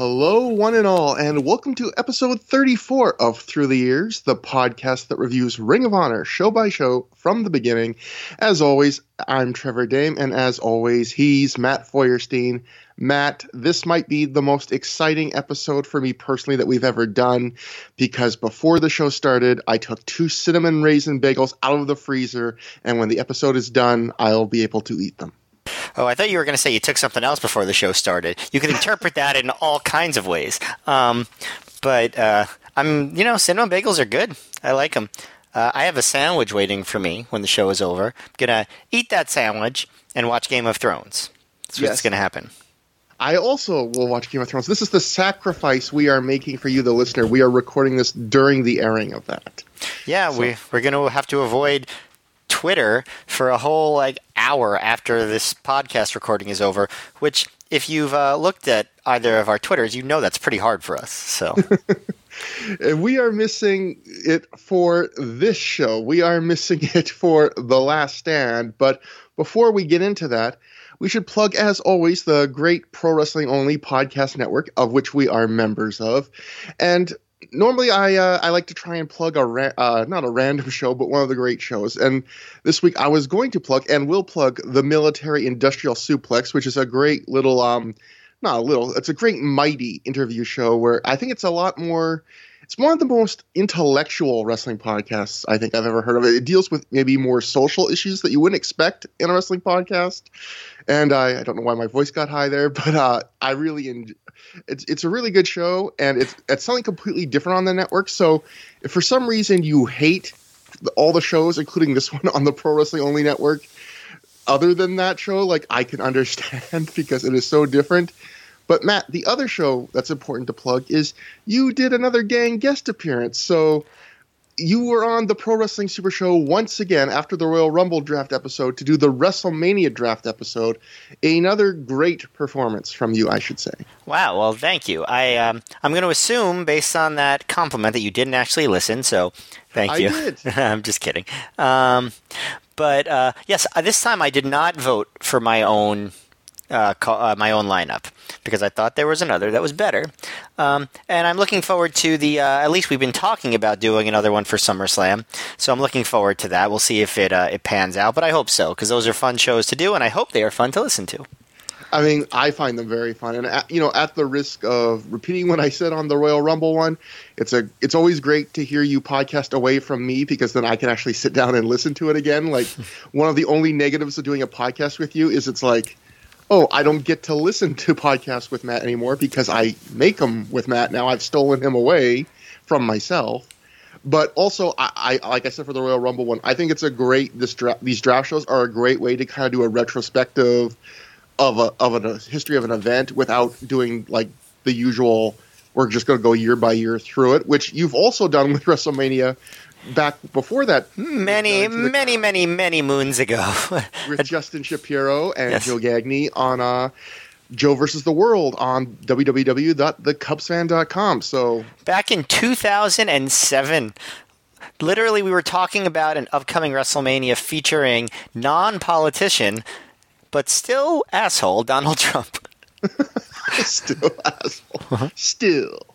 Hello, one and all, and welcome to episode 34 of Through the Years, the podcast that reviews Ring of Honor show by show from the beginning. As always, I'm Trevor Dame, and as always, he's Matt Feuerstein. Matt, this might be the most exciting episode for me personally that we've ever done because before the show started, I took two cinnamon raisin bagels out of the freezer, and when the episode is done, I'll be able to eat them. Oh, I thought you were going to say you took something else before the show started. You can interpret that in all kinds of ways. Um, but uh, I'm, you know, cinnamon bagels are good. I like them. Uh, I have a sandwich waiting for me when the show is over. I'm gonna eat that sandwich and watch Game of Thrones. That's what's Yes. gonna happen. I also will watch Game of Thrones. This is the sacrifice we are making for you, the listener. We are recording this during the airing of that. Yeah, we we're gonna have to avoid Twitter for a whole like hour after this podcast recording is over. Which, if you've uh, looked at either of our Twitters, you know that's pretty hard for us. So. And we are missing it for this show. We are missing it for The Last Stand. But before we get into that, we should plug, as always, the great Pro Wrestling Only podcast network, of which we are members of. And normally I uh, I like to try and plug a ra- uh, not a random show, but one of the great shows. And this week I was going to plug and will plug the Military Industrial Suplex, which is a great little um not a little it's a great mighty interview show where I think it's a lot more. It's one of the most intellectual wrestling podcasts I think I've ever heard of. It deals with maybe more social issues that you wouldn't expect in a wrestling podcast. And I, I don't know why my voice got high there, but uh, I really enjoy it's it's a really good show and it's it's something completely different on the network. So if for some reason you hate all the shows, including this one on the Pro Wrestling Only Network, other than that show, like I can understand because it is so different. But Matt, the other show that's important to plug is you did another gang guest appearance. So you were on the Pro Wrestling Super Show once again after the Royal Rumble draft episode to do the WrestleMania draft episode. Another great performance from you, I should say. Wow. Well, thank you. I um, I'm going to assume, based on that compliment, that you didn't actually listen. So, thank I you. did. I'm just kidding. Um, but uh, yes, uh, this time I did not vote for my own uh, ca- uh, my own lineup because I thought there was another that was better. Um, and I'm looking forward to the. Uh, at least we've been talking about doing another one for SummerSlam, so I'm looking forward to that. We'll see if it uh, it pans out, but I hope so because those are fun shows to do, and I hope they are fun to listen to. I mean, I find them very fun, and at, you know, at the risk of repeating what I said on the Royal Rumble one, it's a it's always great to hear you podcast away from me because then I can actually sit down and listen to it again. Like one of the only negatives of doing a podcast with you is it's like, oh, I don't get to listen to podcasts with Matt anymore because I make them with Matt now. I've stolen him away from myself. But also, I, I like I said for the Royal Rumble one, I think it's a great this these draft shows are a great way to kind of do a retrospective of a of a history of an event without doing like the usual. We're just going to go year by year through it, which you've also done with WrestleMania back before that Many, Into the many, many, many moons ago. with Justin Shapiro and Yes. Joe Gagney on uh, Joe versus the World on www.thecubsfan.com. So Back in 2007, literally, we were talking about an upcoming WrestleMania featuring non politician, but still asshole Donald Trump. still asshole. Still.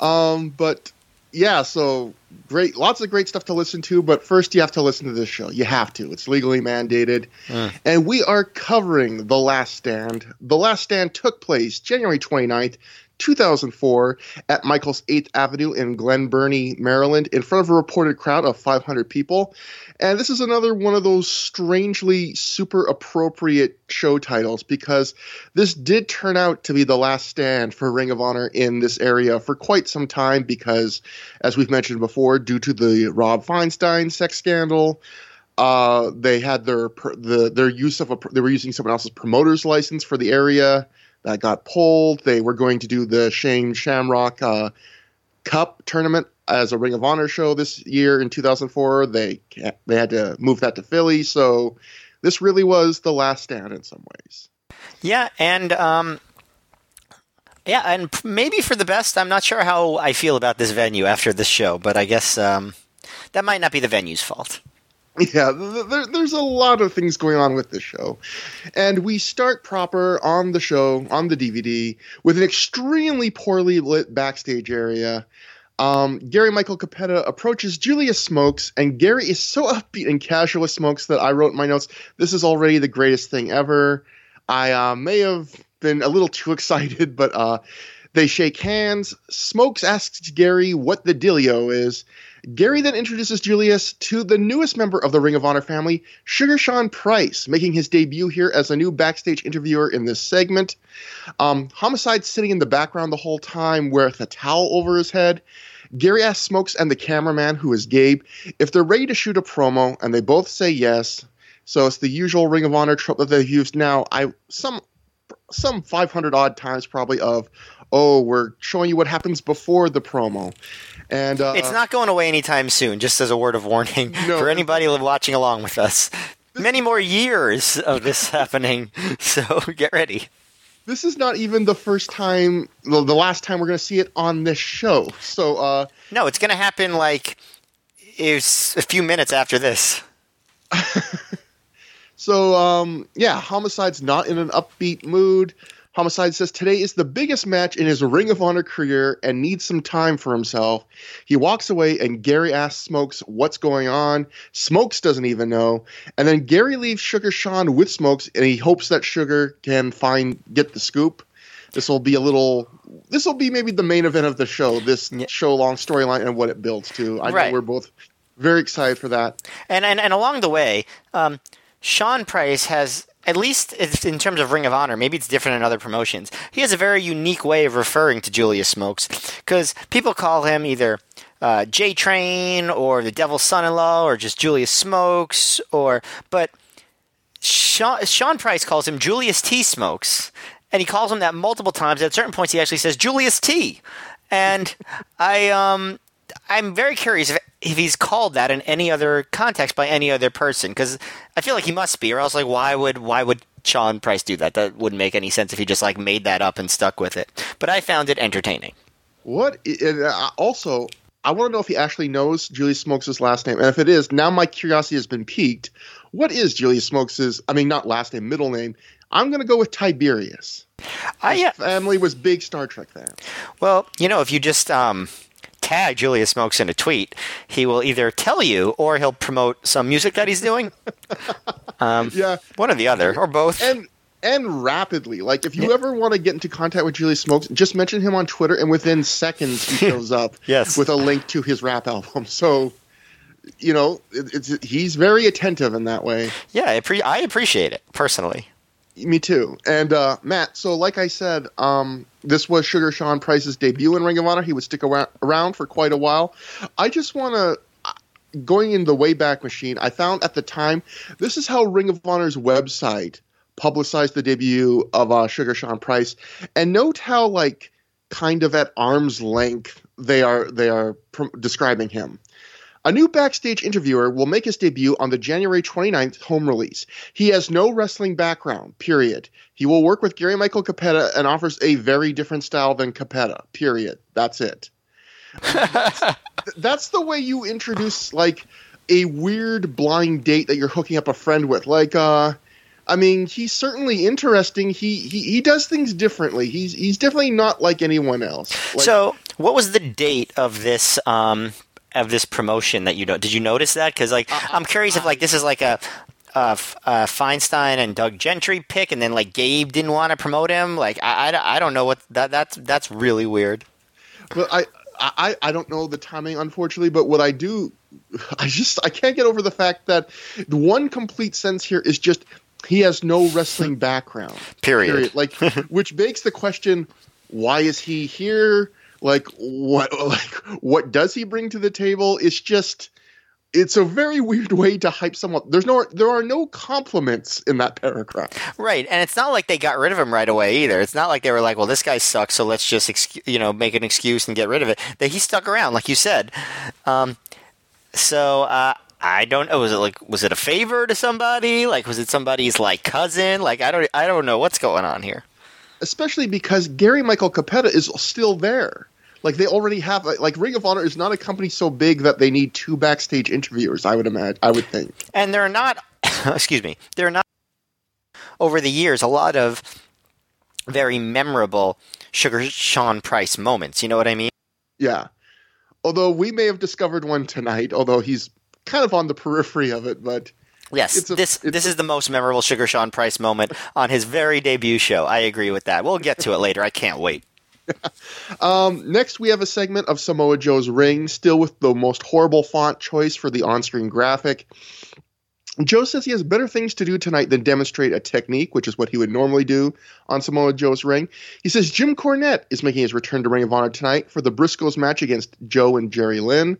Um, but yeah, so great lots of great stuff to listen to, but first you have to listen to this show. You have to. It's legally mandated. Mm. And we are covering The Last Stand. The Last Stand took place January 29th, 2004 at Michael's 8th Avenue in Glen Burnie, Maryland, in front of a reported crowd of 500 people. And this is another one of those strangely super appropriate show titles because this did turn out to be the last stand for Ring of Honor in this area for quite some time because, as we've mentioned before, due to the Rob Feinstein sex scandal, uh, they had their the their use of a they were using someone else's promoter's license for the area that got pulled. They were going to do the Shane Shamrock uh, Cup tournament as a Ring of Honor show this year in 2004. They they had to move that to Philly, so this really was the last stand in some ways. Yeah, and um, yeah, and maybe for the best. I'm not sure how I feel about this venue after this show, but I guess um, that might not be the venue's fault. Yeah, there, there's a lot of things going on with this show. And we start proper on the show, on the DVD, with an extremely poorly lit backstage area. Um, Gary Michael Cappetta approaches Julius Smokes, and Gary is so upbeat and casual with Smokes that I wrote in my notes, this is already the greatest thing ever. I uh, may have been a little too excited, but uh, they shake hands. Smokes asks Gary what the dealio is. Gary then introduces Julius to the newest member of the Ring of Honor family, Sugar Sean Price, making his debut here as a new backstage interviewer in this segment. Um, Homicide sitting in the background the whole time with a towel over his head. Gary asks Smokes and the cameraman, who is Gabe, if they're ready to shoot a promo, and they both say yes. So it's the usual Ring of Honor trope that they've used now. I some some 500 odd times probably of, oh, we're showing you what happens before the promo. And uh, it's not going away anytime soon. Just as a word of warning no, for anybody watching along with us, many more years of this happening. So get ready. This is not even the first time, the, the last time we're going to see it on this show. So uh, no, it's going to happen like it's a few minutes after this. so um, yeah, homicide's not in an upbeat mood. Homicide says today is the biggest match in his Ring of Honor career and needs some time for himself. He walks away and Gary asks Smokes what's going on. Smokes doesn't even know. And then Gary leaves Sugar Sean with Smokes and he hopes that Sugar can find get the scoop. This will be a little this will be maybe the main event of the show, this show long storyline and what it builds to. I right. know we're both very excited for that. And and, and along the way, um, Sean Price has at least in terms of Ring of Honor, maybe it's different in other promotions. He has a very unique way of referring to Julius Smokes because people call him either uh, J Train or the Devil's Son-in-Law or just Julius Smokes or but Sean, Sean Price calls him Julius T Smokes and he calls him that multiple times. At certain points, he actually says Julius T. And I um I'm very curious if if he's called that in any other context by any other person because I feel like he must be, or else like why would why would Sean Price do that? That wouldn't make any sense if he just like made that up and stuck with it. But I found it entertaining. What? And uh, also, I want to know if he actually knows Julius Smokes' last name, and if it is, now my curiosity has been piqued. What is Julius Smokes' I mean, not last name, middle name? I'm going to go with Tiberius. I, His family was big Star Trek fans. Well, you know, if you just um, tag Julius Smokes in a tweet, he will either tell you or he'll promote some music that he's doing. Um, yeah, one or the other, or both. And and rapidly. Like if you yeah. ever want to get into contact with Julius Smokes, just mention him on Twitter, and within seconds he shows up. yes. with a link to his rap album. So. You know, it, he's very attentive in that way. Yeah, I, pre- I appreciate it personally. Me too. And uh, Matt, so like I said, um, this was Sugar Sean Price's debut in Ring of Honor. He would stick around for quite a while. I just want to uh, going in the Wayback Machine, I found at the time this is how Ring of Honor's website publicized the debut of uh, Sugar Sean Price, and note how like kind of at arm's length they are they are pr- describing him. A new backstage interviewer will make his debut on the January 29th home release. He has no wrestling background, period. He will work with Gary Michael Cappetta and offers a very different style than Cappetta, period. That's it. that's, the way you introduce, like, a weird blind date that you're hooking up a friend with. Like, uh, I mean, he's certainly interesting. He, he he does things differently. He's he's definitely not like anyone else. Like, so, what was the date of this um, of this promotion that you know? Did you notice that? Because like uh, I'm curious if like this is like a uh, uh, Feinstein and Doug Gentry pick, and then like Gabe didn't want to promote him. Like I, I, I don't know what that that's that's really weird. Well, I, I I don't know the timing, unfortunately. But what I do, I just I can't get over the fact that the one complete sense here is just he has no wrestling background. Period. Period. Like, which begs the question: Why is he here? Like what like what does he bring to the table it's just it's a very weird way to hype someone there's no there are no compliments in that paragraph right and it's not like they got rid of him right away either it's not like they were like well this guy sucks so let's just you know make an excuse and get rid of it that he stuck around like you said um, so uh, I don't know. Was it like was it a favor to somebody? Like was it somebody's like cousin? Like I don't I don't know what's going on here especially because Gary Michael Cappetta is still there. Like they already have like Ring of Honor is not a company so big that they need two backstage interviewers. I would imagine. I would think. And they're not. excuse me. They're not. Over the years, a lot of very memorable Sugar Sean Price moments. You know what I mean? Yeah. Although we may have discovered one tonight, although he's kind of on the periphery of it, but Yes, a, this this a, is the most memorable Sugar Sean Price moment on his very debut show. I agree with that. We'll get to it later. I can't wait. um, next, we have a segment of Samoa Joe's ring, still with the most horrible font choice for the on-screen graphic. Joe says he has better things to do tonight than demonstrate a technique, which is what he would normally do on Samoa Joe's ring. He says Jim Cornette is making his return to Ring of Honor tonight for the Briscoes match against Joe and Jerry Lynn.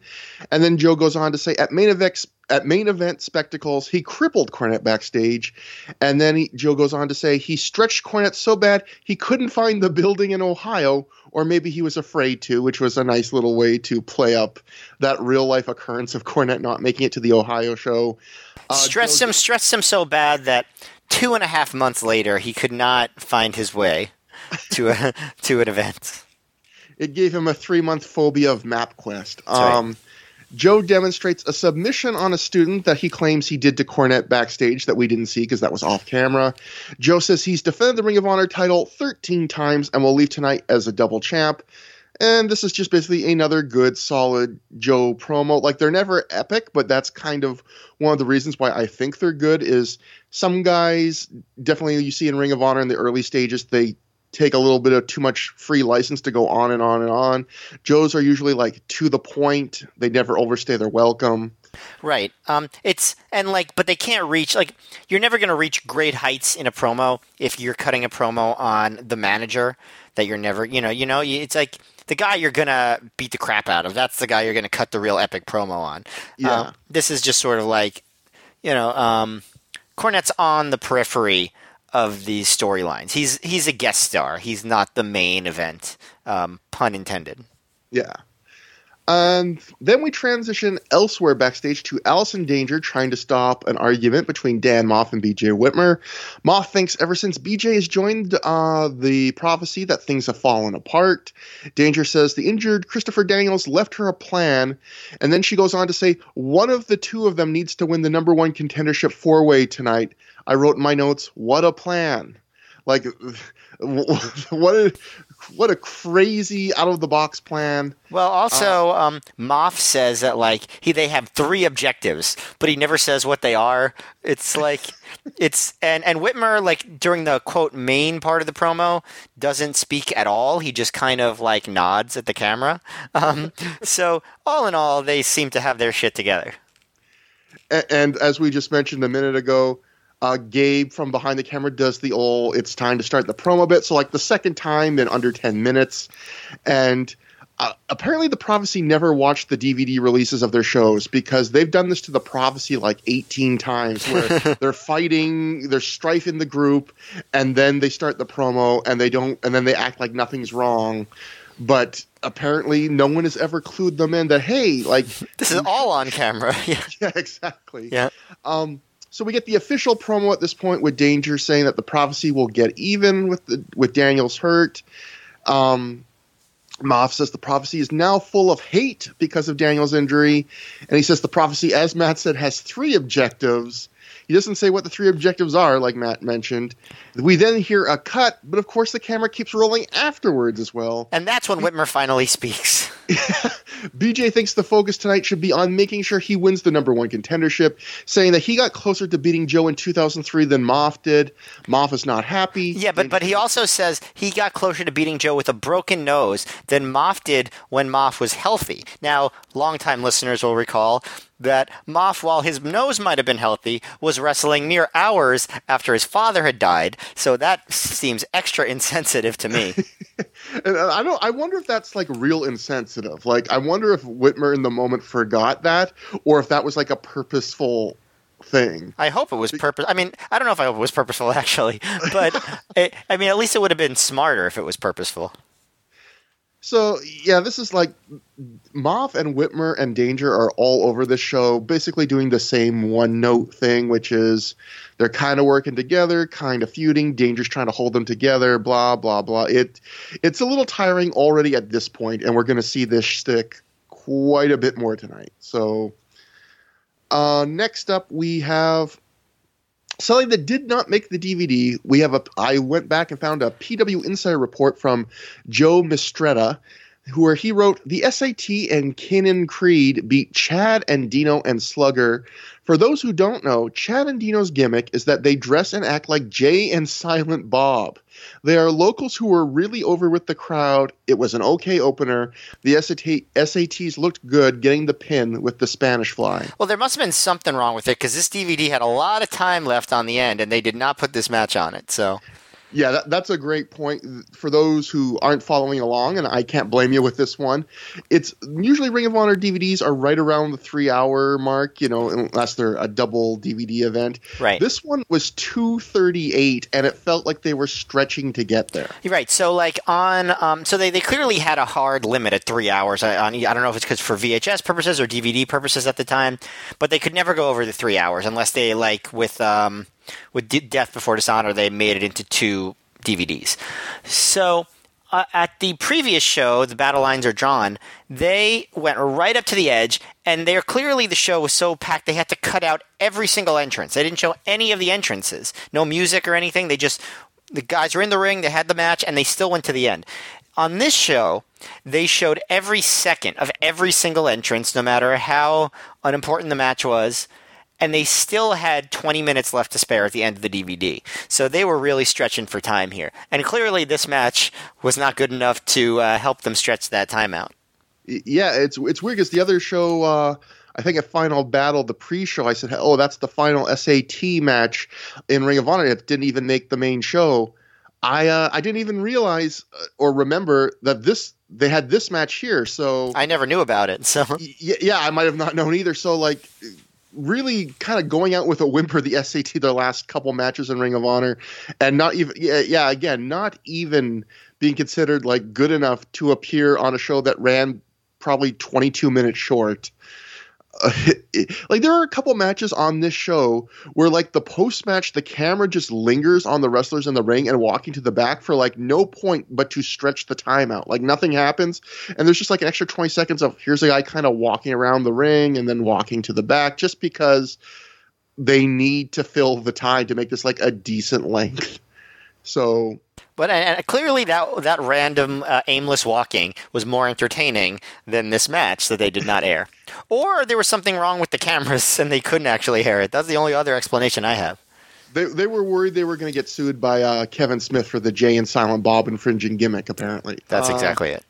And then Joe goes on to say at main event at main event spectacles, he crippled Cornette backstage. And then he, Joe goes on to say he stretched Cornette so bad he couldn't find the building in Ohio, or maybe he was afraid to, which was a nice little way to play up that real life occurrence of Cornette not making it to the Ohio show. Uh, stressed him, stressed him so bad that two and a half months later he could not find his way to a to an event. It gave him a three month phobia of MapQuest. Um, right. Joe demonstrates a submission on a student that he claims he did to Cornette backstage that we didn't see because that was off camera. Joe says he's defended the Ring of Honor title 13 times and will leave tonight as a double champ. And this is just basically another good, solid Joe promo. Like they're never epic, but that's kind of one of the reasons why I think they're good. Is some guys definitely you see in Ring of Honor in the early stages they take a little bit of too much free license to go on and on and on. Joes are usually like to the point. They never overstay their welcome. Right. Um, it's and like, but they can't reach like you're never going to reach great heights in a promo if you're cutting a promo on the manager that you're never, you know, you know, it's like the guy you're gonna beat the crap out of. That's the guy you're gonna cut the real epic promo on. Yeah. Um, this is just sort of like, you know, um, Cornette's on the periphery of these storylines. He's he's a guest star. He's not the main event. Um, pun intended. Yeah. And then we transition elsewhere backstage to Allison Danger trying to stop an argument between Dan Maff and BJ Whitmer. Maff thinks ever since BJ has joined uh, the prophecy that things have fallen apart. Danger says the injured Christopher Daniels left her a plan, and then she goes on to say one of the two of them needs to win the number one contendership four way tonight. I wrote in my notes, what a plan. Like, what a what a crazy out of the box plan. Well, also, uh, um, Maff says that like he they have three objectives, but he never says what they are. It's like it's and and Whitmer like during the quote main part of the promo doesn't speak at all. He just kind of like nods at the camera. Um, so all in all, they seem to have their shit together. and, and as we just mentioned a minute ago, uh, Gabe from behind the camera does the old "it's time to start the promo" bit. So like the second time in under ten minutes, and uh, apparently the Prophecy never watched the DVD releases of their shows because they've done this to the Prophecy like eighteen times, where they're fighting, there's strife in the group, and then they start the promo and they don't, and then they act like nothing's wrong. But apparently, no one has ever clued them in that hey, like this is all on camera. yeah. yeah, exactly. Yeah. Um, so we get the official promo at this point with Danger saying that the prophecy will get even with the with Daniel's hurt. Um, Maff says the prophecy is now full of hate because of Daniel's injury, and he says the prophecy, as Matt said, has three objectives. He doesn't say what the three objectives are, like Matt mentioned. We then hear a cut, but of course the camera keeps rolling afterwards as well. And that's when Whitmer finally speaks. BJ thinks the focus tonight should be on making sure he wins the number one contendership, saying that he got closer to beating Joe in 2003 than Maff did. Maff is not happy. Yeah, but but he also says he got closer to beating Joe with a broken nose than Maff did when Maff was healthy. Now, longtime listeners will recall that Maff, while his nose might have been healthy, was wrestling mere hours after his father had died. So that seems extra insensitive to me. and I don't. I wonder if that's like real insensitive. Like, I wonder if Whitmer in the moment forgot that, or if that was like a purposeful thing. I hope it was purpose. I mean, I don't know if I hope it was purposeful actually, but it, I mean, at least it would have been smarter if it was purposeful. So yeah, this is like Maff and Whitmer and Danger are all over this show, basically doing the same one note thing, which is they're kind of working together, kind of feuding. Danger's trying to hold them together. Blah blah blah. It it's a little tiring already at this point, and we're going to see this stick quite a bit more tonight. So uh, next up, we have something that did not make the DVD. We have a. I went back and found a PW Insider report from Joe Mistretta, where he wrote the SAT and Cannon Creed beat Chad and Dino and Slugger for those who don't know, Chad and Dino's gimmick is that they dress and act like Jay and Silent Bob. They are locals who were really over with the crowd. It was an okay opener. The SAT, SATs looked good getting the pin with the Spanish fly. Well, there must have been something wrong with it because this DVD had a lot of time left on the end and they did not put this match on it. So yeah, that, that's a great point for those who aren't following along, and I can't blame you with this one. It's usually Ring of Honor DVDs are right around the three hour mark, you know, unless they're a double DVD event. Right. This one was two thirty eight, and it felt like they were stretching to get there. Right. So like on, um, so they, they clearly had a hard limit at three hours. I, on, I don't know if it's because for VHS purposes or DVD purposes at the time, but they could never go over the three hours unless they like with. Um, with D- Death Before Dishonor, they made it into two DVDs. So uh, at the previous show, the battle lines are drawn. They went right up to the edge, and they're clearly the show was so packed they had to cut out every single entrance. They didn't show any of the entrances, no music or anything. They just the guys were in the ring, they had the match, and they still went to the end. On this show, they showed every second of every single entrance, no matter how unimportant the match was and they still had 20 minutes left to spare at the end of the DVD. So they were really stretching for time here. And clearly, this match was not good enough to uh, help them stretch that time out. Yeah, it's it's weird because the other show, uh, I think at Final Battle, the pre-show, I said, "Oh, that's the final SAT match in Ring of Honor." It didn't even make the main show. I uh, I didn't even realize uh, or remember that this they had this match here. So I never knew about it. So yeah, yeah I might have not known either. So like really kind of going out with a whimper the SAT their last couple matches in Ring of Honor and not even yeah, yeah again not even being considered like good enough to appear on a show that ran probably 22 minutes short like there are a couple matches on this show where like the post match the camera just lingers on the wrestlers in the ring and walking to the back for like no point but to stretch the time out. Like nothing happens and there's just like an extra 20 seconds of here's a guy kind of walking around the ring and then walking to the back just because they need to fill the time to make this like a decent length. So but and clearly, that that random uh, aimless walking was more entertaining than this match that they did not air. Or there was something wrong with the cameras and they couldn't actually air it. That's the only other explanation I have. They they were worried they were going to get sued by uh, Kevin Smith for the Jay and Silent Bob infringing gimmick. Apparently, that's uh, exactly it.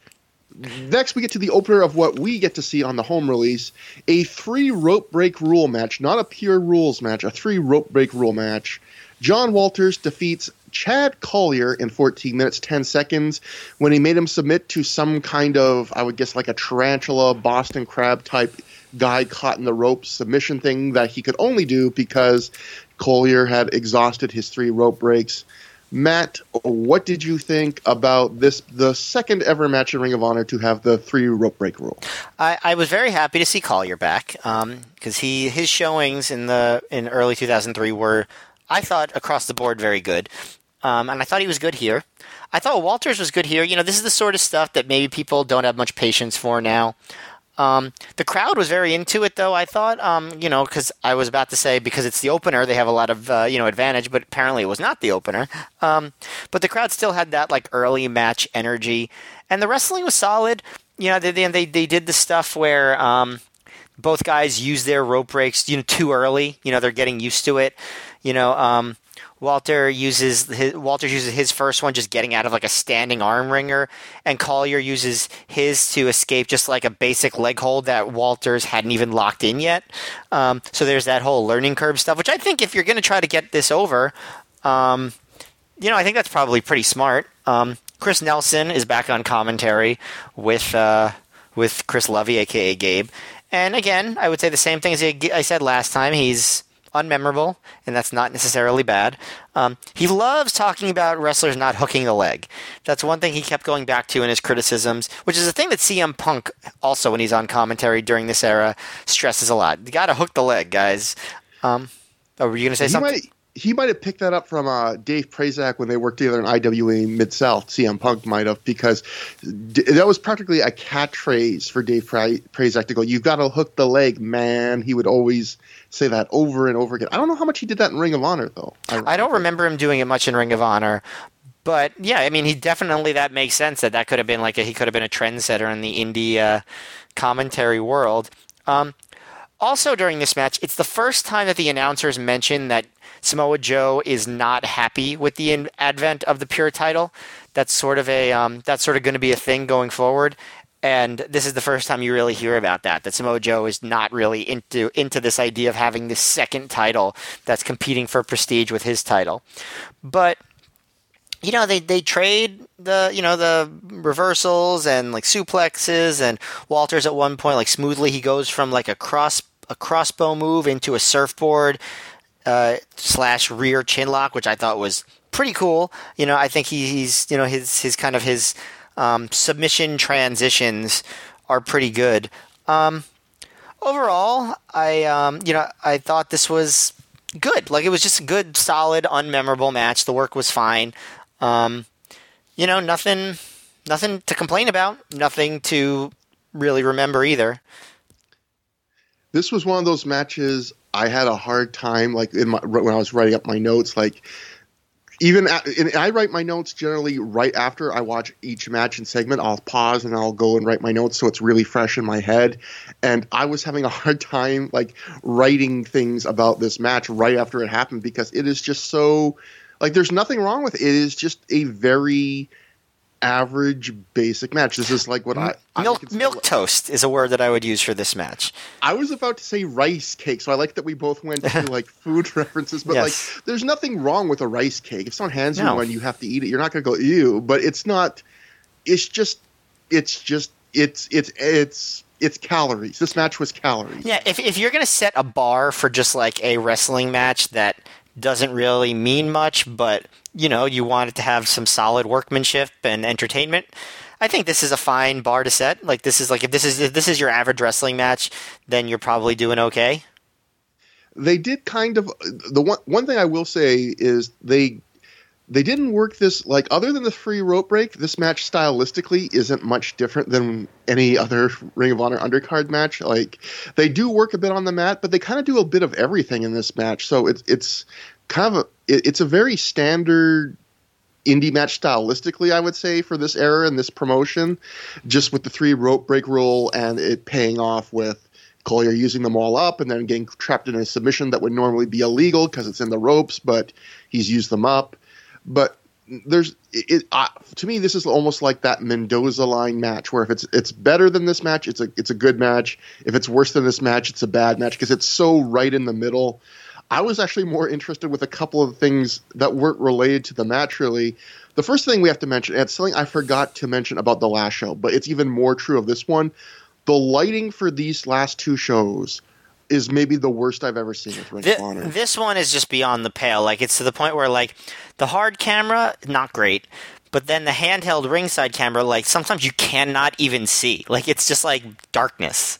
Next, we get to the opener of what we get to see on the home release a three rope break rule match, not a pure rules match, a three rope break rule match. John Walters defeats Chad Collier in 14 minutes 10 seconds when he made him submit to some kind of, I would guess, like a tarantula, Boston crab type guy caught in the rope submission thing that he could only do because Collier had exhausted his three rope breaks. Matt, what did you think about this, the second ever match in Ring of Honor to have the three rope break rule? I, I was very happy to see Collier back because um, he his showings in the in early 2003 were I thought across the board very good. Um, and I thought he was good here. I thought Walters was good here. You know, this is the sort of stuff that maybe people don't have much patience for now. Um, the crowd was very into it, though. I thought, um, you know, because I was about to say because it's the opener, they have a lot of uh, you know advantage, but apparently it was not the opener. Um, but the crowd still had that like early match energy, and the wrestling was solid. You know, they they they did the stuff where um, both guys use their rope breaks, you know, too early. You know, they're getting used to it. You know, um, Walter uses his, Walter uses his first one just getting out of like a standing arm wringer, and Collier uses his to escape just like a basic leg hold that Walters hadn't even locked in yet. Um, so there's that whole learning curve stuff, which I think if you're going to try to get this over, um, you know, I think that's probably pretty smart. Um, Chris Nelson is back on commentary with uh, with Chris Lovey, aka Gabe, and again, I would say the same thing as I said last time. He's unmemorable, and that's not necessarily bad. Um, he loves talking about wrestlers not hooking the leg. That's one thing he kept going back to in his criticisms, which is a thing that CM Punk also, when he's on commentary during this era, stresses a lot. You got to hook the leg, guys. Um, oh, were you going to say He something? might he might have picked that up from uh, Dave Prazak when they worked together in IWA Mid South. CM Punk might have because d- that was practically a catchphrase for Dave Pra- Prazak to go. You've got to hook the leg, man. He would always say that over and over again. I don't know how much he did that in Ring of Honor though. I don't remember him doing it much in Ring of Honor, but yeah, I mean, he definitely that makes sense that that could have been like a, he could have been a trendsetter in the indie uh, commentary world. Um, also, during this match, it's the first time that the announcers mention that Samoa Joe is not happy with the in- advent of the pure title. That's sort of a um, that's sort of going to be a thing going forward. And this is the first time you really hear about that. That Samoa Joe is not really into into this idea of having this second title that's competing for prestige with his title. But you know they they trade the you know the reversals and like suplexes and Walters at one point like smoothly he goes from like a cross a crossbow move into a surfboard uh, slash rear chin lock, which I thought was pretty cool. You know, I think he, he's you know his his kind of his um, submission transitions are pretty good. Um, overall, I um, you know I thought this was good. Like it was just a good, solid, unmemorable match. The work was fine. Um, you know, nothing nothing to complain about. Nothing to really remember either. This was one of those matches I had a hard time like in my when I was writing up my notes like even at, I write my notes generally right after I watch each match and segment. I'll pause and I'll go and write my notes so it's really fresh in my head. And I was having a hard time like writing things about this match right after it happened because it is just so like there's nothing wrong with it. It is just a very average basic match. This is like what I I Milk milk toast is a word that I would use for this match. I was about to say rice cake, so I like that we both went to like food references. But Yes. like, there's nothing wrong with a rice cake. If someone hands you No. one, you have to eat it. You're not going to go ew. But it's not. It's just. It's just. It's it's it's it's calories. This match was calories. Yeah, if if you're gonna set a bar for just like a wrestling match that doesn't really mean much, but you know you want it to have some solid workmanship and entertainment, I think this is a fine bar to set. Like this is like if this is if this is your average wrestling match, then you're probably doing okay. They did kind of the one one thing I will say is they they didn't work this like other than the free rope break. This match stylistically isn't much different than any other Ring of Honor undercard match. Like they do work a bit on the mat, but they kind of do a bit of everything in this match. So it's it's kind of a it, it's a very standard indie match stylistically, I would say, for this era and this promotion, just with the three rope break rule and it paying off with Collier using them all up and then getting trapped in a submission that would normally be illegal because it's in the ropes, but he's used them up. But there's it, uh, to me this is almost like that Mendoza line match where if it's it's better than this match, it's a it's a good match. If it's worse than this match, it's a bad match because it's so right in the middle. I was actually more interested with a couple of things that weren't related to the match really. The first thing we have to mention, and it's something I forgot to mention about the last show, but it's even more true of this one. The lighting for these last two shows is maybe the worst I've ever seen with Ring Thi- of Honor. this one is just beyond the pale. Like it's to the point where like the hard camera not great, but then the handheld ringside camera like sometimes you cannot even see. Like it's just like darkness.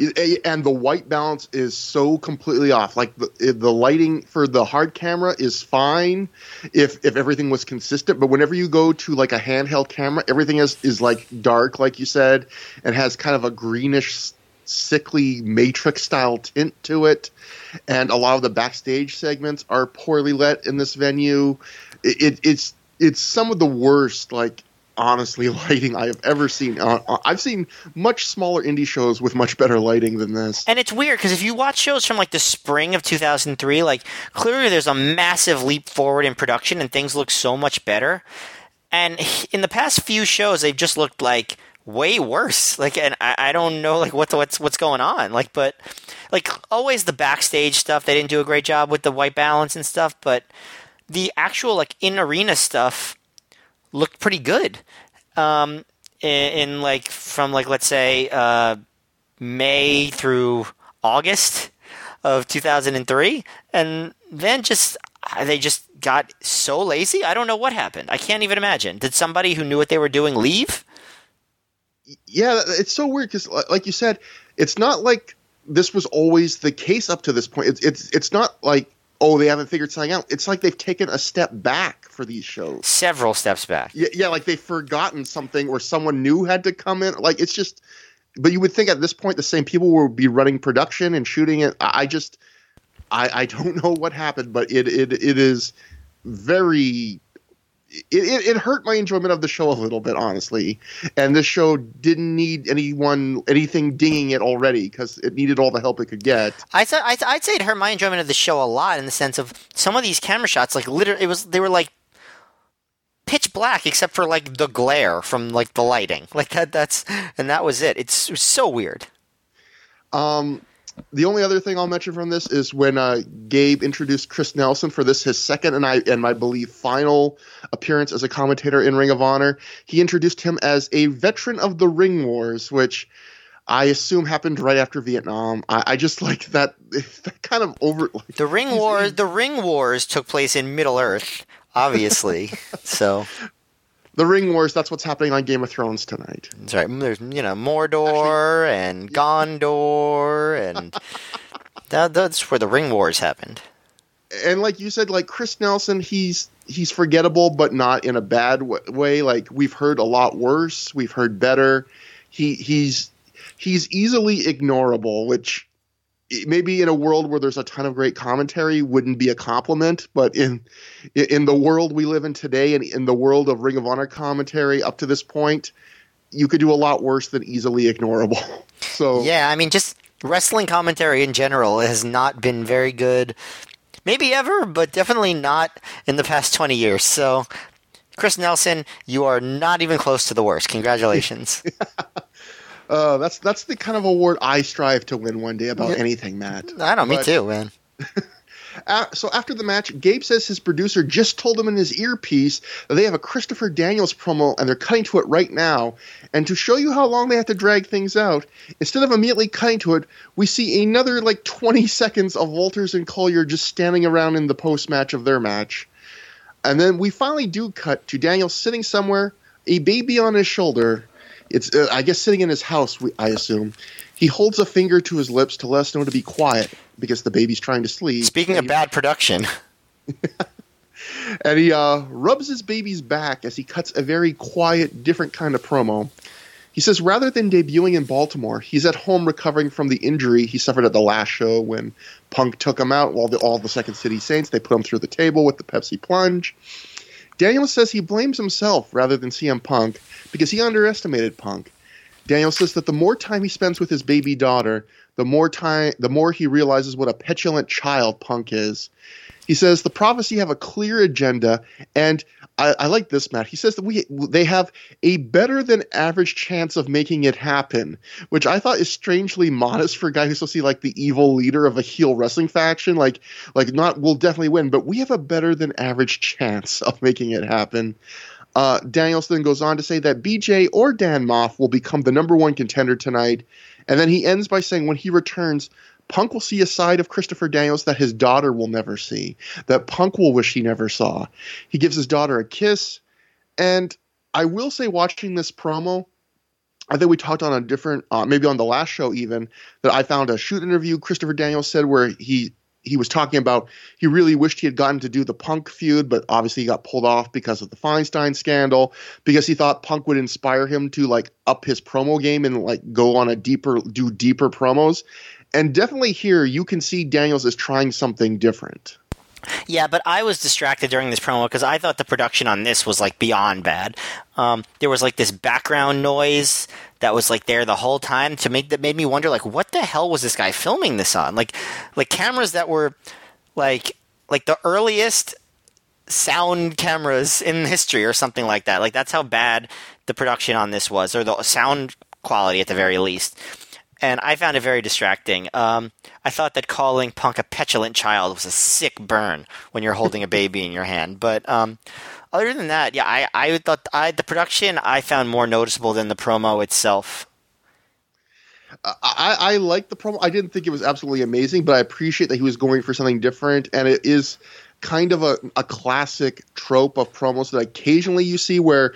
Eh, and the white balance is so completely off. Like the eh, the lighting for the hard camera is fine if if everything was consistent, but whenever you go to like a handheld camera, everything is is like dark, like you said, and has kind of a greenish, sickly matrix style tint to it. And a lot of the backstage segments are poorly lit in this venue. It, it it's it's some of the worst like honestly lighting I have ever seen. Uh, uh, I've seen much smaller indie shows with much better lighting than this. And it's weird because if you watch shows from like the spring of 2003, like clearly there's a massive leap forward in production and things look so much better. And in the past few shows, they've just looked like way worse. Like, and I, I don't know like what the, what's what's going on. Like, but like always the backstage stuff, they didn't do a great job with the white balance and stuff. But the actual like in arena stuff looked pretty good. Um, in, in like from like let's say uh, May through August. of 2003, and then just they just got so lazy. I don't know what happened. I can't even imagine. Did somebody who knew what they were doing leave? Yeah, it's so weird because, like you said, it's not like this was always the case up to this point. It's it's it's not like oh they haven't figured something out. It's like they've taken a step back for these shows. Several steps back. Yeah, yeah, like they've forgotten something or someone new had to come in. Like it's just. But you would think at this point the same people would be running production and shooting it. I just, I, I don't know what happened, but it it it is very it, it, it, hurt my enjoyment of the show a little bit, honestly. And this show didn't need anyone anything dinging it already because it needed all the help it could get. I'd say, I'd say it hurt my enjoyment of the show a lot in the sense of some of these camera shots, like literally, it was they were like pitch black except for like the glare from like the lighting, like that. That's and that was it. It's, it was so weird. Um, the only other thing I'll mention from this is when uh, Gabe introduced Chris Nelson for this his second and I and my believe final appearance as a commentator in Ring of Honor. He introduced him as a veteran of the Ring Wars, which I assume happened right after Vietnam. I, I just like that, that kind of over. Like, the Ring Wars. The Ring Wars took place in Middle Earth, obviously. so the Ring Wars. That's what's happening on Game of Thrones tonight. That's right. Mm, there's you know Mordor Actually, and Gondor, and that, that's where the Ring Wars happened. And like you said, like Chris Nelson, he's he's forgettable, but not in a bad way. Like we've heard a lot worse. We've heard better. He he's he's easily ignorable, which maybe in a world where there's a ton of great commentary wouldn't be a compliment, but in in the world we live in today and in the world of Ring of Honor commentary up to this point, you could do a lot worse than easily ignorable. So Yeah, I mean just wrestling commentary in general has not been very good maybe ever, but definitely not in the past 20 years. So Chris Nelson, you are not even close to the worst. Congratulations. Uh, that's that's the kind of award I strive to win one day about yeah. anything, Matt. I know, but, me too, man. uh, so after the match, Gabe says his producer just told him in his earpiece that they have a Christopher Daniels promo and they're cutting to it right now. And to show you how long they have to drag things out, instead of immediately cutting to it, we see another like 20 seconds of Walters and Collier just standing around in the post match of their match. And then we finally do cut to Daniel sitting somewhere, a baby on his shoulder, it's uh, I guess sitting in his house. We, I assume he holds a finger to his lips to let us know to be quiet because the baby's trying to sleep. Speaking of bad production. and he uh, rubs his baby's back as he cuts a very quiet, different kind of promo. He says rather than debuting in Baltimore, he's at home recovering from the injury he suffered at the last show when Punk took him out while the, all the Second City Saints they put him through the table with the Pepsi plunge. Daniel says he blames himself rather than CM Punk because he underestimated Punk. Daniel says that the more time he spends with his baby daughter, the more time the more he realizes what a petulant child Punk is. He says the prophecy have a clear agenda, and I, I, like this, Matt. He says that we they have a better than average chance of making it happen, which I thought is strangely modest for a guy who's supposed to be like the evil leader of a heel wrestling faction. Like, like not we'll definitely win, but we have a better than average chance of making it happen. Uh, Danielson goes on to say that BJ or Dan Maff will become the number one contender tonight, and then he ends by saying when he returns, Punk will see a side of Christopher Daniels that his daughter will never see, that Punk will wish he never saw. He gives his daughter a kiss, and I will say, watching this promo, I think we talked on a different, uh, maybe on the last show even, that I found a shoot interview Christopher Daniels said where he he was talking about he really wished he had gotten to do the Punk feud, but obviously he got pulled off because of the Feinstein scandal. Because he thought Punk would inspire him to like up his promo game and like go on a deeper, do deeper promos and definitely here you can see Daniels is trying something different. Yeah, but I was distracted during this promo because I thought the production on this was like beyond bad. Um, there was like this background noise that was like there the whole time to make that made me wonder like what the hell was this guy filming this on? Like like cameras that were like like the earliest sound cameras in history or something like that. Like that's how bad the production on this was or the sound quality at the very least and I found it very distracting. Um, I thought that calling Punk a petulant child was a sick burn when you're holding a baby in your hand. But um, other than that, yeah, I, I thought I, the production I found more noticeable than the promo itself. I, I like the promo. I didn't think it was absolutely amazing, but I appreciate that he was going for something different, and it is kind of a, a classic trope of promos that occasionally you see where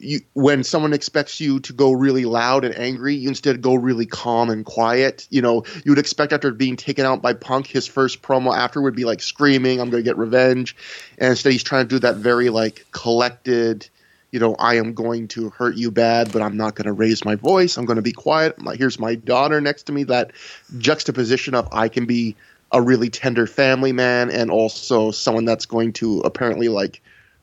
you, when someone expects you to go really loud and angry, you instead go really calm and quiet. You know, you would expect after being taken out by Punk, his first promo after would be like screaming, "I'm going to get revenge," and instead he's trying to do that very like collected. You know, I am going to hurt you bad, but I'm not going to raise my voice. I'm going to be quiet. My, here's my daughter next to me. That juxtaposition of I can be a really tender family man and also someone that's going to apparently like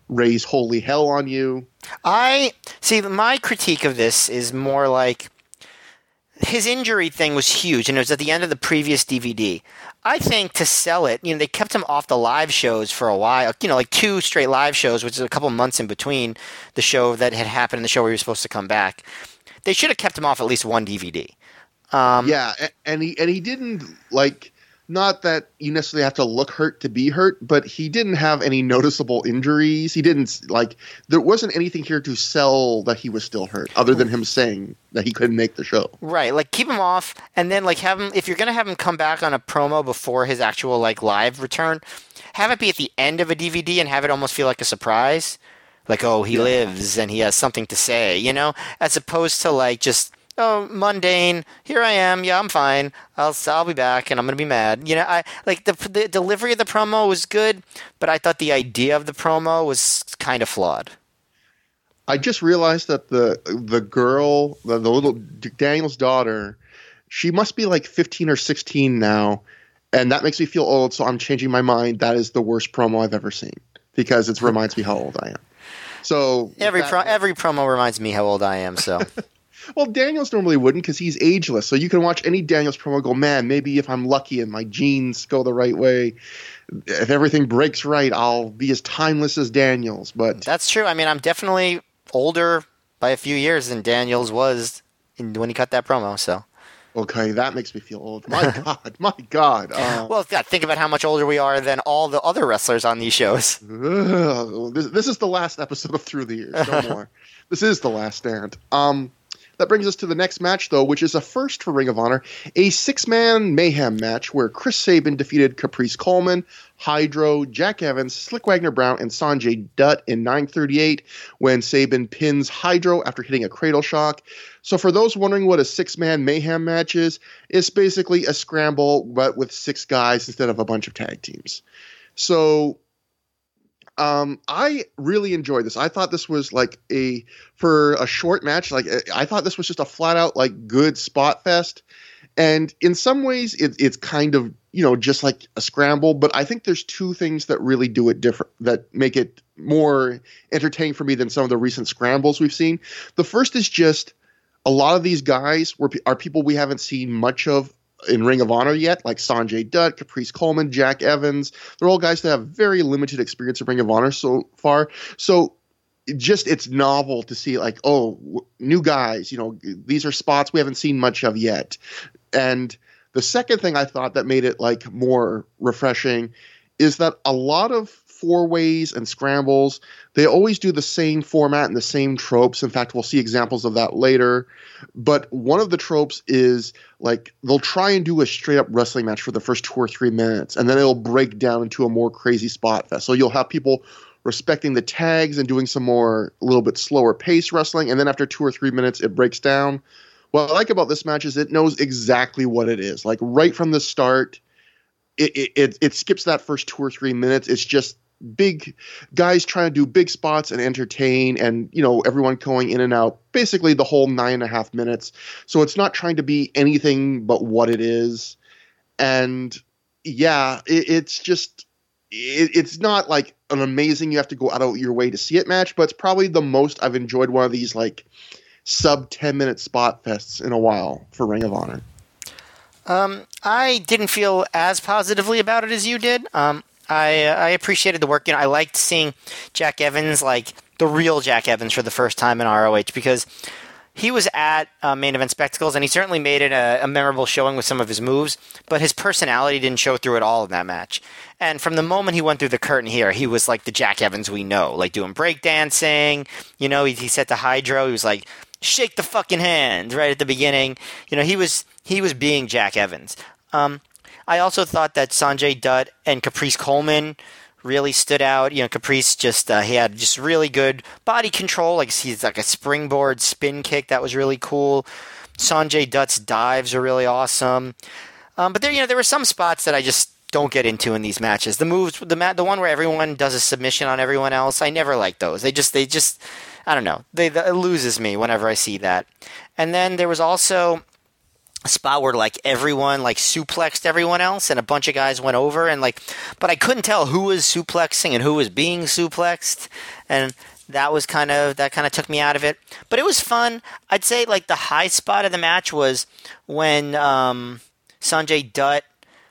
raise holy hell on you. I see. My critique of this is more like his injury thing was huge, and it was at the end of the previous DVD. I think to sell it, you know, they kept him off the live shows for a while. You know, like two straight live shows, which is a couple months in between the show that had happened and the show where he was supposed to come back. They should have kept him off at least one DVD. Um, yeah, and he and he didn't like not that you necessarily have to look hurt to be hurt, but he didn't have any noticeable injuries. He didn't like there wasn't anything here to sell that he was still hurt, other than him saying that he couldn't make the show. Right, like keep him off, and then like have him if you're gonna have him come back on a promo before his actual like live return, have it be at the end of a DVD and have it almost feel like a surprise. Like, oh, he lives and he has something to say, you know, as opposed to like just oh, mundane. Here I am. Yeah, I'm fine. I'll I'll be back, and I'm gonna be mad. You know, I like the the delivery of the promo was good, but I thought the idea of the promo was kind of flawed. I just realized that the the girl, the, the little Daniel's daughter, she must be like 15 or 16 now, and that makes me feel old. So I'm changing my mind. That is the worst promo I've ever seen because it reminds me how old I am. So every that, pro- every promo reminds me how old I am. So Well, Daniels normally wouldn't because he's ageless. So you can watch any Daniels promo go, man, maybe if I'm lucky and my genes go the right way, if everything breaks right, I'll be as timeless as Daniels. But that's true. I mean, I'm definitely older by a few years than Daniels was when he cut that promo. So. Okay, that makes me feel old. My God, my God. Uh, well, yeah, think about how much older we are than all the other wrestlers on these shows. This, this, is the last episode of Through the Years. No more. this is the last stand. Um, that brings us to the next match, though, which is a first for Ring of Honor a six man mayhem match where Chris Sabin defeated Caprice Coleman, Hydro, Jack Evans, Slick Wagner Brown, and Sanjay Dutt in 938 when Sabin pins Hydro after hitting a cradle shock. So, for those wondering what a six man mayhem match is, it's basically a scramble, but with six guys instead of a bunch of tag teams. So, um, I really enjoyed this. I thought this was like a for a short match. Like I thought this was just a flat out like good spot fest. And in some ways, it, it's kind of you know just like a scramble. But I think there's two things that really do it different that make it more entertaining for me than some of the recent scrambles we've seen. The first is just a lot of these guys were, are people we haven't seen much of in Ring of Honor yet, like Sanjay Dutt, Caprice Coleman, Jack Evans. They're all guys that have very limited experience in Ring of Honor so far. So just it's novel to see like oh new guys you know these are spots we haven't seen much of yet and the second thing i thought that made it like more refreshing is that a lot of four ways and scrambles they always do the same format and the same tropes in fact we'll see examples of that later but one of the tropes is like they'll try and do a straight up wrestling match for the first two or three minutes, and then it'll break down into a more crazy spot fest. So you'll have people respecting the tags and doing some more a little bit slower pace wrestling, and then after two or three minutes, it breaks down. What I like about this match is it knows exactly what it is. Like right from the start, it it, it, skips that first two or three minutes. It's just big guys trying to do big spots and entertain and you know everyone going in and out basically the whole nine and a half minutes. So it's not trying to be anything but what it is. And yeah it, it's just it, it's not like an amazing you have to go out of your way to see it match but it's probably the most i've enjoyed one of these like sub 10 minute spot fests in a while for ring of honor. Um, I didn't feel as positively about it as you did. Um, I I appreciated the work. You know, I liked seeing Jack Evans, like the real Jack Evans, for the first time in ROH because he was at uh, main event spectacles and he certainly made it a, a, memorable showing with some of his moves, but his personality didn't show through at all in that match. And from the moment he went through the curtain here, he was like the Jack Evans we know, like doing breakdancing. You know, he, he said to Hydro, he was like, shake the fucking hand right at the beginning. You know, he was he was being Jack Evans. Um, I also thought that Sanjay Dutt and Caprice Coleman really stood out. You know, Caprice just uh, he had just really good body control. Like he's like a springboard spin kick that was really cool. Sanjay Dutt's dives are really awesome. Um, but there, you know, there were some spots that I just don't get into in these matches. The moves, the ma- the one where everyone does a submission on everyone else, I never like those. They just, they just, I don't know. They, it loses me whenever I see that. And then there was also a spot where like everyone like suplexed everyone else and a bunch of guys went over and like but I couldn't tell who was suplexing and who was being suplexed and that was kind of that kind of took me out of it but it was fun I'd say like the high spot of the match was when um, Sanjay Dutt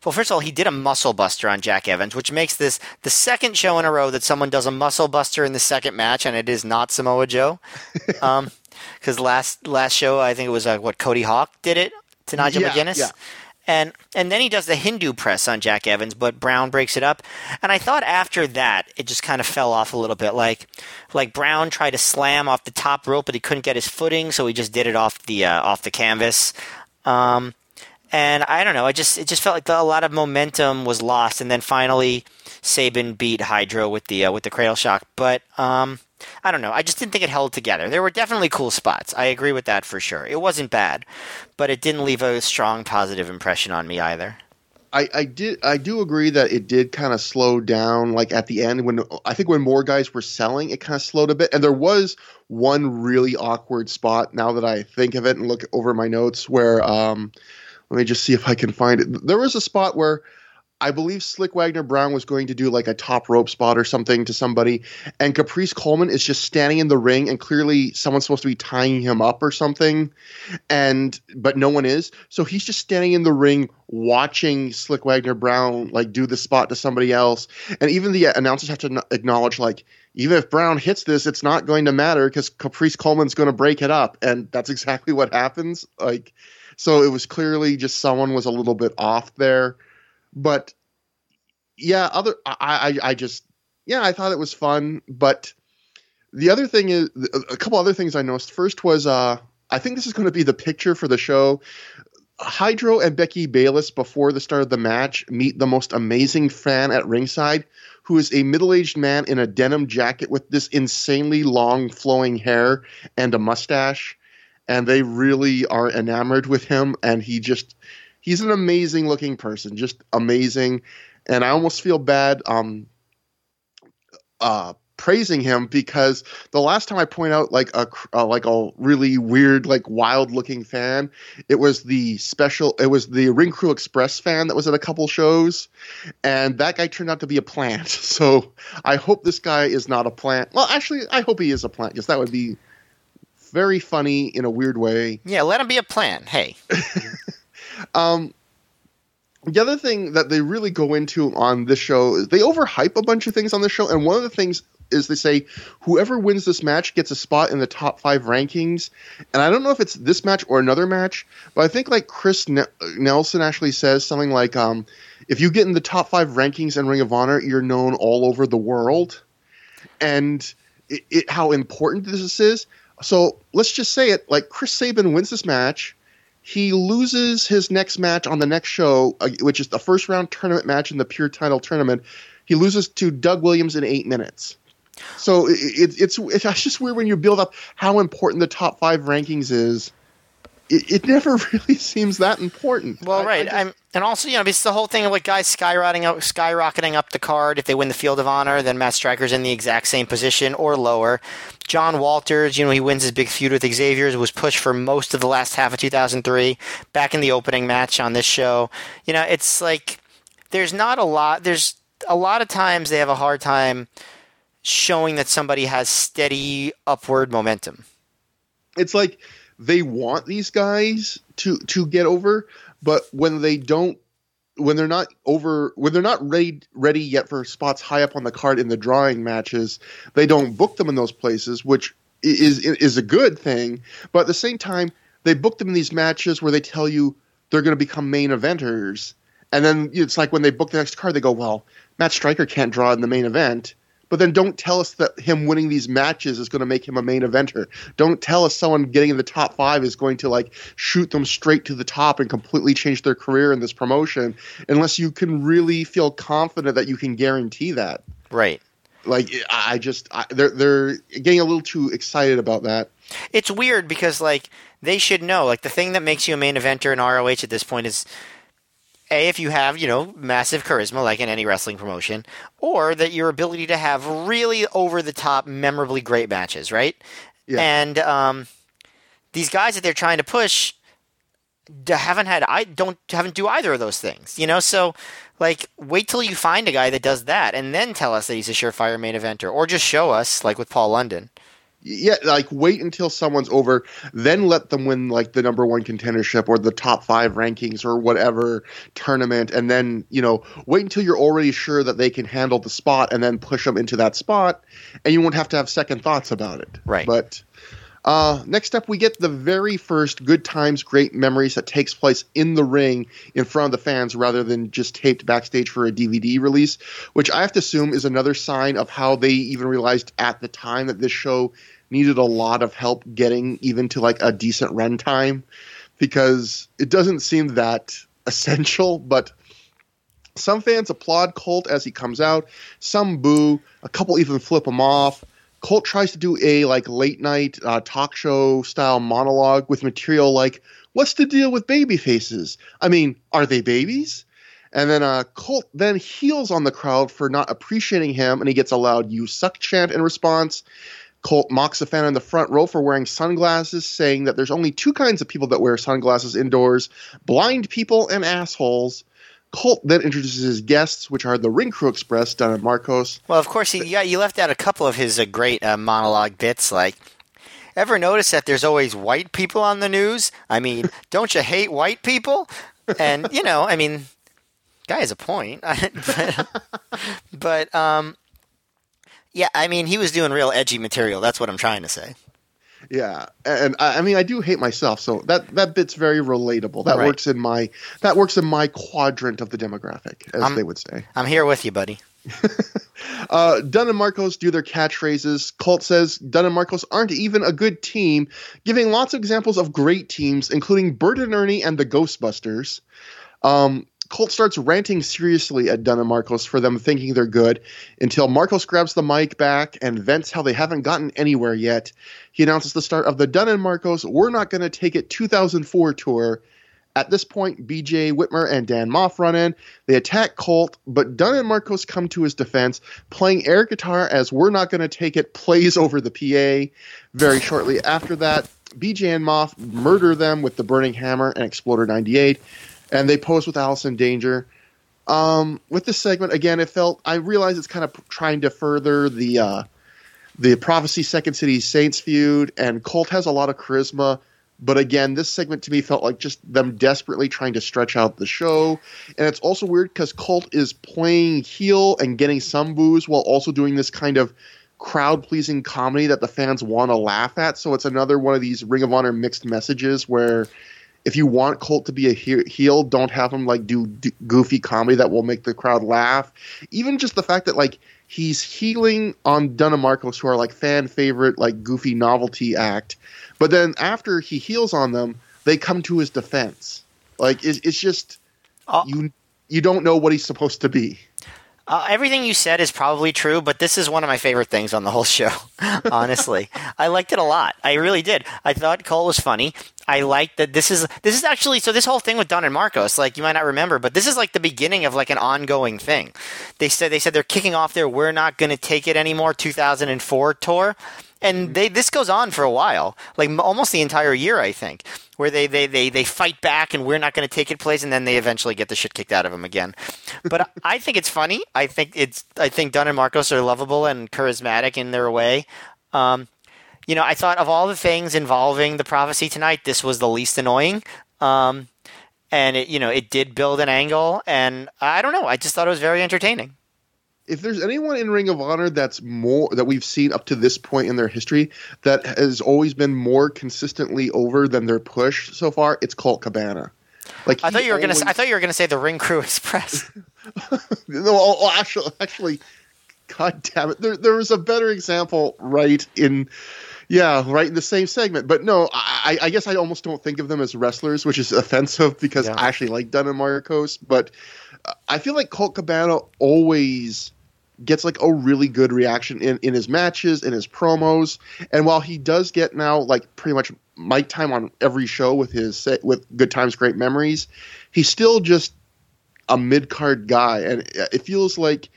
well, first of all, he did a muscle buster on Jack Evans, which makes this the second show in a row that someone does a muscle buster in the second match, and it is not Samoa Joe. um, Because last last show, I think it was uh, what Cody Hawk did it to Nigel Yeah, McGuinness. yeah. And and then he does the Hindu press on Jack Evans, but Brown breaks it up. And I thought after that it just kind of fell off a little bit. Like like Brown tried to slam off the top rope, but he couldn't get his footing, so he just did it off the uh, off the canvas. Um, and I don't know. I just it just felt like the, a lot of momentum was lost, and then finally Sabin beat Hydro with the uh, with the cradle shock. But um, I don't know. I just didn't think it held together. There were definitely cool spots. I agree with that for sure. It wasn't bad, but it didn't leave a strong positive impression on me either. I, I did I do agree that it did kind of slow down like at the end when I think when more guys were selling it kind of slowed a bit and there was one really awkward spot now that I think of it and look over my notes where um let me just see if I can find it there was a spot where I believe Slick Wagner Brown was going to do like a top rope spot or something to somebody, and Caprice Coleman is just standing in the ring, and clearly someone's supposed to be tying him up or something, and but no one is. So he's just standing in the ring watching Slick Wagner Brown like do the spot to somebody else, and even the uh, announcers have to acknowledge like even if Brown hits this, it's not going to matter because Caprice Coleman's going to break it up, and that's exactly what happens. Like, so it was clearly just someone was a little bit off there but yeah, other I, I I just yeah, I thought it was fun. But the other thing is a couple other things I noticed. First was uh I think this is going to be the picture for the show. Hydro and Becky Bayless before the start of the match meet the most amazing fan at ringside, who is a middle-aged man in a denim jacket with this insanely long flowing hair and a mustache, and they really are enamored with him. And he just he's an amazing looking person, just amazing. And I almost feel bad um, uh, praising him because the last time I point out like a uh, like a really weird like wild looking fan, it was the special. It was the Ring Crew Express fan that was at a couple shows, and that guy turned out to be a plant. So I hope this guy is not a plant. Well, actually, I hope he is a plant because that would be very funny in a weird way. Yeah, let him be a plant. Hey, Um, the other thing that they really go into on this show is they overhype a bunch of things on the show, and one of the things is they say whoever wins this match gets a spot in the top five rankings. And I don't know if it's this match or another match, but I think like Chris ne- Nelson actually says something like, um, "If you get in the top five rankings in Ring of Honor, you're known all over the world." And it, it, how important this is. So let's just say it: like Chris Sabin wins this match he loses his next match on the next show, uh, which is the first round tournament match in the pure title tournament. He loses to Doug Williams in eight minutes. So it, it, it's it's just weird when you build up how important the top five rankings is. It, it never really seems that important. well, I- I right. just- I'm, and also, you know, it's the whole thing of like guys skyrocketing up, skyrocketing up the card. If they win the Field of Honor, then Matt Striker's in the exact same position or lower. John Walters, you know, he wins his big feud with Xavier's, was pushed for most of the last half of 2003, back in the opening match on this show. You know, it's like there's not a lot. There's a lot of times they have a hard time showing that somebody has steady upward momentum. it's like they want these guys to to get over, but when they don't when they're not over when they're not ready ready yet for spots high up on the card in the drawing matches, they don't book them in those places, which is is a good thing. But at the same time, they book them in these matches where they tell you they're going to become main eventers, and then it's like when they book the next card, they go, "Well, Matt Striker can't draw in the main event." But then don't tell us that him winning these matches is going to make him a main eventer. Don't tell us someone getting in the top five is going to like shoot them straight to the top and completely change their career in this promotion, unless you can really feel confident that you can guarantee that. Right. Like I just I, they're they're getting a little too excited about that. It's weird because like they should know like the thing that makes you a main eventer in ROH at this point is a if you have you know massive charisma like in any wrestling promotion or that your ability to have really over the top memorably great matches right Yeah. and um, these guys that they're trying to push haven't had I don't haven't do either of those things you know so like wait till you find a guy that does that and then tell us that he's a surefire main eventer or just show us like with Paul London Yeah, like wait until someone's over, then let them win like the number one contendership or the top five rankings or whatever tournament, and then you know wait until you're already sure that they can handle the spot, and then push them into that spot, and you won't have to have second thoughts about it. Right. But uh, next up, we get the very first Good Times, Great Memories that takes place in the ring in front of the fans rather than just taped backstage for a DVD release, which I have to assume is another sign of how they even realized at the time that this show needed a lot of help getting even to like a decent run time because it doesn't seem that essential, but some fans applaud Colt as he comes out, some boo, a couple even flip him off. Colt tries to do a like late night uh, talk show style monologue with material like, "What's the deal with baby faces? I mean, are they babies?" And then uh, Colt then heals on the crowd for not appreciating him, and he gets a loud "You suck" chant in response. Colt mocks a fan in the front row for wearing sunglasses, saying that there's only two kinds of people that wear sunglasses indoors blind people and assholes. Colt then introduces his guests, which are the Ring Crew Express, Dunn Marcos. Well, of course, he, yeah, you left out a couple of his uh, great uh, monologue bits. Like, ever notice that there's always white people on the news? I mean, don't you hate white people? And you know, I mean, guy has a point. but, but um, yeah, I mean, he was doing real edgy material. That's what I'm trying to say. Yeah, and I I mean, I do hate myself, so that that bit's very relatable. That Right. works in my that works in my quadrant of the demographic, as I'm- they would say. I'm here with you, buddy. Uh, Dunn and Marcos do their catchphrases. Colt says Dunn and Marcos aren't even a good team, giving lots of examples of great teams, including Bert and Ernie and the Ghostbusters. Um, Colt starts ranting seriously at Dunn and Marcos for them thinking they're good until Marcos grabs the mic back and vents how they haven't gotten anywhere yet. He announces the start of the Dunn and Marcos We're Not Gonna Take It 2004 tour. At this point, BJ Whitmer and Dan Maff run in. They attack Colt, but Dunn and Marcos come to his defense, playing air guitar as We're Not Gonna Take It plays over the PA. Very shortly after that, BJ and Maff murder them with the Burning Hammer and Exploder 98, and they pose with Allison Danger. Um, with this segment, again, it felt I realize it's kind of trying to further the uh, the Prophecy Second City Saints feud, and Colt has a lot of charisma. But again, this segment to me felt like just them desperately trying to stretch out the show. And it's also weird because Colt is playing heel and getting some boos while also doing this kind of crowd pleasing comedy that the fans want to laugh at. So it's another one of these Ring of Honor mixed messages where if you want Colt to be a he- heel, don't have him like do d- goofy comedy that will make the crowd laugh. Even just the fact that like he's healing on Dunn and Marcos, who are like fan favorite, like goofy novelty act, but then after he heals on them, they come to his defense. Like it's, it's just Uh, you you don't know what he's supposed to be. Uh, everything you said is probably true, but this is one of my favorite things on the whole show. Honestly, I liked it a lot. I really did. I thought Colt was funny. I liked that this is this is actually so this whole thing with Dunn and Marcos, like you might not remember, but this is like the beginning of like an ongoing thing. They said they said they're kicking off their "We're not going to take it anymore" 2004 tour, and they this goes on for a while, like almost the entire year, I think, where they they they, they fight back and we're not going to take it place, and then they eventually get the shit kicked out of them again. But I- I think it's funny. I think it's I think Dunn and Marcos are lovable and charismatic in their way. Um, you know, I thought of all the things involving the prophecy tonight, this was the least annoying. Um, and it, you know, it did build an angle, and I don't know. I just thought it was very entertaining. If there's anyone in Ring of Honor that's more that we've seen up to this point in their history that has always been more consistently over than their push so far, it's Colt Cabana. Like I thought you were gonna. I thought you were gonna say the Ring Crew Express. no, oh, oh, actually, actually, God damn it! There, there was a better example right in, yeah, right in the same segment. But no, I, I guess I almost don't think of them as wrestlers, which is offensive because Yeah. I actually like Dunn and Marcos. But uh, I feel like Colt Cabana always gets like a really good reaction in, in his matches, in his promos, and while he does get now like pretty much mic time on every show with his with Good Times, Great Memories, he's still just a mid card guy, and it feels like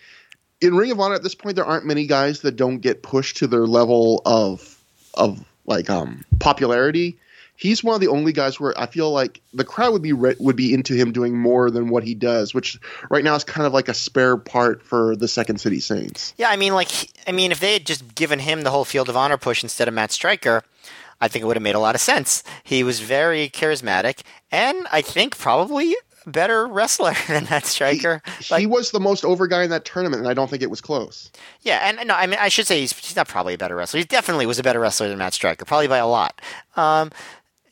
in Ring of Honor at this point there aren't many guys that don't get pushed to their level of of like um popularity. He's one of the only guys where I feel like the crowd would be re- would be into him doing more than what he does, which right now is kind of like a spare part for the Second City Saints. Yeah, I mean, like, I mean, if they had just given him the whole Field of Honor push instead of Matt Striker, I think it would have made a lot of sense. He was very charismatic, and I think probably better wrestler than Matt Striker. he was the most over guy in that tournament, and I don't think it was close. Yeah, and no, I mean, I should say he's, he's not probably a better wrestler. He definitely was a better wrestler than Matt Striker, probably by a lot. Um,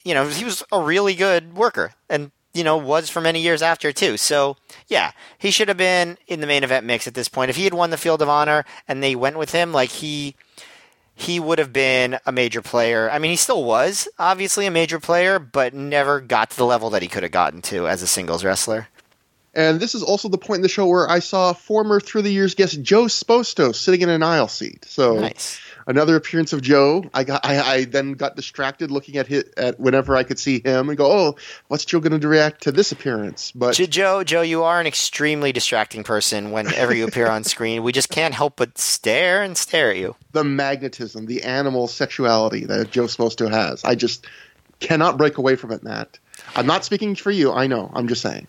you know, he was a really good worker, and you know, was for many years after too. So yeah, he should have been in the main event mix at this point. If he had won the Field of Honor and they went with him, like he he would have been a major player. I mean, he still was obviously a major player, but never got to the level that he could have gotten to as a singles wrestler. And this is also the point in the show where I saw former through the years guest Joe Sposto sitting in an aisle seat. So Nice. Another appearance of Joe. I got I, I then got distracted looking at hit at whenever I could see him and go, oh, what's Joe going to react to this appearance? But Jo- Joe, Joe, you are an extremely distracting person whenever you appear on screen. We just can't help but stare and stare at you. the magnetism, the animal sexuality that Joe Sposto has, I just cannot break away from it, Matt. I'm not speaking for you. I know. I'm just saying.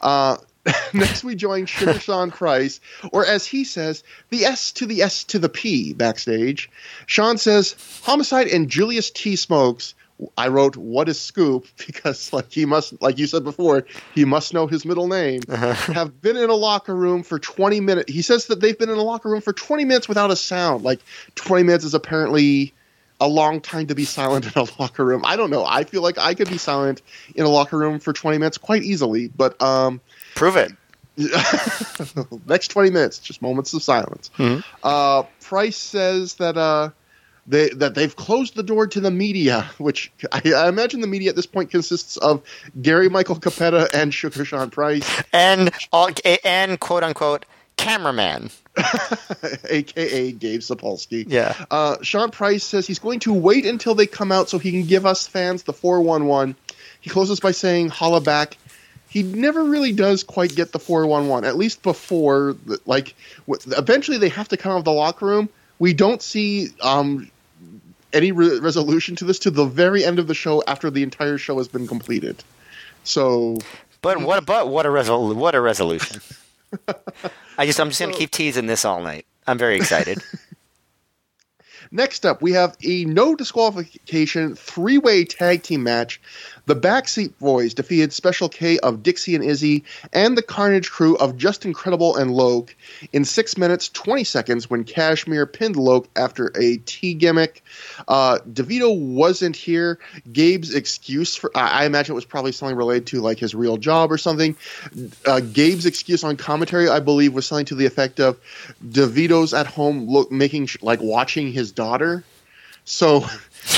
Uh, next, we join Sugar Sean Price, or as he says, the S to the S to the P backstage. Sean says, Homicide and Julius T. Smokes. I wrote, "What is Scoop?" because, like he must, like you said before, he must know his middle name. have been in a locker room for 20 minutes. He says that they've been in a locker room for 20 minutes without a sound. Like 20 minutes is apparently a long time to be silent in a locker room. I don't know. I feel like I could be silent in a locker room for 20 minutes quite easily, but um Prove it. next 20 minutes just moments of silence. Mhm. Uh Price says that uh they, that they've closed the door to the media, which I, I imagine the media at this point consists of Gary Michael Cappetta and Sugar Sean Price. And all, and quote unquote cameraman. aka Gabe Sapolsky. Yeah. Uh, Sean Price says he's going to wait until they come out so he can give us fans the 411. He closes by saying, holla back. He never really does quite get the 411, at least before, the, like, eventually they have to come out of the locker room. We don't see um, any re- resolution to this to the very end of the show after the entire show has been completed. So, But what but what a resol- what a resolution. I just I'm just gonna So- keep teasing this all night. I'm very excited. Next up, we have a no disqualification three way tag team match. The Backseat Boys defeated Special K of Dixie and Izzy and the Carnage crew of Justin Credible and Loc in 6 minutes 20 seconds when Kashmere pinned Loc after a T gimmick. Uh, DeVito wasn't here. Gabe's excuse for, I I imagine it was probably something related to like his real job or something. Uh, Gabe's excuse on commentary, I believe, was something to the effect of DeVito's at home look making like watching his daughter. So,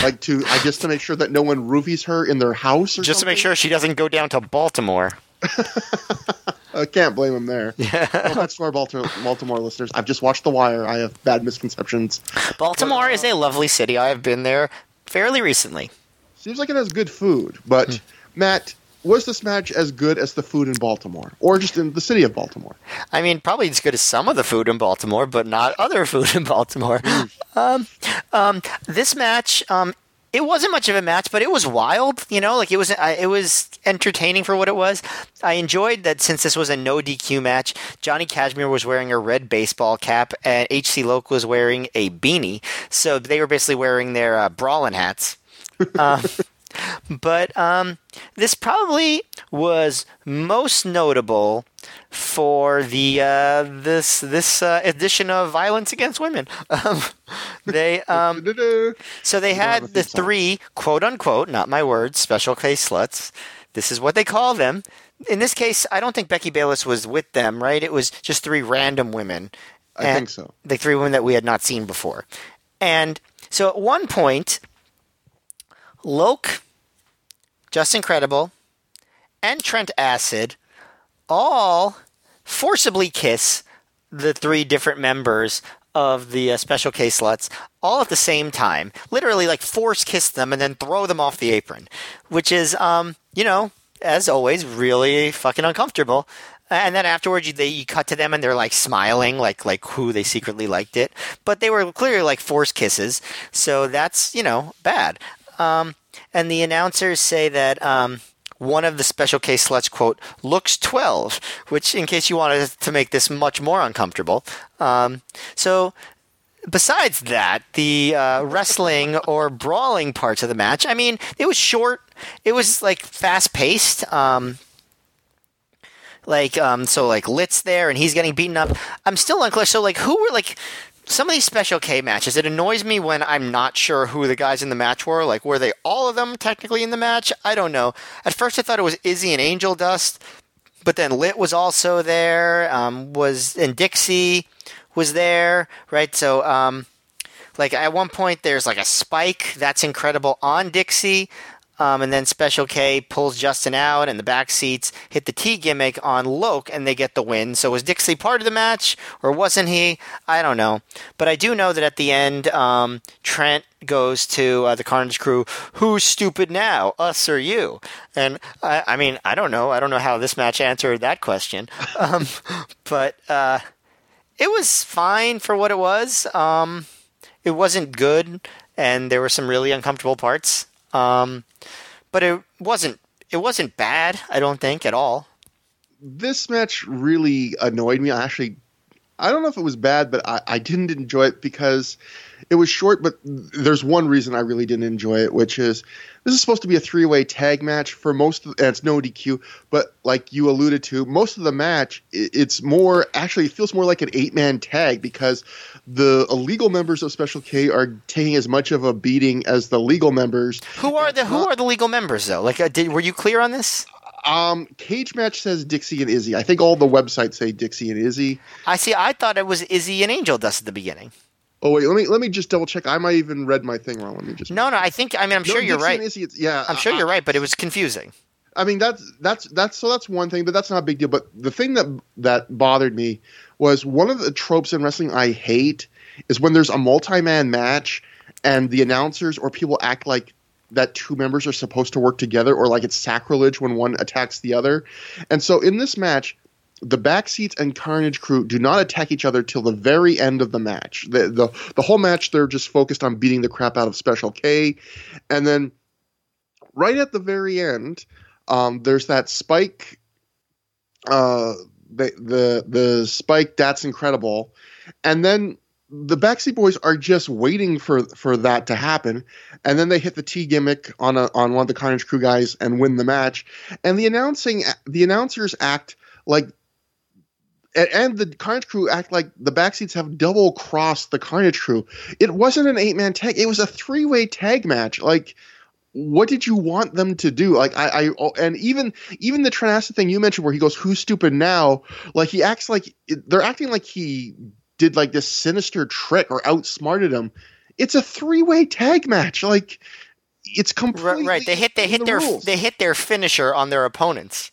like to I guess to make sure that no one roofies her in their house. Or just to make sure she doesn't go down to Baltimore. I can't blame him there. Yeah. no offense to our Baltimore, Baltimore listeners. I've just watched The Wire. I have bad misconceptions. Baltimore is a uh, lovely city. I have been there fairly recently. Seems like it has good food, but hmm. Matt, was this match as good as the food in Baltimore, or just in the city of Baltimore? I mean, probably as good as some of the food in Baltimore, but not other food in Baltimore. um, um, this match, um, it wasn't much of a match, but it was wild. You know, like it was, I- it was entertaining for what it was. I enjoyed that since this was a no DQ match, Johnny Kashmere was wearing a red baseball cap, and HC Loc was wearing a beanie. So they were basically wearing their uh, brawling hats. Um, but um, this probably was most notable for the uh, this this uh, edition of violence against women. Um, they um, so they don't have a had the three quote unquote, not my words, special case sluts. This is what they call them. In this case, I don't think Becky Bayless was with them, right? It was just three random women. I think so. the three women that we had not seen before. And so at one point, Loc, Justin Credible, and Trent Acid all forcibly kiss the three different members of the uh, special case sluts all at the same time. Literally, like force kiss them and then throw them off the apron, which is, um, you know, as always, really fucking uncomfortable. And then afterwards, you, they you cut to them and they're like smiling, like like who they secretly liked it, but they were clearly like forced kisses, so that's you know bad. Um, and the announcers say that um, one of the special case sluts quote looks 12 which in case you wanted to make this much more uncomfortable um, so besides that the uh, wrestling or brawling parts of the match i mean it was short it was like fast paced um, like um, so like lit's there and he's getting beaten up. I'm still unclear so like who were like some of these special K matches, it annoys me when I'm not sure who the guys in the match were. Like, were they all of them technically in the match? I don't know. At first, I thought it was Izzy and Angel Dust, but then Lit was also there. Um, was and Dixie was there, right? So, um, like at one point, there's like a spike that's incredible on Dixie. Um, and then Special K pulls Justin out, and the back seats hit the T gimmick on Loc, and they get the win. So was Dixie part of the match, or wasn't he? I don't know. But I do know that at the end, um, Trent goes to uh, the Carnage crew, who's stupid now, us or you? And I, I mean, I don't know. I don't know how this match answered that question. Um, but uh, it was fine for what it was. Um, it wasn't good, and there were some really uncomfortable parts. Um, but it wasn't it wasn't bad. I don't think at all. This match really annoyed me. I actually, I don't know if it was bad, but I, I didn't enjoy it because it was short. But there's one reason I really didn't enjoy it, which is this is supposed to be a three way tag match for most, of, and it's no DQ. But like you alluded to, most of the match, it's more actually it feels more like an eight man tag because the illegal members of Special K are taking as much of a beating as the legal members. Who are the Who are the legal members though? Like, uh, did were you clear on this? Um, Cagematch says Dixie and Izzy. I think all the websites say Dixie and Izzy. I see. I thought it was Izzy and Angel Dust at the beginning. Oh wait, let me let me just double check. I might even read my thing wrong. Let me just. No, no. I think. I mean, I'm No, sure you're Dixie right. and Izzy, yeah, I'm sure you're right, but it was confusing. I mean that's that's that's so that's one thing, but that's not a big deal. But the thing that that bothered me was one of the tropes in wrestling I hate is when there's a multi-man match and the announcers or people act like that two members are supposed to work together or like it's sacrilege when one attacks the other. And so in this match, the backseats and Carnage crew do not attack each other till the very end of the match. The, the the whole match they're just focused on beating the crap out of Special K, and then right at the very end, um, there's that spike. Uh, the the the spike that's incredible, and then the Backseat Boys are just waiting for for that to happen, and then they hit the T gimmick on a, on one of the Carnage Crew guys and win the match. And the announcing the announcers act like and, the Carnage Crew act like the backseats have double crossed the Carnage Crew. It wasn't an eight man tag; it was a three way tag match. Like, what did you want them to do? Like, I, I oh, and even even the Trent Acid thing you mentioned, where he goes, "Who's stupid now?" Like, he acts like they're acting like he did like this sinister trick or outsmarted him. It's a three way tag match. Like, it's completely Right, right. They hit they hit the their rules. they hit their finisher on their opponents.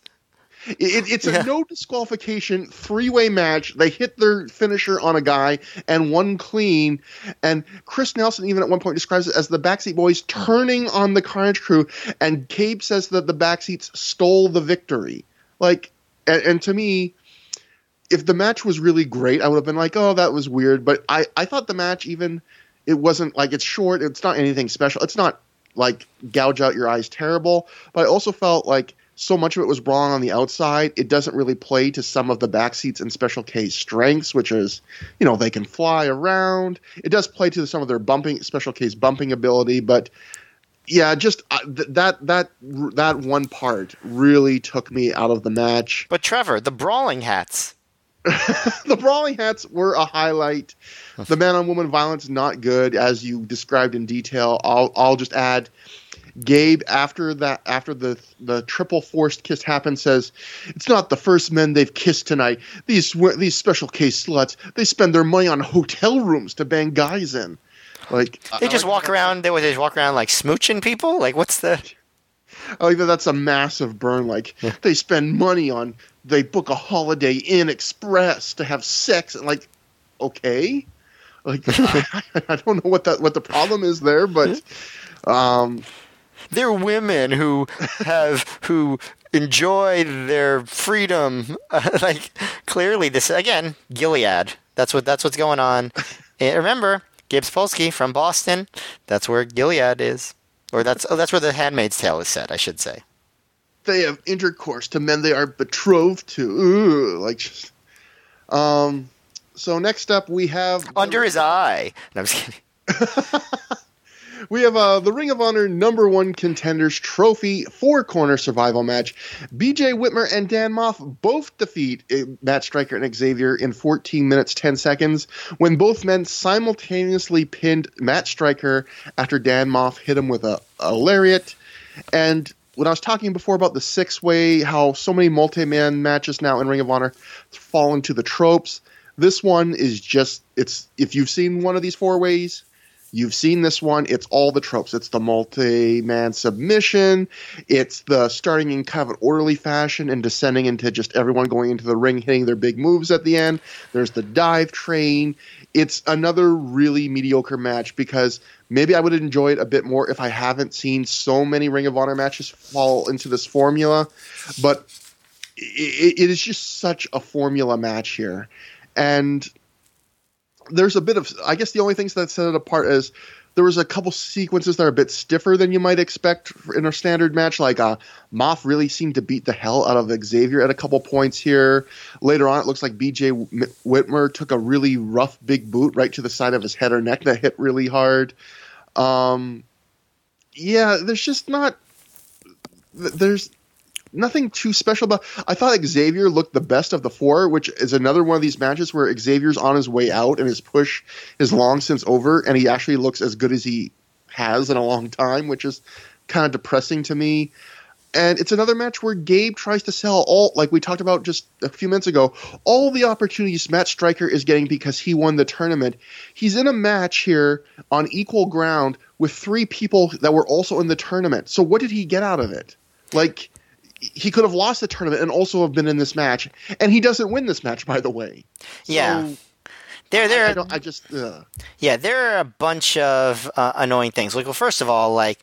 It, it's Yeah. a no disqualification three way match. They hit their finisher on a guy and one clean. And Chris Nelson even at one point describes it as the Backseat Boys turning on the Carnage Crew. And Gabe says that the Backseats stole the victory. Like, and, and to me, if the match was really great, I would have been like, oh, that was weird. But I, I thought the match even it wasn't like it's short. It's not anything special. It's not like gouge out your eyes terrible. But I also felt like so much of it was wrong on the outside. It doesn't really play to some of the backseats and Special K's strengths, which is, you know, they can fly around. It does play to some of their bumping, Special K's bumping ability, but yeah, just uh, th- that that that one part really took me out of the match. But Trevor, the brawling hats. the brawling hats were a highlight. The man on woman violence not good as you described in detail. I'll I'll just add Gabe after that after the the triple forced kiss happened says it's not the first men they've kissed tonight. These these special case sluts they spend their money on hotel rooms to bang guys in. Like they just walk around. They would just walk around like smooching people. Like what's the? I like that. That's a massive burn. Like they spend money on. They book a Holiday Inn Express to have sex. And like, okay, like I don't know what that what the problem is there, but um, they're women who have who enjoy their freedom. like clearly, this again, Gilead. That's what that's what's going on. And remember, Gabe Sapolsky from Boston. That's where Gilead is, or that's oh, that's where the Handmaid's Tale is set. I should say. They have intercourse to men they are betrothed to. Ooh, like, just, um. So next up we have under his eye. No, I'm just kidding. we have uh, the Ring of Honor number one contenders trophy four corner survival match. BJ Whitmer and Dan Maff both defeat uh, Matt Striker and Xavier in 14 minutes 10 seconds when both men simultaneously pinned Matt Striker after Dan Maff hit him with a, a lariat. And when I was talking before about the six way, how so many multi man matches now in Ring of Honor fall into the tropes. This one is just it's if you've seen one of these four ways, You've seen this one. It's all the tropes. It's the multi man submission. It's the starting in kind of an orderly fashion and descending into just everyone going into the ring, hitting their big moves at the end. There's the dive train. It's another really mediocre match because maybe I would enjoy it a bit more if I haven't seen so many Ring of Honor matches fall into this formula. But it, it is just such a formula match here. And there's a bit of I guess the only things that set it apart is there was a couple sequences that are a bit stiffer than you might expect in a standard match. Like uh, Maff really seemed to beat the hell out of Xavier at a couple points here. Later on, it looks like B.J. Whitmer took a really rough big boot right to the side of his head or neck that hit really hard. Um, yeah, there's just not. There's nothing too special about. I thought Xavier looked the best of the four, which is another one of these matches where Xavier's on his way out and his push is long since over, and he actually looks as good as he has in a long time, which is kind of depressing to me. And it's another match where Gabe tries to sell all, like we talked about just a few minutes ago, all the opportunities Matt Striker is getting because he won the tournament. He's in a match here on equal ground with three people that were also in the tournament. So what did he get out of it? Like, he could have lost the tournament and also have been in this match, and he doesn't win this match, by the way. Yeah. So, there, there. I, I, don't, I just. Uh. Yeah, there are a bunch of uh, annoying things. Like, well, first of all, like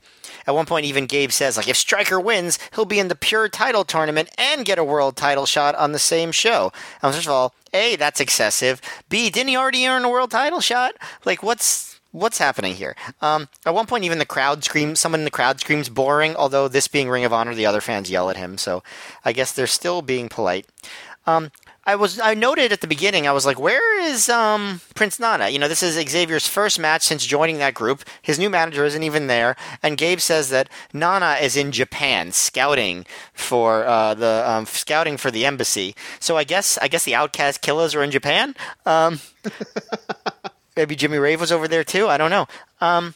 at one point, even Gabe says, like, if Striker wins, he'll be in the pure title tournament and get a world title shot on the same show. And first of all, a that's excessive. B didn't he already earn a world title shot? Like, what's what's happening here? Um, at one point, even the crowd screams. Someone in the crowd screams "boring." Although this being Ring of Honor, the other fans yell at him. So I guess they're still being polite. Um, I was I noted at the beginning. I was like, "Where is um, Prince Nana?" You know, this is Xavier's first match since joining that group. His new manager isn't even there, and Gabe says that Nana is in Japan scouting for uh, the um, scouting for the embassy. So I guess I guess the Outcast Killers are in Japan. Um, maybe Jimmy Rave was over there too. I don't know. Um,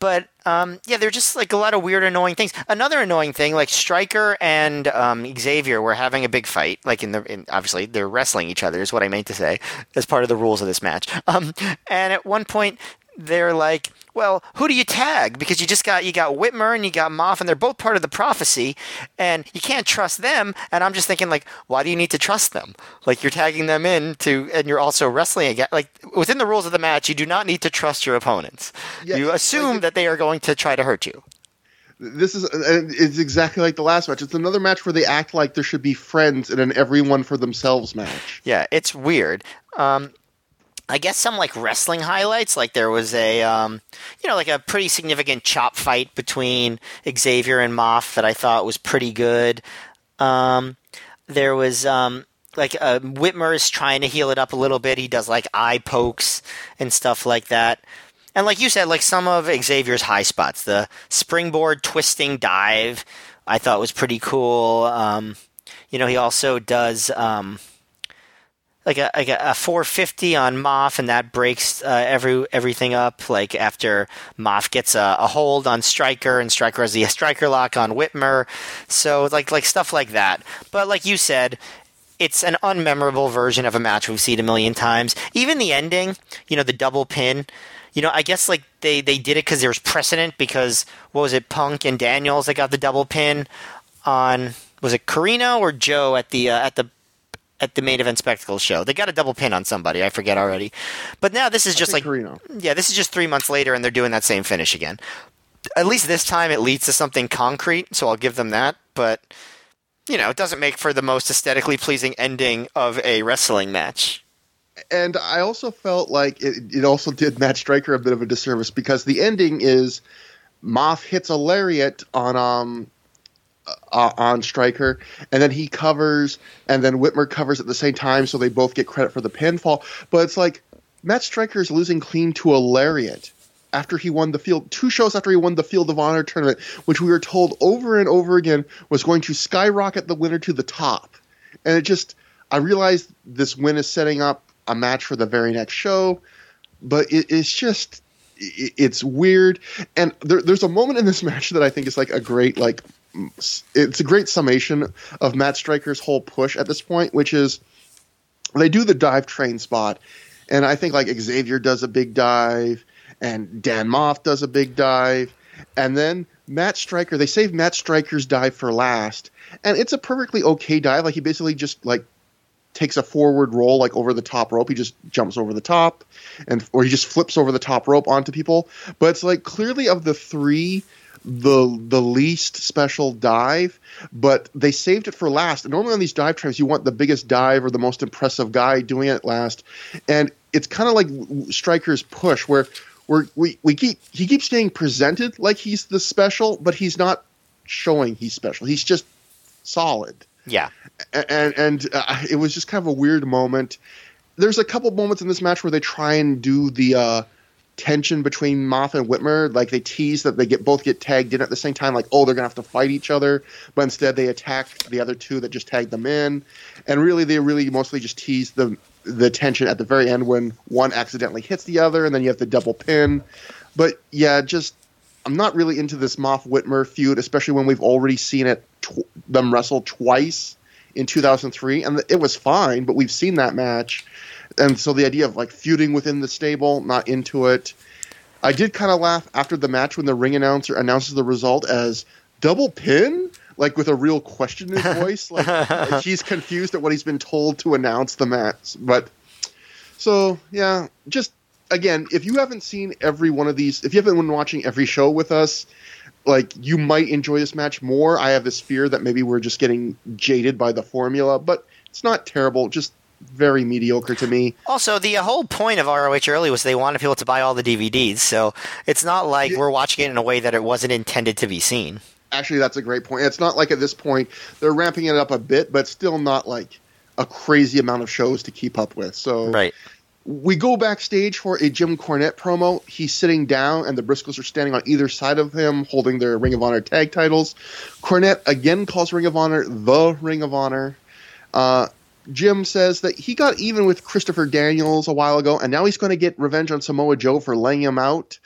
but um, yeah, they're just like a lot of weird, annoying things. Another annoying thing, like Striker and um, Xavier were having a big fight. Like in the in, obviously they're wrestling each other is what I meant to say as part of the rules of this match. Um, and at one point they're like, well, who do you tag? Because you just got you got Whitmer and you got Maff, and they're both part of the prophecy, and you can't trust them. And I'm just thinking, like, why do you need to trust them? Like you're tagging them in to, and you're also wrestling again. Like within the rules of the match, you do not need to trust your opponents. you assume like that they are going to try to hurt you. This is it's exactly like the last match. It's another match where they act like there should be friends in an everyone for themselves match. Yeah, it's weird. Um, I guess some like wrestling highlights, like there was a, um, you know, like a pretty significant chop fight between Xavier and Maff that I thought was pretty good. Um, there was um, like uh, Whitmer is trying to heal it up a little bit. He does like eye pokes and stuff like that. And like you said, like some of Xavier's high spots, the springboard twisting dive, I thought was pretty cool. Um, you know, he also does. Like a like a, 450 on Maff, and that breaks uh, every everything up. Like after Maff gets a, a, hold on Striker, and Striker has the Striker lock on Whitmer. So like like stuff like that. But like you said, it's an unmemorable version of a match we've seen a million times. Even the ending, you know, the double pin. You know, I guess like they, they did it because there was precedent because what was it, Punk and Daniels that got the double pin on was it Corino or Joe at the uh, at the at the main event spectacle show. They got a double pin on somebody. I forget already. But now this is just like Corino. yeah, this is just three months later, and they're doing that same finish again. At least this time it leads to something concrete, so I'll give them that. But you know, it doesn't make for the most aesthetically pleasing ending of a wrestling match. And I also felt like it, it also did Matt Striker a bit of a disservice because the ending is Maff hits a lariat on um uh, on Striker, and then he covers, and then Whitmer covers at the same time, so they both get credit for the pinfall. But it's like Matt Striker is losing clean to a lariat after he won the field two shows after he won the Field of Honor tournament, which we were told over and over again was going to skyrocket the winner to the top. And it just I realized this win is setting up a match for the very next show, but it, it's just it, it's weird. And there, there's a moment in this match that I think is like a great like it's a great summation of Matt Striker's whole push at this point, which is they do the dive train spot, and I think like Xavier does a big dive and Dan Maff does a big dive, and then Matt Striker. They save Matt Striker's dive for last, and it's a perfectly okay dive. Like he basically just like takes a forward roll like over the top rope. He just jumps over the top, and or he just flips over the top rope onto people. But it's like clearly of the three the the least special dive, but they saved it for last. And normally on these dive trains, you want the biggest dive or the most impressive guy doing it last. And it's kind of like Striker's push, where we're, we we keep he keeps getting presented like he's the special, but he's not showing he's special. He's just solid. Yeah, and and uh, it was just kind of a weird moment. There's a couple moments in this match where they try and do the uh, tension between Maff and Whitmer. Like they tease that they get both get tagged in at the same time. Like oh they're gonna have to fight each other, but instead they attack the other two that just tagged them in. And really they really mostly just tease the the tension at the very end when one accidentally hits the other, and then you have the double pin. But yeah, just I'm not really into this Maff Whitmer feud, especially when we've already seen it tw- them wrestle twice in 2003, and it was fine. But we've seen that match, and so the idea of like feuding within the stable, not into it. I did kind of laugh after the match when the ring announcer announces the result as double pin like with a real question in his voice. Like, like he's confused at what he's been told to announce the match. But so yeah, just again, if you haven't seen every one of these, if you haven't been watching every show with us, like you might enjoy this match more. I have this fear that maybe we're just getting jaded by the formula, but it's not terrible. Just very mediocre to me. Also, the whole point of ROH early was they wanted people to buy all the DVDs, so it's not like yeah. we're watching it in a way that it wasn't intended to be seen actually, that's a great point. It's not like at this point they're ramping it up a bit, but still not like a crazy amount of shows to keep up with. So right. We go backstage for a Jim Cornette promo. He's sitting down, and the Briscoes are standing on either side of him, holding their Ring of Honor tag titles. Cornette again calls Ring of Honor the Ring of Honor. Uh, Jim says that he got even with Christopher Daniels a while ago, and now he's going to get revenge on Samoa Joe for laying him out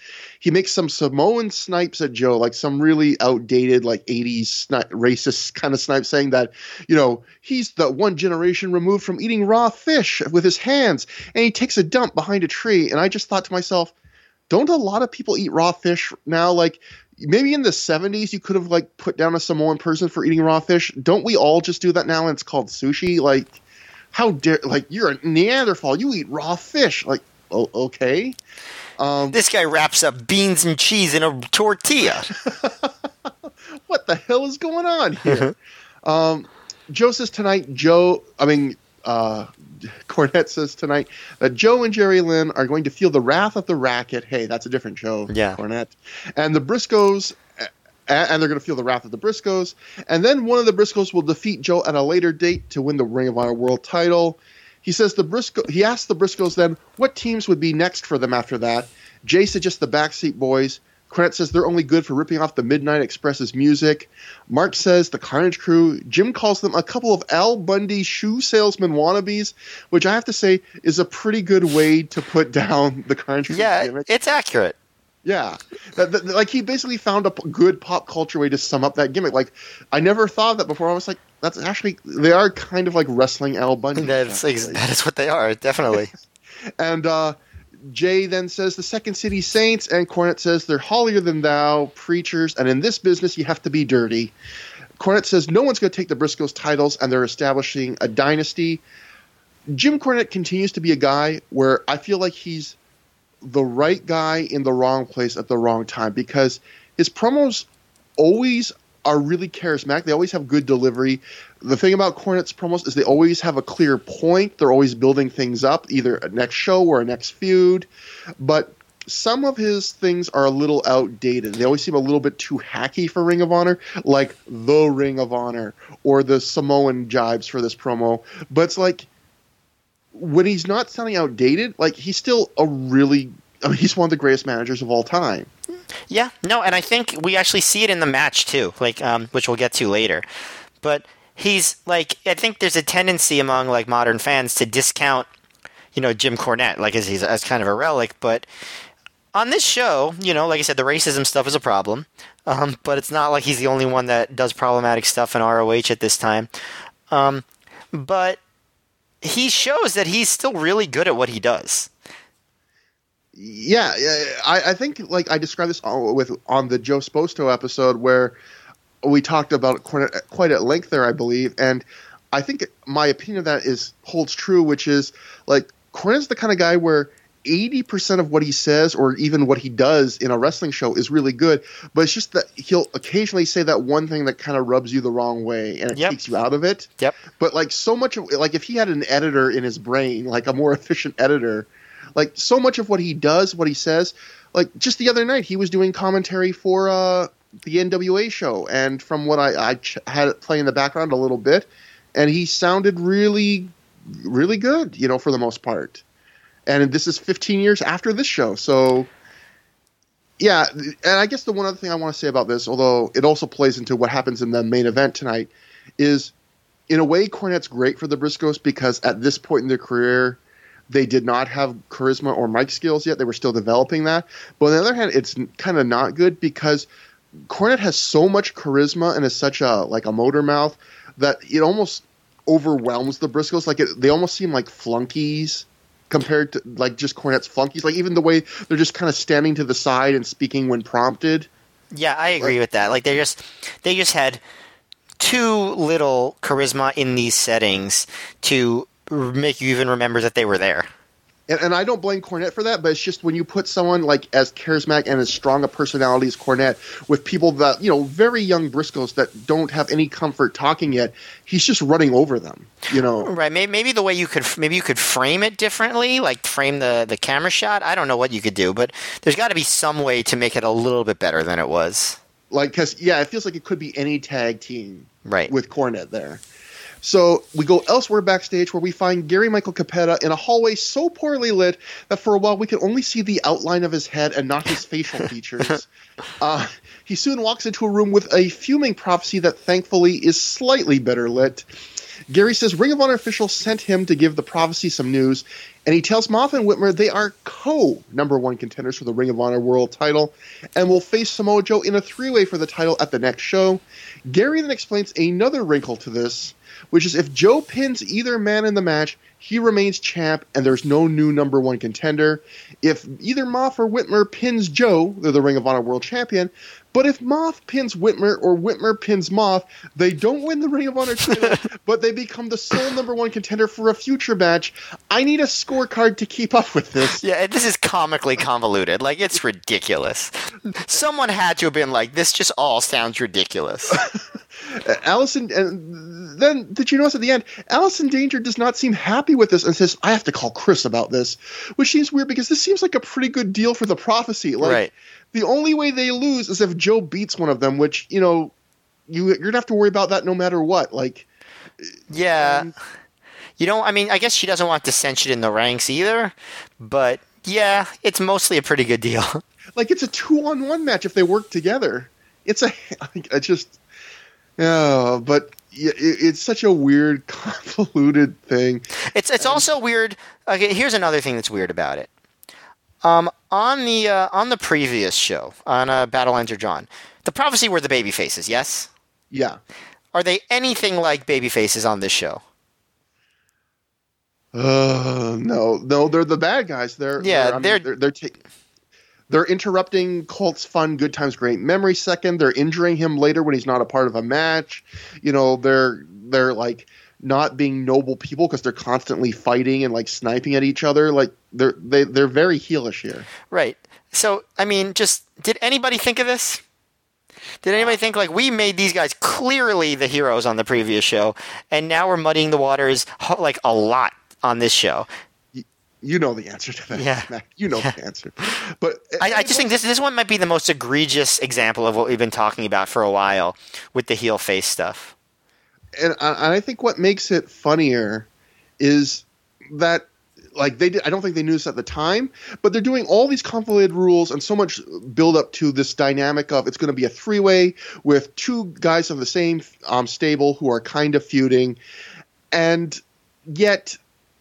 he makes some Samoan snipes at Joe, like some really outdated, like 80s sni- racist kind of snipe, saying that, you know, he's the one generation removed from eating raw fish with his hands, and he takes a dump behind a tree. And I just thought to myself, don't a lot of people eat raw fish now? Like, maybe in the 70s you could have like put down a Samoan person for eating raw fish. Don't we all just do that now and it's called sushi? Like, how dare, like, you're a Neanderthal, you eat raw fish. Like, oh, okay. Um, this guy wraps up beans and cheese in a tortilla. what the hell is going on here? um, Joe says tonight, Joe, I mean, uh, Cornette says tonight that Joe and Jerry Lynn are going to feel the wrath of the racket. Hey, that's a different show, yeah. Cornette. And the Briscoes, and they're going to feel the wrath of the Briscoes. And then one of the Briscoes will defeat Joe at a later date to win the Ring of Honor World title. He says the Briscoe. He asks the Briscoes then what teams would be next for them after that. Jay suggests the Backseat Boys. Cornette says they're only good for ripping off the Midnight Express's music. Mark says the Carnage Crew. Jim calls them a couple of Al Bundy shoe salesman wannabes, which I have to say is a pretty good way to put down the Carnage Crew. Yeah, gimmick. it's accurate. Yeah, that, that- like he basically found a p- good pop culture way to sum up that gimmick. Like I never thought of that before. I was like, that's actually they are kind of like wrestling Al Bundy. That's ex- that is what they are, definitely. And uh, Jay then says the Second City Saints, and Cornette says they're holier than thou preachers, and in this business you have to be dirty. Cornette says no one's going to take the Briscoes titles, and they're establishing a dynasty. Jim Cornette continues to be a guy where I feel like he's the right guy in the wrong place at the wrong time because his promos always are really charismatic. They always have good delivery. The thing about Cornette's promos is they always have a clear point. They're always building things up, either a next show or a next feud. But some of his things are a little outdated. They always seem a little bit too hacky for Ring of Honor, like the Ring of Honor or the Samoan jibes for this promo. But it's like when he's not sounding outdated, like he's still a really I mean, he's one of the greatest managers of all time. Yeah, no, and I think we actually see it in the match too, like um, which we'll get to later. But he's like, I think there's a tendency among like modern fans to discount, you know, Jim Cornette, like as he's as kind of a relic. But on this show, you know, like I said, the racism stuff is a problem. Um, but it's not like he's the only one that does problematic stuff in ROH at this time. Um, but he shows that he's still really good at what he does. Yeah, I, I think like I described this with on the Joe Sposto episode where we talked about Cornette quite at length there, I believe, and I think my opinion of that is holds true, which is like Cornette's the kind of guy where eighty percent of what he says or even what he does in a wrestling show is really good, but it's just that he'll occasionally say that one thing that kind of rubs you the wrong way and it Yep. takes you out of it. Yep. But like so much of like if he had an editor in his brain, like a more efficient editor, like so much of what he does, what he says, like just the other night he was doing commentary for uh the NWA show, and from what I, I ch- had it play in the background a little bit, and he sounded really, really good, you know, for the most part. And this is 15 years after this show, so yeah. And I guess the one other thing I want to say about this, although it also plays into what happens in the main event tonight, is in a way Cornette's great for the Briscoes because at this point in their career, they did not have charisma or mic skills yet. They were still developing that. But on the other hand, it's kind of not good because Cornette has so much charisma and is such a like a motor mouth that it almost overwhelms the Briscoes. Like it, they almost seem like flunkies compared to like just Cornette's flunkies. Like even the way they're just kind of standing to the side and speaking when prompted. Yeah, I agree with that. Like they just they just had too little charisma in these settings to make you even remember that they were there. And, and I don't blame Cornette for that, but it's just when you put someone like as charismatic and as strong a personality as Cornette with people that you know very young Briscoes that don't have any comfort talking yet, he's just running over them. You know, Right? Maybe, maybe the way you could maybe you could frame it differently, like frame the the camera shot. I don't know what you could do, but there's got to be some way to make it a little bit better than it was. like because yeah, it feels like it could be any tag team Right. with Cornette there. So we go elsewhere backstage where we find Gary Michael Cappetta in a hallway so poorly lit that for a while we can only see the outline of his head and not his facial features. Uh, he soon walks into a room with a fuming prophecy that thankfully is slightly better lit. Gary says Ring of Honor officials sent him to give the prophecy some news, and he tells Maff and Whitmer they are co number one contenders for the Ring of Honor World title and will face Samoa Joe in a three way for the title at the next show. Gary then explains another wrinkle to this, which is if Joe pins either man in the match, he remains champ and there's no new number one contender. If either Maff or Whitmer pins Joe, they're the Ring of Honor World Champion. But if Maff pins Whitmer or Whitmer pins Maff, they don't win the Ring of Honor title, but they become the sole number one contender for a future match. I need a scorecard to keep up with this. Yeah, this is comically convoluted. Like it's ridiculous. Someone had to have been like, "This just all sounds ridiculous." Uh, Allison, and then did you notice at the end, Allison Danger does not seem happy with this and says, "I have to call Chris about this," which seems weird because this seems like a pretty good deal for the prophecy. Like, Right. The only way they lose is if Joe beats one of them, which you know, you you're gonna have to worry about that no matter what. Like, Yeah. Um, you know, I mean, I guess she doesn't want dissension in the ranks either, but yeah, it's mostly a pretty good deal. like it's a two on one match if they work together. It's a, I just, yeah, but it's such a weird, convoluted thing. It's it's also weird. Okay, here's another thing that's weird about it. Um, on the uh, on the previous show on uh, Battle Are Drawn, the prophecy were the baby faces. Yes. Yeah. Are they anything like baby faces on this show? Uh, no, no, they're the bad guys. They're Yeah, they're I mean, they're- they're they're, ta- they're interrupting Colt's fun, good times, great memory second. They're injuring him later when he's not a part of a match. You know, they're they're like not being noble people because they're constantly fighting and like sniping at each other. Like they're they they're very heelish here. Right. So, I mean, just did anybody think of this? Did anybody think like we made these guys clearly the heroes on the previous show, and now we're muddying the waters like a lot on this show? You know the answer to that. Yeah. Mac. You know the answer. But I, I just think this this one might be the most egregious example of what we've been talking about for a while with the heel face stuff. and I, I think what makes it funnier is that like they did, I don't think they knew this at the time, but they're doing all these convoluted rules and so much build up to this dynamic of it's going to be a three way with two guys of the same um, stable who are kind of feuding, and yet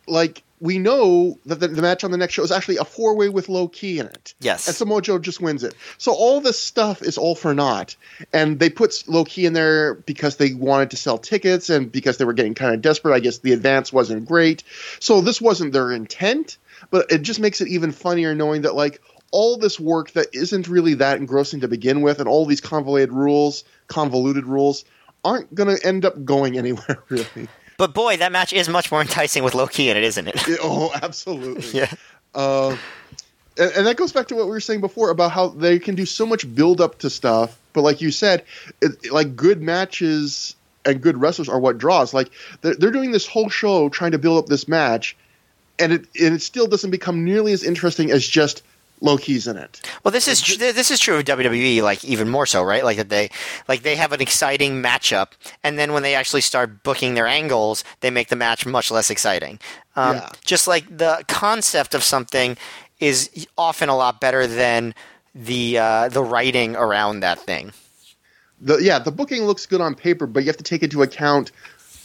like we know that the, the match on the next show is actually a four way with Low Ki in it. Yes. And Samoa Joe just wins it. So all this stuff is all for naught. And they put Low Ki in there because they wanted to sell tickets and because they were getting kind of desperate. I guess the advance wasn't great. So this wasn't their intent, but it just makes it even funnier knowing that like all this work that isn't really that engrossing to begin with and all these convoluted rules, convoluted rules aren't going to end up going anywhere really. But boy, that match is much more enticing with Low Ki in it, isn't it? Oh, absolutely. yeah. Uh, and, and that goes back to what we were saying before about how they can do so much build up to stuff, but like you said, it, like good matches and good wrestlers are what draws. Like they're, they're doing this whole show trying to build up this match, and it and it still doesn't become nearly as interesting as just Low Ki's in it. Well, this is tr- this is true of WWE, like even more so, right? Like that they like they have an exciting matchup, and then when they actually start booking their angles, they make the match much less exciting. Um, Yeah. Just like the concept of something is often a lot better than the uh, the writing around that thing. The yeah, the booking looks good on paper, but you have to take into account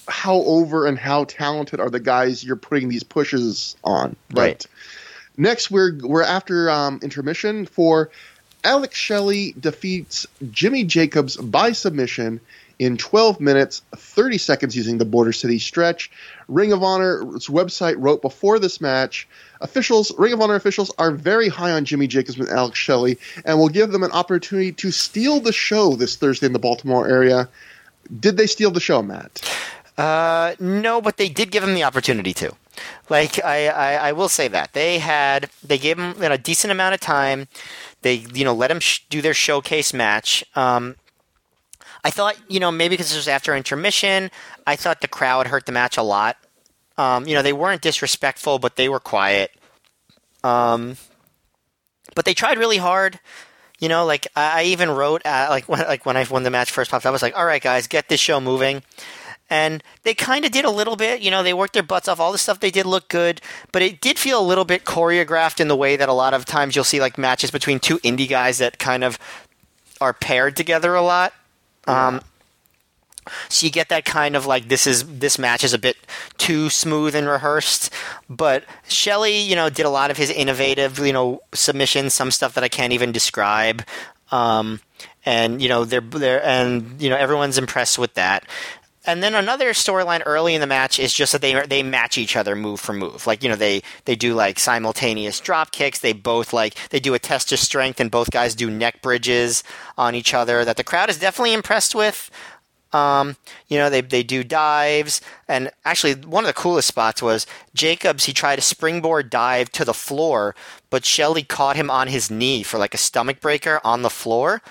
how over and how talented are the guys you're putting these pushes on. But Right. Next, we're we're after um, intermission for Alex Shelley defeats Jimmy Jacobs by submission in 12 minutes 30 seconds using the Border City stretch. Ring of Honor's website wrote before this match, officials Ring of Honor officials are very high on Jimmy Jacobs and Alex Shelley and will give them an opportunity to steal the show this Thursday in the Baltimore area. Did they steal the show, Matt? Uh, no, but they did give him the opportunity to. Like I, I, I will say that they had they gave him you know, a decent amount of time. They you know let him sh- do their showcase match. Um, I thought you know maybe because it was after intermission, I thought the crowd hurt the match a lot. Um, you know they weren't disrespectful, but they were quiet. Um, but they tried really hard. You know, like I, I even wrote uh, like when like when I when the match first popped, I was like, "All right, guys, get this show moving." And they kind of did a little bit. You know, they worked their butts off. All the stuff they did looked good, but it did feel a little bit choreographed in the way that a lot of times you'll see like matches between two indie guys that kind of are paired together a lot. Um, so you get that kind of like this is this match is a bit too smooth and rehearsed. But Shelley, you know, did a lot of his innovative, you know, submissions, some stuff that I can't even describe. Um, and you know they're they're and you know everyone's impressed with that. And then another storyline early in the match is just that they they match each other move for move. Like you know they they do like simultaneous drop kicks. They both like they do a test of strength, and both guys do neck bridges on each other. That the crowd is definitely impressed with. Um, you know they they do dives, and actually one of the coolest spots was Jacobs. He tried a springboard dive to the floor, but Shelley caught him on his knee for like a stomach breaker on the floor,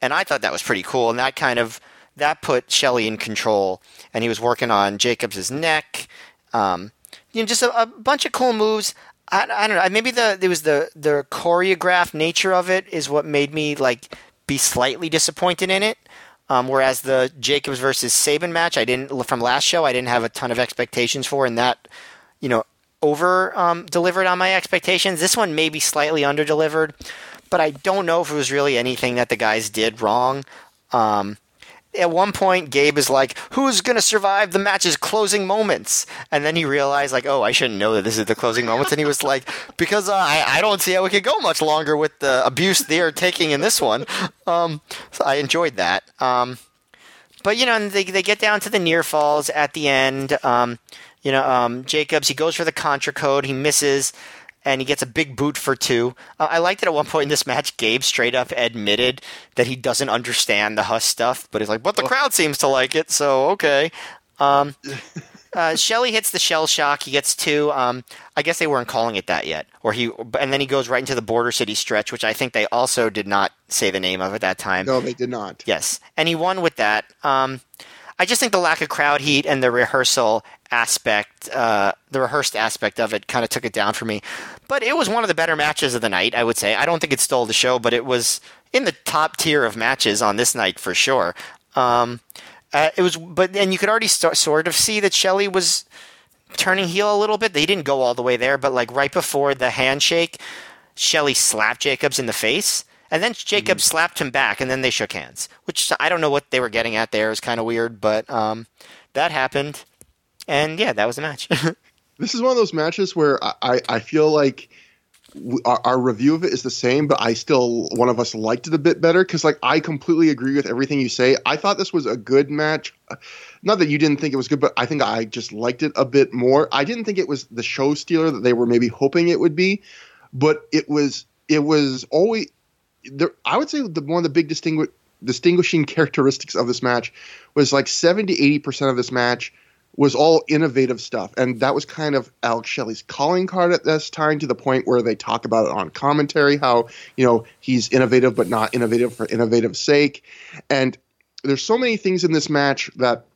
and I thought that was pretty cool. And that kind of that put Shelley in control, and he was working on Jacobs' neck. Um, you know, just a, a, bunch of cool moves. I, I don't know. Maybe the it was the the choreographed nature of it is what made me like be slightly disappointed in it. Um, whereas the Jacobs versus Sabin match, I didn't from last show, I didn't have a ton of expectations for, and that you know over um, delivered on my expectations. This one maybe slightly under delivered, but I don't know if it was really anything that the guys did wrong. Um, at one point, Gabe is like, "Who's going to survive the match's closing moments?" And then he realized, like, "Oh, I shouldn't know that this is the closing moments." And he was like, "Because uh, I, I don't see how we could go much longer with the abuse they're taking in this one." Um, so I enjoyed that. Um, but you know, they they get down to the near falls at the end. Um, you know, um, Jacobs he goes for the contra code, he misses and he gets a big boot for two. Uh, I liked it at one point in this match. Gabe straight up admitted that he doesn't understand the Huss stuff, but he's like, "But the crowd seems to like it, so okay." Um, uh, Shelley hits the shell shock. He gets two. Um, I guess they weren't calling it that yet, or he, and then he goes right into the Border City stretch, which I think they also did not say the name of at that time. No, they did not. Yes, and he won with that. Um, I just think the lack of crowd heat and the rehearsal aspect, uh, the rehearsed aspect of it, kind of took it down for me. But it was one of the better matches of the night, I would say. I don't think it stole the show, but it was in the top tier of matches on this night for sure. Um, uh, it was, but and you could already start, sort of see that Shelley was turning heel a little bit. They didn't go all the way there, but like right before the handshake, Shelley slapped Jacobs in the face. And then Jacob mm-hmm. slapped him back, and then they shook hands. Which I don't know what they were getting at there. It was kind of weird, but um, that happened. And yeah, that was a match. this is one of those matches where I, I feel like our, our, review of it is the same, but I still one of us liked it a bit better because like I completely agree with everything you say. I thought this was a good match. Uh, not that you didn't think it was good, but I think I just liked it a bit more. I didn't think it was the show stealer that they were maybe hoping it would be, but it was it was always there. I would say the one of the big distingu- distinguishing characteristics of this match was like seventy eighty percent of this match was all innovative stuff. And that was kind of Alex Shelley's calling card at this time to the point where they talk about it on commentary, how, you know, he's innovative but not innovative for innovative sake. And there's so many things in this match that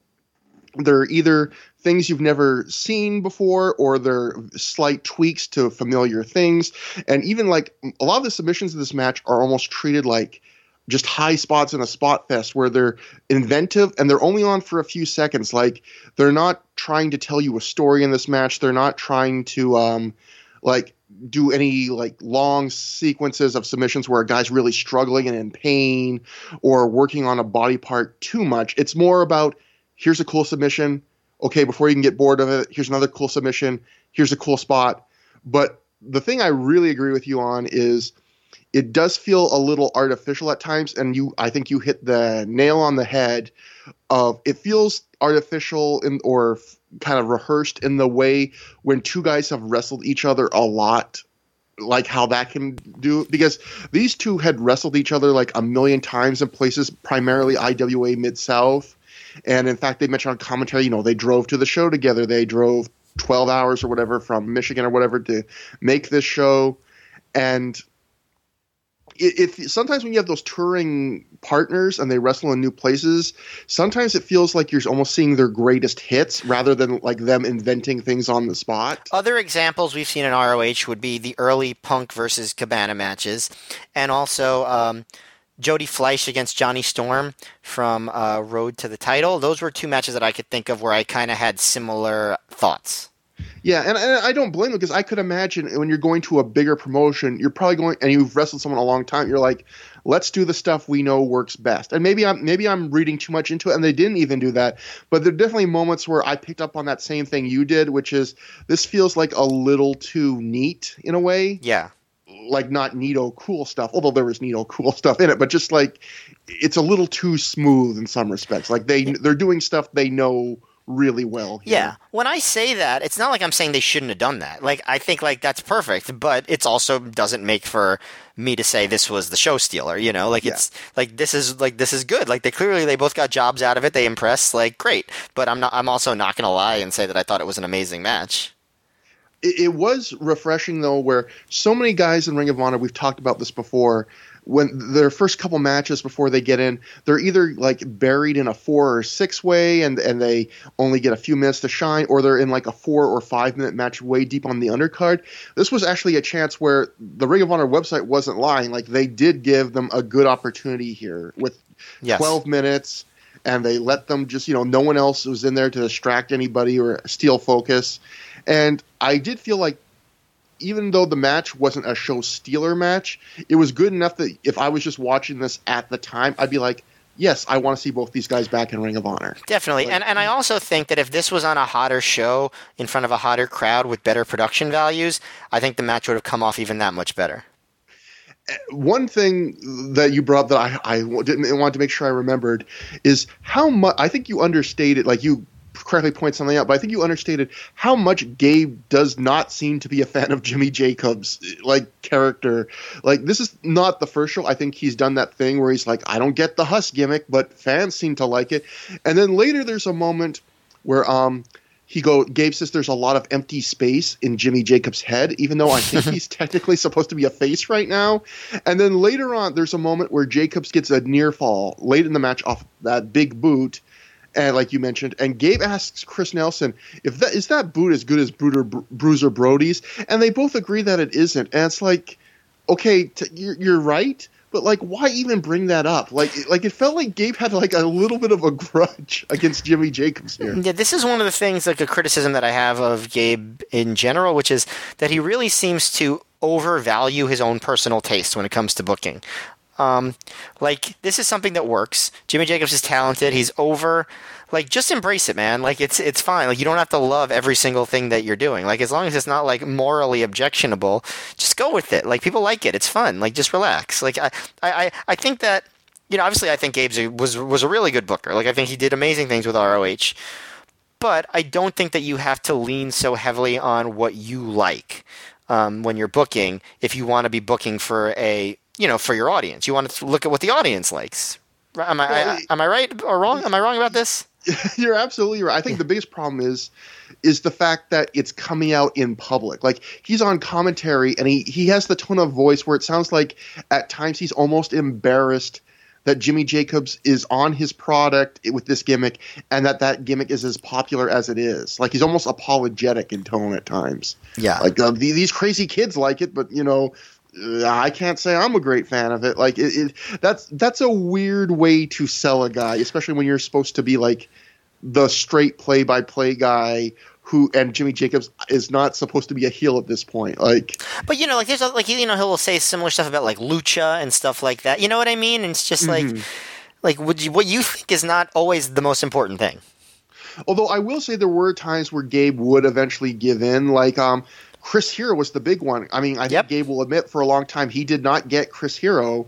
they're either things you've never seen before or they're slight tweaks to familiar things. And even like a lot of the submissions of this match are almost treated like just high spots in a spot fest where they're inventive and they're only on for a few seconds. Like they're not trying to tell you a story in this match. They're not trying to um, like do any like long sequences of submissions where a guy's really struggling and in pain or working on a body part too much. It's more about here's a cool submission. Okay, before you can get bored of it, here's another cool submission. Here's a cool spot. But the thing I really agree with you on is it does feel a little artificial at times and you i think you hit the nail on the head of it feels artificial in, or f- kind of rehearsed in the way when two guys have wrestled each other a lot like how that can do because these two had wrestled each other like a million times in places primarily iwa mid-south. And in fact they mentioned on commentary you know they drove to the show together. They drove 12 hours or whatever from michigan or whatever to make this show. And if sometimes when you have those touring partners and they wrestle in new places, sometimes it feels like you're almost seeing their greatest hits rather than like them inventing things on the spot. Other examples we've seen in ROH would be the early Punk versus Cabana matches, and also um, Jody Fleisch against Johnny Storm from uh, Road to the Title. Those were two matches that I could think of where I kind of had similar thoughts. Yeah, and, and I don't blame them because I could imagine when you're going to a bigger promotion, you're probably going and you've wrestled someone a long time. You're like, let's do the stuff we know works best. And maybe I'm maybe I'm reading too much into it, and they didn't even do that. But there are definitely moments where I picked up on that same thing you did, which is this feels like a little too neat in a way. Yeah. Like not neato cool stuff, although there was neato cool stuff in it, but just like it's a little too smooth in some respects. Like they they're doing stuff they know really well. Here. Yeah. When I say that, it's not like I'm saying they shouldn't have done that. Like I think like that's perfect, but it's also doesn't make for me to say this was the show stealer, you know? Like yeah. it's like this is like this is good. Like they clearly they both got jobs out of it. They impressed, like great. But I'm not I'm also not going to lie and say that I thought it was an amazing match. It, it was refreshing though where so many guys in Ring of Honor, we've talked about this before, when their first couple matches before they get in, they're either like buried in a four or six way and and they only get a few minutes to shine, or they're in like a four or five minute match way deep on the undercard. This was actually a chance where the Ring of Honor website wasn't lying. Like they did give them a good opportunity here with yes. twelve minutes and they let them just you know no one else was in there to distract anybody or steal focus and i did feel like even though the match wasn't a show stealer match, it was good enough that if I was just watching this at the time, I'd be like, yes, I want to see both these guys back in Ring of Honor. Definitely. Like- and and I also think that if this was on a hotter show in front of a hotter crowd with better production values, I think the match would have come off even that much better. Eh, one thing that you brought up that I, I didn't want to make sure I remembered is how much I think you understated, like you correctly point something out, but I think you understated how much Gabe does not seem to be a fan of Jimmy Jacobs like character. Like this is not the first show. I think he's done that thing where he's like, I don't get the Huss gimmick, but fans seem to like it. And then later there's a moment where um he go Gabe says there's a lot of empty space in Jimmy Jacobs' head, even though I think he's technically supposed to be a face right now. And then later on, there's a moment where Jacobs gets a near fall late in the match off that big boot, and like you mentioned, and Gabe asks Chris Nelson if that is that boot as good as Bruiser, Bruiser Brody's, and they both agree that it isn't. And it's like, okay, t- you're, you're right. But like, why even bring that up? Like, like it felt like Gabe had like a little bit of a grudge against Jimmy Jacobs here. Yeah, this is one of the things, like a criticism that I have of Gabe in general, which is that he really seems to overvalue his own personal taste when it comes to booking. Um, like this is something that works. Jimmy Jacobs is talented. He's over. Like just embrace it, man. Like it's it's fine. Like you don't have to love every single thing that you're doing. Like as long as it's not like morally objectionable, just go with it. Like people like it. It's fun. Like just relax. Like I I I think that you know obviously I think Gabe's was was a really good booker. Like I think he did amazing things with ROH. But I don't think that you have to lean so heavily on what you like um, when you're booking. If you want to be booking for a you know for your audience, you want to look at what the audience likes. Am I, Well, I am I right or wrong? Am I wrong about this? You're absolutely right. I think the biggest problem is is the fact that it's coming out in public. Like he's on commentary and he he has the tone of voice where it sounds like at times he's almost embarrassed that Jimmy Jacobs is on his product with this gimmick and that that gimmick is as popular as it is. Like he's almost apologetic in tone at times. Yeah. Like uh, the, these crazy kids like it, but you know, I can't say I'm a great fan of it. Like it, it, that's that's a weird way to sell a guy, especially when you're supposed to be like the straight play-by-play guy who and Jimmy Jacobs is not supposed to be a heel at this point. Like But you know, like there's a- like you know he'll say similar stuff about like lucha and stuff like that. You know what I mean? And it's just like like would you, what you think is not always the most important thing. Although I will say there were times where Gabe would eventually give in. Like um, Chris Hero was the big one. I mean, I think Gabe will admit for a long time he did not get Chris Hero,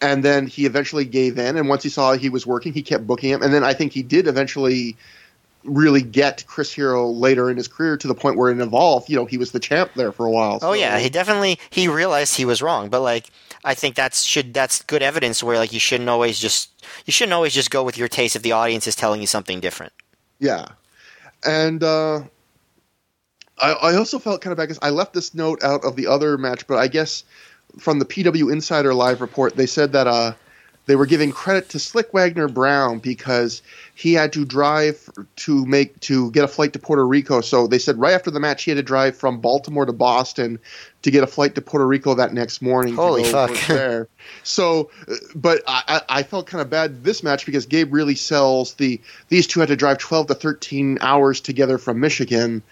and then he eventually gave in. And once he saw he was working, he kept booking him. And then I think he did eventually really get Chris Hero later in his career to the point where it evolved. You know, he was the champ there for a while. Oh yeah, he definitely he realized he was wrong, but like I think that's should that's good evidence where like you shouldn't always just you shouldn't always just go with your taste if the audience is telling you something different. Yeah, and uh, I, I also felt kind of bad because I left this note out of the other match, but I guess from the PW Insider Live report, they said that uh, they were giving credit to Slick Wagner Brown because he had to drive to make to get a flight to Puerto Rico. So they said right after the match, he had to drive from Baltimore to Boston to get a flight to Puerto Rico that next morning. Holy fuck. there. So, uh, but I, I I felt kind of bad this match because Gabe really sells the these two had to drive 12 to 13 hours together from Michigan.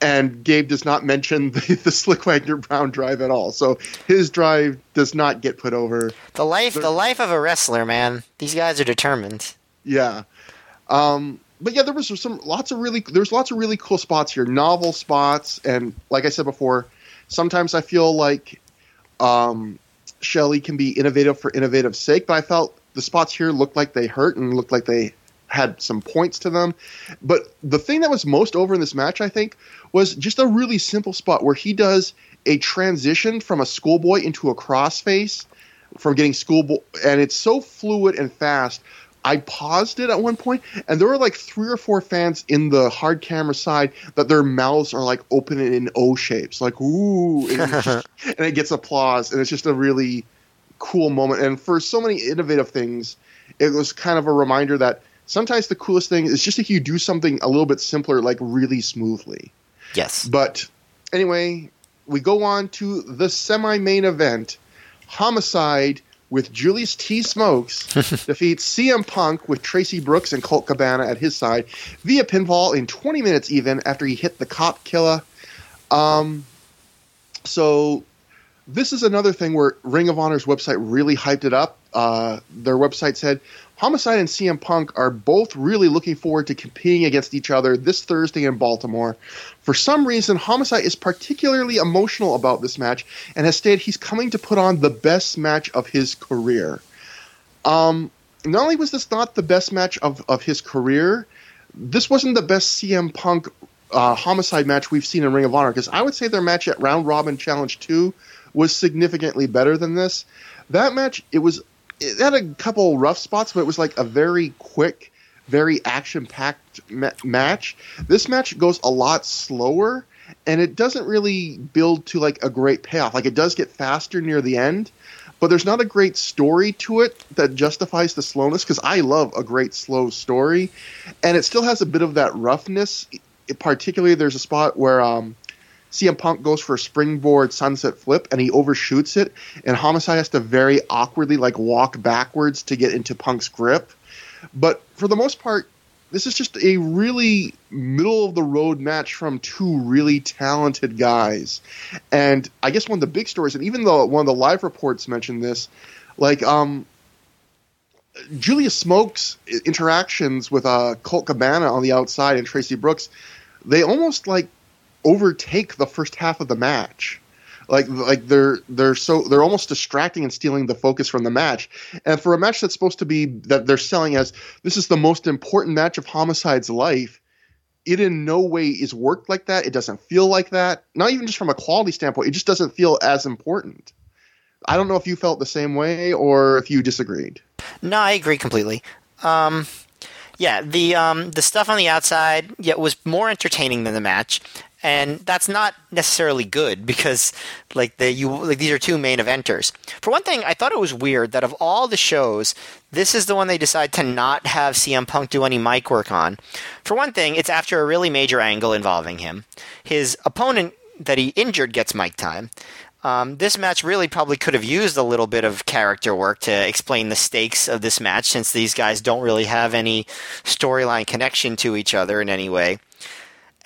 And Gabe does not mention the, the Slick Wagner Brown drive at all. So his drive does not get put over. The life the life of a wrestler, man. These guys are determined. Yeah. Um, but yeah, there was some lots of really there's lots of really cool spots here, novel spots, and like I said before, sometimes I feel like um, Shelley can be innovative for innovative sake, but I felt the spots here looked like they hurt and looked like they had some points to them. But the thing that was most over in this match, I think, was just a really simple spot where he does a transition from a schoolboy into a crossface from getting schoolboy, and it's so fluid and fast. I paused it at one point, and there were like three or four fans in the hard camera side that their mouths are like open in O shapes, like ooh, and, just- and it gets applause, and it's just a really cool moment. And for so many innovative things, it was kind of a reminder that sometimes the coolest thing is just if you do something a little bit simpler, like really smoothly. Yes. But anyway, we go on to the semi-main event. Homicide with Julius T. Smokes defeats CM Punk with Traci Brooks and Colt Cabana at his side via pinfall in 20 minutes even after he hit the cop killer. Um, so this is another thing where Ring of Honor's website really hyped it up. Uh, their website said Homicide and CM Punk are both really looking forward to competing against each other this Thursday in Baltimore. For some reason, Homicide is particularly emotional about this match and has stated he's coming to put on the best match of his career. Um, not only was this not the best match of, of his career, this wasn't the best CM Punk uh, Homicide match we've seen in Ring of Honor because I would say their match at Round Robin Challenge 2 was significantly better than this. That match, it was it had a couple rough spots, but it was like a very quick, very action packed ma- match. This match goes a lot slower, and it doesn't really build to like a great payoff. Like it does get faster near the end, but there's not a great story to it that justifies the slowness. Because I love a great slow story, and it still has a bit of that roughness. It, particularly, there's a spot where um, CM Punk goes for a springboard sunset flip and he overshoots it, and Homicide has to very awkwardly like walk backwards to get into Punk's grip. But for the most part, this is just a really middle of the road match from two really talented guys. And I guess one of the big stories, and even though one of the live reports mentioned this, like um Julius Smoke's interactions with uh, Colt Cabana on the outside and Traci Brooks, they almost like overtake the first half of the match. Like like they're they're so they're almost distracting and stealing the focus from the match. And for a match that's supposed to be that they're selling as this is the most important match of Homicide's life, it in no way is worked like that. It doesn't feel like that. Not even just from a quality standpoint, it just doesn't feel as important. I don't know if you felt the same way or if you disagreed. No, I agree completely. Um, yeah, the um, the stuff on the outside yeah, was more entertaining than the match and that's not necessarily good because like the you like these are two main eventers. For one thing, I thought it was weird that of all the shows, this is the one they decide to not have CM Punk do any mic work on. For one thing, it's after a really major angle involving him. His opponent that he injured gets mic time. Um, this match really probably could have used a little bit of character work to explain the stakes of this match since these guys don't really have any storyline connection to each other in any way.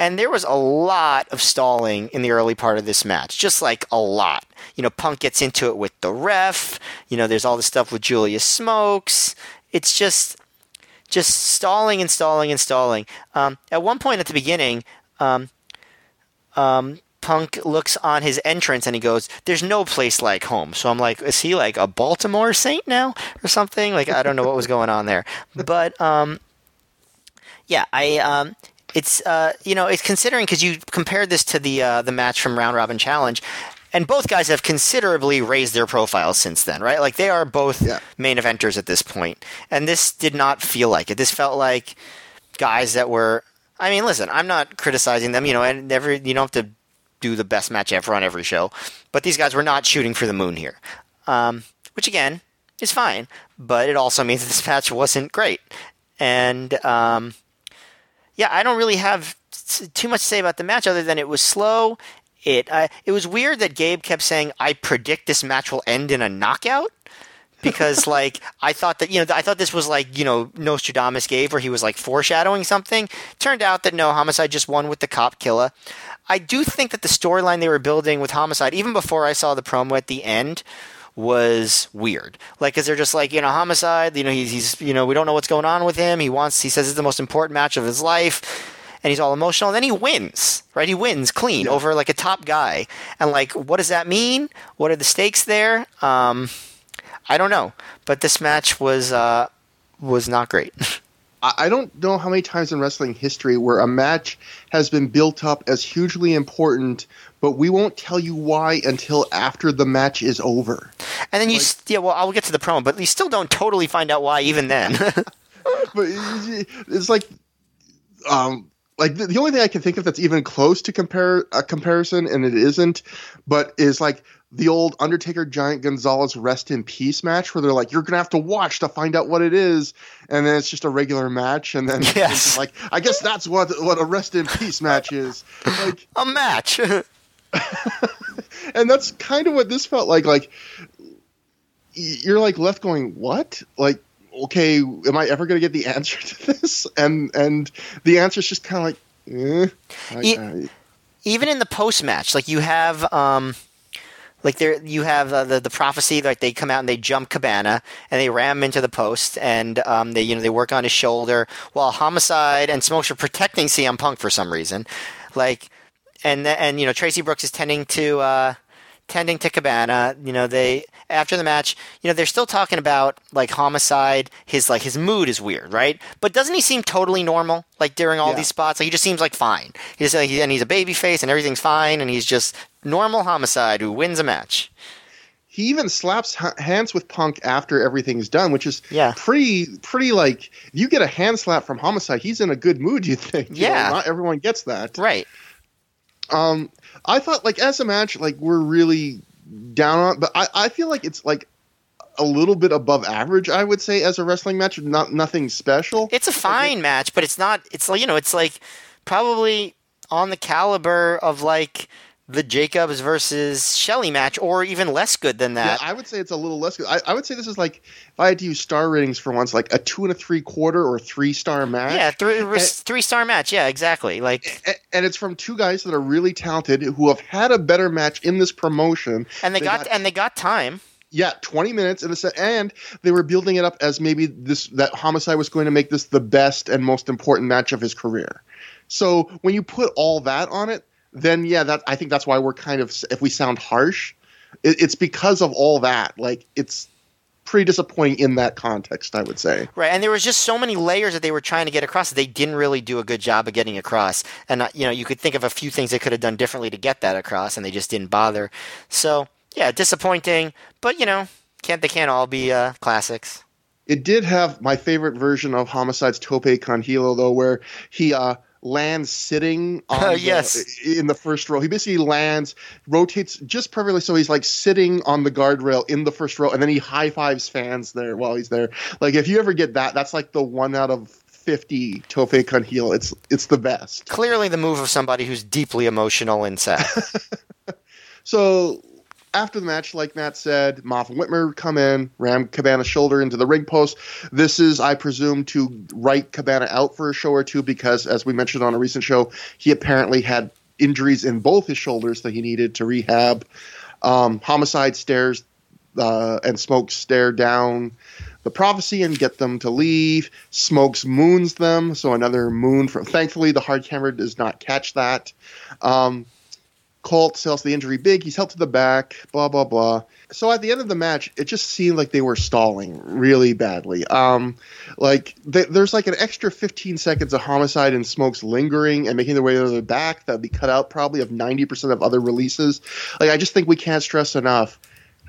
And there was a lot of stalling in the early part of this match, just like a lot. You know, Punk gets into it with the ref. You know, there's all the stuff with Julius Smokes. It's just, just stalling and stalling and stalling. Um, at one point at the beginning, um, um, Punk looks on his entrance and he goes, "There's no place like home." So I'm like, is he like a Baltimore Saint now or something? Like I don't know what was going on there, but um, yeah, I um, it's uh, you know it's considering because you compared this to the uh, the match from Round Robin Challenge, and both guys have considerably raised their profiles since then, right? Like they are both yeah. main eventers at this point, and this did not feel like it. This felt like guys that were. I mean, listen, I'm not criticizing them. You know, and every you don't have to do the best match ever on every show, but these guys were not shooting for the moon here, um, which again is fine. But it also means that this match wasn't great, and um, yeah, I don't really have too much to say about the match other than it was slow. It uh, it was weird that Gabe kept saying, "I predict this match will end in a knockout." because like I thought that you know I thought this was like you know Nostradamus Gabe where he was like foreshadowing something. Turned out that no, Homicide just won with the cop killer. I do think that the storyline they were building with Homicide, even before I saw the promo at the end, was weird. Like, cause they're just like, you know, homicide, you know, he's, he's, you know, we don't know what's going on with him. He wants, he says it's the most important match of his life. And he's all emotional. And then he wins, right? He wins clean yeah. over like a top guy. And like, what does that mean? What are the stakes there? Um, I don't know. But this match was, uh, was not great. I don't know how many times in wrestling history where a match has been built up as hugely important, but we won't tell you why until after the match is over. And then you, like, yeah, well, I'll get to the promo, but you still don't totally find out why even then. but it's like, um, like the, the, only thing I can think of that's even close to compare a comparison, and it isn't, but is like the old Undertaker Giant Gonzalez rest in peace match where they're like, you're gonna have to watch to find out what it is, and then it's just a regular match, and then yes. like, I guess that's what what a rest in peace match is. Like a match. and that's kind of what this felt like. Like you're like left going, what? Like, okay, am I ever gonna get the answer to this? And and the answer is just kind of like, eh. I, e- I, even in the post match, like you have. um like there you have uh, the the prophecy like they come out and they jump Cabana and they ram him into the post and um, they you know they work on his shoulder while Homicide and Smokes are protecting CM Punk for some reason, like and and you know Traci Brooks is tending to uh, tending to Cabana. You know they after the match, you know they're still talking about like Homicide. His like his mood is weird, right? But doesn't he seem totally normal like during all Yeah. these spots? Like he just seems like fine. He's like, and he's a baby face and everything's fine and he's just normal Homicide who wins a match. He even slaps ha- hands with Punk after everything's done, which is Yeah. pretty pretty like you get a hand slap from Homicide, he's in a good mood. You think? You know, Yeah. not everyone gets that. Right. Um, I thought like as a match, like we're really down on, but I, I feel like it's like a little bit above average. I would say as a wrestling match, not nothing special. It's a fine match, but it's not. It's like you know, it's like probably on the caliber of like the Jacobs versus Shelley match, or even less good than Yeah, that. I would say it's a little less good. I, I would say this is like if I had to use star ratings for once, like a two and a three quarter or three star match. Yeah, three three star match. Yeah, exactly. Like, A- and it's from two guys that are really talented who have had a better match in this promotion. and they, They got, got- and they got time. Yeah, 20 minutes in the set, and they were building it up as maybe this that Homicide was going to make this the best and most important match of his career. So when you put all that on it, then yeah, that I think that's why we're kind of if we sound harsh, it, it's because of all that. Like it's pretty disappointing in that context, I would say. Right, and there was just so many layers that they were trying to get across that they didn't really do a good job of getting across. And uh, you know, you could think of a few things they could have done differently to get that across, and they just didn't bother. So yeah, disappointing. But you know, can't they can't all be uh, classics? It did have my favorite version of Homicide's Tope con Hilo, though, where he uh, lands sitting on Oh, the- yes. in the first row. He basically lands, rotates just perfectly, so he's like sitting on the guardrail in the first row, and then he high fives fans there while he's there. Like if you ever get that, that's like the one out of fifty Tope con Hilo. It's it's the best. Clearly, the move of somebody who's deeply emotional and sad. So after the match, like Matt said, Maff and Whitmer come in, ram Cabana's shoulder into the ring post. This is, I presume, to write Cabana out for a show or two because, as we mentioned on a recent show, he apparently had injuries in both his shoulders that he needed to rehab. Um, Homicide stares uh, and Smokes stare down the prophecy and get them to leave. Smokes moons them, so another moon. From thankfully, the hard camera does not catch that. Um, Colt sells the injury big. He's helped to the back. Blah blah blah. So at the end of the match, it just seemed like they were stalling really badly. Um, like th- there's like an extra 15 seconds of homicide and smokes lingering and making their way to the back that'd be cut out probably of 90% of other releases. Like I just think we can't stress enough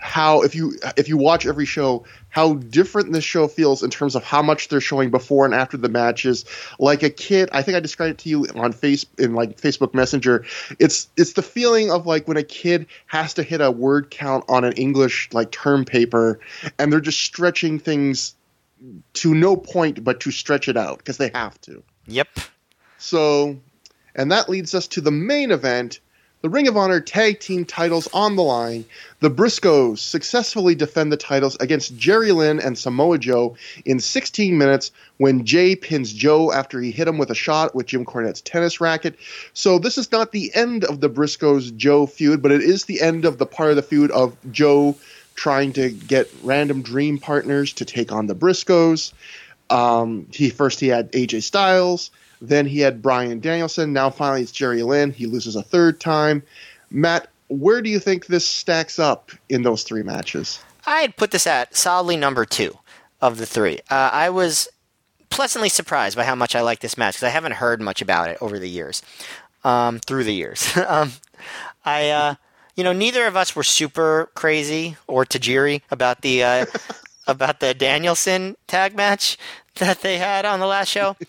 how if you if you watch every show how different this show feels in terms of how much they're showing before and after the matches. Like a kid i think i described it to you on face in like facebook messenger. It's it's the feeling of like when a kid has to hit a word count on an english like term paper and they're just stretching things to no point but to stretch it out because they have to. Yep. so, and that leads us to the main event the Ring of Honor Tag Team titles on the line. The Briscoes successfully defend the titles against Jerry Lynn and Samoa Joe in 16 minutes when Jay pins Joe after he hit him with a shot with Jim Cornette's tennis racket. So, this is not the end of the Briscoes Joe feud, but it is the end of the part of the feud of Joe trying to get random dream partners to take on the Briscoes. Um, he first he had AJ Styles, then he had Brian Danielson. Now finally it's Jerry Lynn. He loses a third time. Matt, where do you think this stacks up in those three matches? I'd put this at solidly number two of the three. Uh, I was pleasantly surprised by how much I like this match because I haven't heard much about it over the years, um, through the years. um, I, uh, you know, neither of us were super crazy or Tajiri about the uh, about the Danielson tag match that they had on the last show.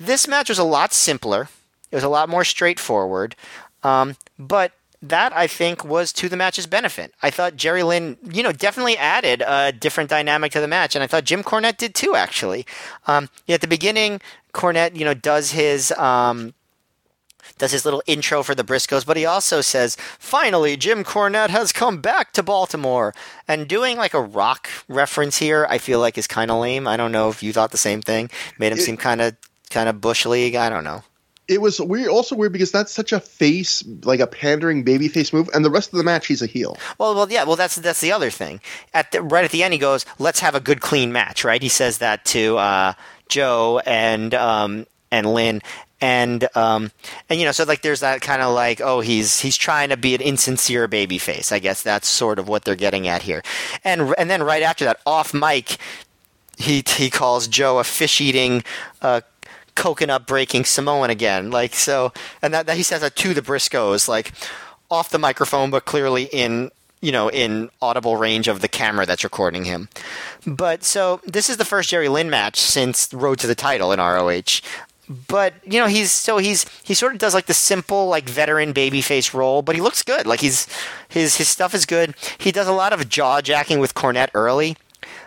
this match was a lot simpler. It was a lot more straightforward, um, but that I think was to the match's benefit. I thought Jerry Lynn, you know, definitely added a different dynamic to the match, and I thought Jim Cornette did too. Actually, um, yeah, at the beginning, Cornette, you know, does his. Um, does his little intro for the Briscoes, but he also says, "Finally, Jim Cornette has come back to Baltimore." And doing like a rock reference here, I feel like is kind of lame. I don't know if you thought the same thing. Made him It- seem kind of kind of bush league. I don't know. it was weird, also weird because that's such a face, like a pandering baby face move, and the rest of the match he's a heel. Well, well, yeah, well, that's that's the other thing. At the, right at the end, he goes, "Let's have a good, clean match." Right? He says that to uh, Joe and um, and Lynn, and um, and you know, so like there's that kind of like, oh, he's he's trying to be an insincere baby face. I guess that's sort of what they're getting at here. And and then right after that, off mic, he he calls Joe a fish eating. Uh, coconut breaking Samoan again. Like so, and that, that he says that to the Briscoes, like off the microphone, but clearly in you know in audible range of the camera that's recording him. But so this is the first Jerry Lynn match since Road to the Title in ROH. But you know he's so he's he sort of does like the simple like veteran babyface role, but he looks good. Like he's his his stuff is good. He does a lot of jaw jacking with Cornette early,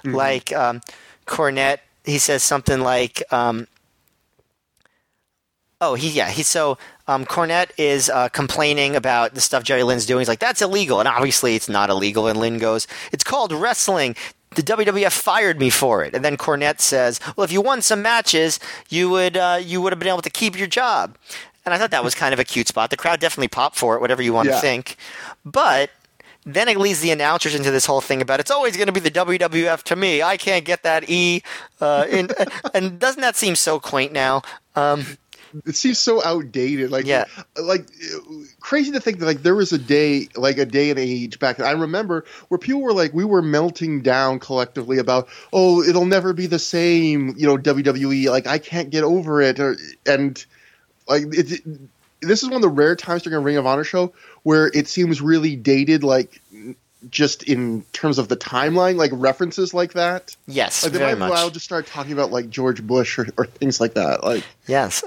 mm-hmm. like um, Cornette. He says something like. Um, Oh, he yeah. He so um, Cornette is uh, complaining about the stuff Jerry Lynn's doing. He's like, "That's illegal," and obviously it's not illegal. And Lynn goes, "It's called wrestling." The WWF fired me for it, and then Cornette says, "Well, if you won some matches, you would uh, you would have been able to keep your job." And I thought that was kind of a cute spot. The crowd definitely popped for it, whatever you want yeah. to think. But then it leads the announcers into this whole thing about it's always going to be the WWF to me. I can't get that E. Uh, in, and doesn't that seem so quaint now? Um, it seems so outdated. Like, yeah. like crazy to think that like there was a day, like a day and age back. I remember where people were like, we were melting down collectively about, oh, it'll never be the same. You know, WWE. Like, I can't get over it. Or, and like, it, this is one of the rare times during a Ring of Honor show where it seems really dated. Like, just in terms of the timeline, like references like that. Yes, like they very might much. Well, just start talking about like George Bush or, or things like that. Like yes,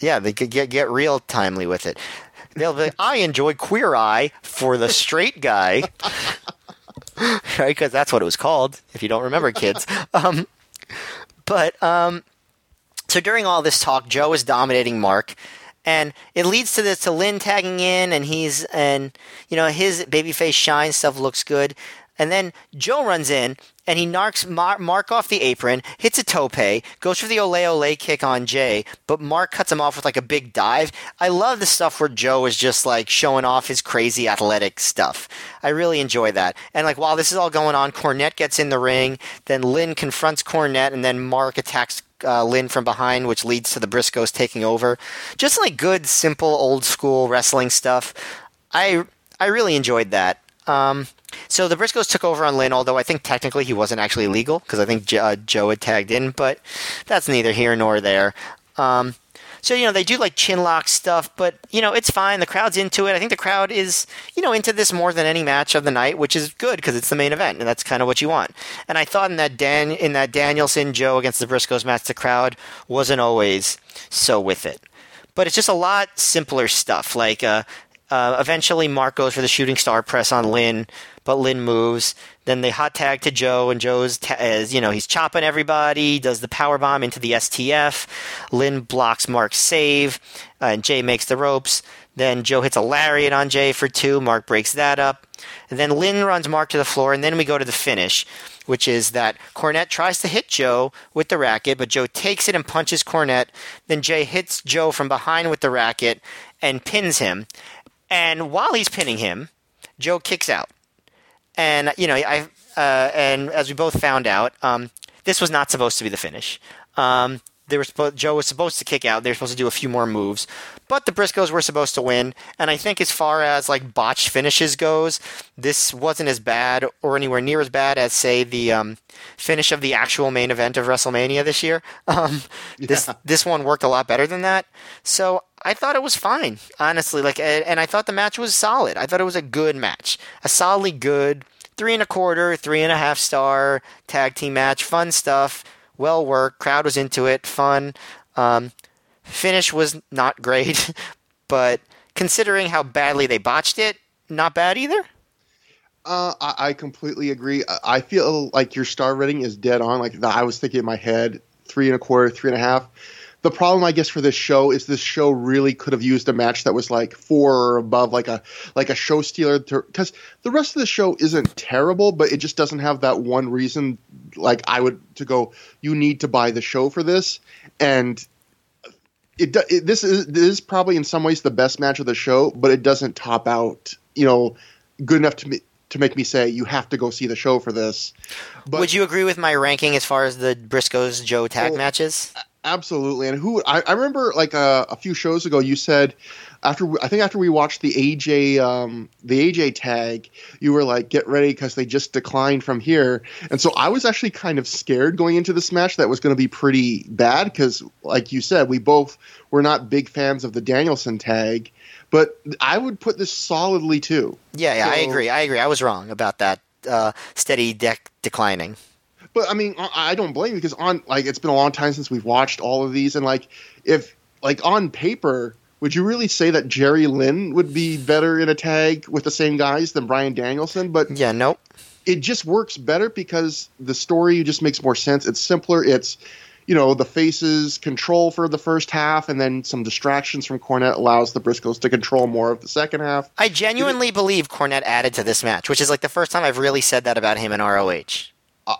yeah, they could get get real timely with it. They'll be, I enjoy Queer Eye for the straight guy, right? Because that's what it was called. If you don't remember, kids. Um, but um, so during all this talk, Joe is dominating Mark, and it leads to this to Lynn tagging in, and he's and you know his babyface shine stuff looks good, and then Joe runs in and he knocks Mark off the apron, hits a tope, goes for the ole ole kick on Jay, but Mark cuts him off with like a big dive. I love the stuff where Joe is just like showing off his crazy athletic stuff. I really enjoy that. And like while this is all going on, Cornette gets in the ring, then Lynn confronts Cornette, and then Mark attacks uh, Lynn from behind, which leads to the Briscoes taking over. Just like good, simple, old school wrestling stuff. I I really enjoyed that. Um, so the Briscoes took over on Lynn, although I think technically he wasn't actually legal because I think uh, Joe had tagged in, but that's neither here nor there. Um, so you know they do like chin lock stuff, but you know it's fine. The crowd's into it. I think the crowd is you know into this more than any match of the night, which is good because it's the main event, and that's kind of what you want. And I thought in that Dan in that Danielson Joe against the Briscoes match, the crowd wasn't always so with it. But it's just a lot simpler stuff. Like uh, uh, eventually, Mark goes for the shooting star press on Lynn, but Lynn moves. Then they hot tag to Joe, and Joe's ta- is, you know he's chopping everybody. Does the power bomb into the STF. Lynn blocks Mark's save, uh, and Jay makes the ropes. Then Joe hits a lariat on Jay for two. Mark breaks that up. And then Lynn runs Mark to the floor, and then we go to the finish, which is that Cornette tries to hit Joe with the racket, but Joe takes it and punches Cornette. Then Jay hits Joe from behind with the racket and pins him. And while he's pinning him, Joe kicks out. And you know, I uh, and as we both found out, um, this was not supposed to be the finish. Um, they were supposed, Joe was supposed to kick out. They were supposed to do a few more moves, but the Briscoes were supposed to win. And I think as far as like botched finishes goes, this wasn't as bad or anywhere near as bad as say the um, finish of the actual main event of WrestleMania this year. Um, yeah. This this one worked a lot better than that. So I thought it was fine, honestly. Like, and I thought the match was solid. I thought it was a good match, a solidly good three and a quarter, three and a half star tag team match. Fun stuff, well worked. Crowd was into it. Fun. Um, finish was not great, but considering how badly they botched it, not bad either. Uh, I, I, completely agree. I feel like your star rating is dead on. Like I was thinking in my head, three and a quarter, three and a half the problem I guess for this show is this show really could have used a match that was like four or above, like a like a show stealer. Because the rest of the show isn't terrible, but it just doesn't have that one reason. Like I would to go, you need to buy the show for this, and it, it this is this is probably in some ways the best match of the show, but it doesn't top out. You know, good enough to me to make me say you have to go see the show for this. But Would you agree with my ranking as far as the Briscoes Joe tag Well, matches? Absolutely, and who I, I remember like uh, a few shows ago, you said after I think after we watched the AJ um, the AJ tag, you were like, "Get ready because they just declined from here." And so I was actually kind of scared going into this match that was going to be pretty bad because, like you said, we both were not big fans of the Danielson tag, but I would put this solidly too. Yeah, yeah, I agree. I agree. I was wrong about that uh, steady dec- declining. But I mean, I don't blame you because on like it's been a long time since we've watched all of these, and like if like on paper, would you really say that Jerry Lynn would be better in a tag with the same guys than Brian Danielson? But Yeah, nope. it just works better because the story just makes more sense. It's simpler. It's you know the faces control for the first half, and then some distractions from Cornette allows the Briscoes to control more of the second half. I genuinely believe Cornette added to this match, which is like the first time I've really said that about him in ROH.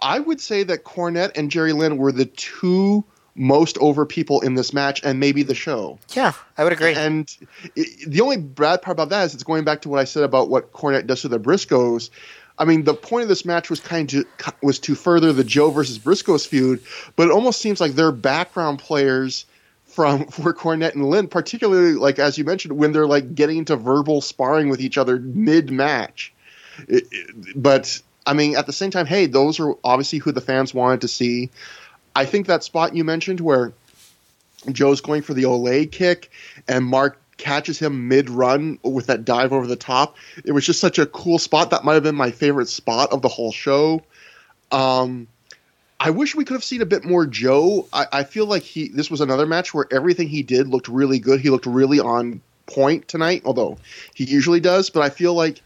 I- would say that Cornette and Jerry Lynn were the two most over people in this match, and maybe the show. Yeah, I would agree. And i the only bad part about that is it's going back to what I said about what Cornette does to the Briscoes. I mean, the point of this match was kind of was to further the Joe versus Briscoes feud, but it almost seems like they're background players from for Cornette and Lynn, particularly like as you mentioned when they're like getting into verbal sparring with each other mid match. But I mean, at the same time, hey, those are obviously who the fans wanted to see. I think that spot you mentioned where Joe's going for the ole kick and Mark catches him mid run with that dive over the top. It was just such a cool spot. That might have been my favorite spot of the whole show. Um, I wish we could have seen a bit more Joe. I, I feel like he this was another match where everything he did looked really good. He looked really on point tonight, although he usually does. But I feel like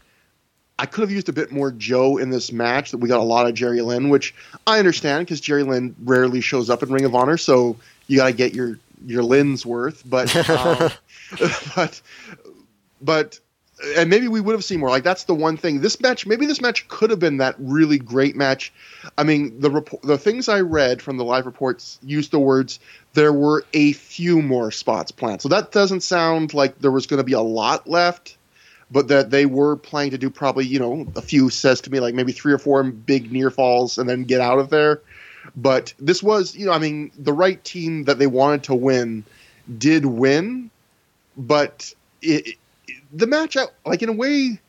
I could have used a bit more Joe in this match. That we got a lot of Jerry Lynn, which I understand because Jerry Lynn rarely shows up in Ring of Honor, so you got to get your your Lynn's worth. But um, but but and maybe we would have seen more. Like that's the one thing. This match, maybe this match could have been that really great match. I mean, the report, the things I read from the live reports used the words there were a few more spots planned. So that doesn't sound like there was going to be a lot left, but that they were planning to do probably you know a few says to me like maybe three or four big near falls and then get out of there. But this was you know I mean the right team that they wanted to win did win, but it, it- the match like in a way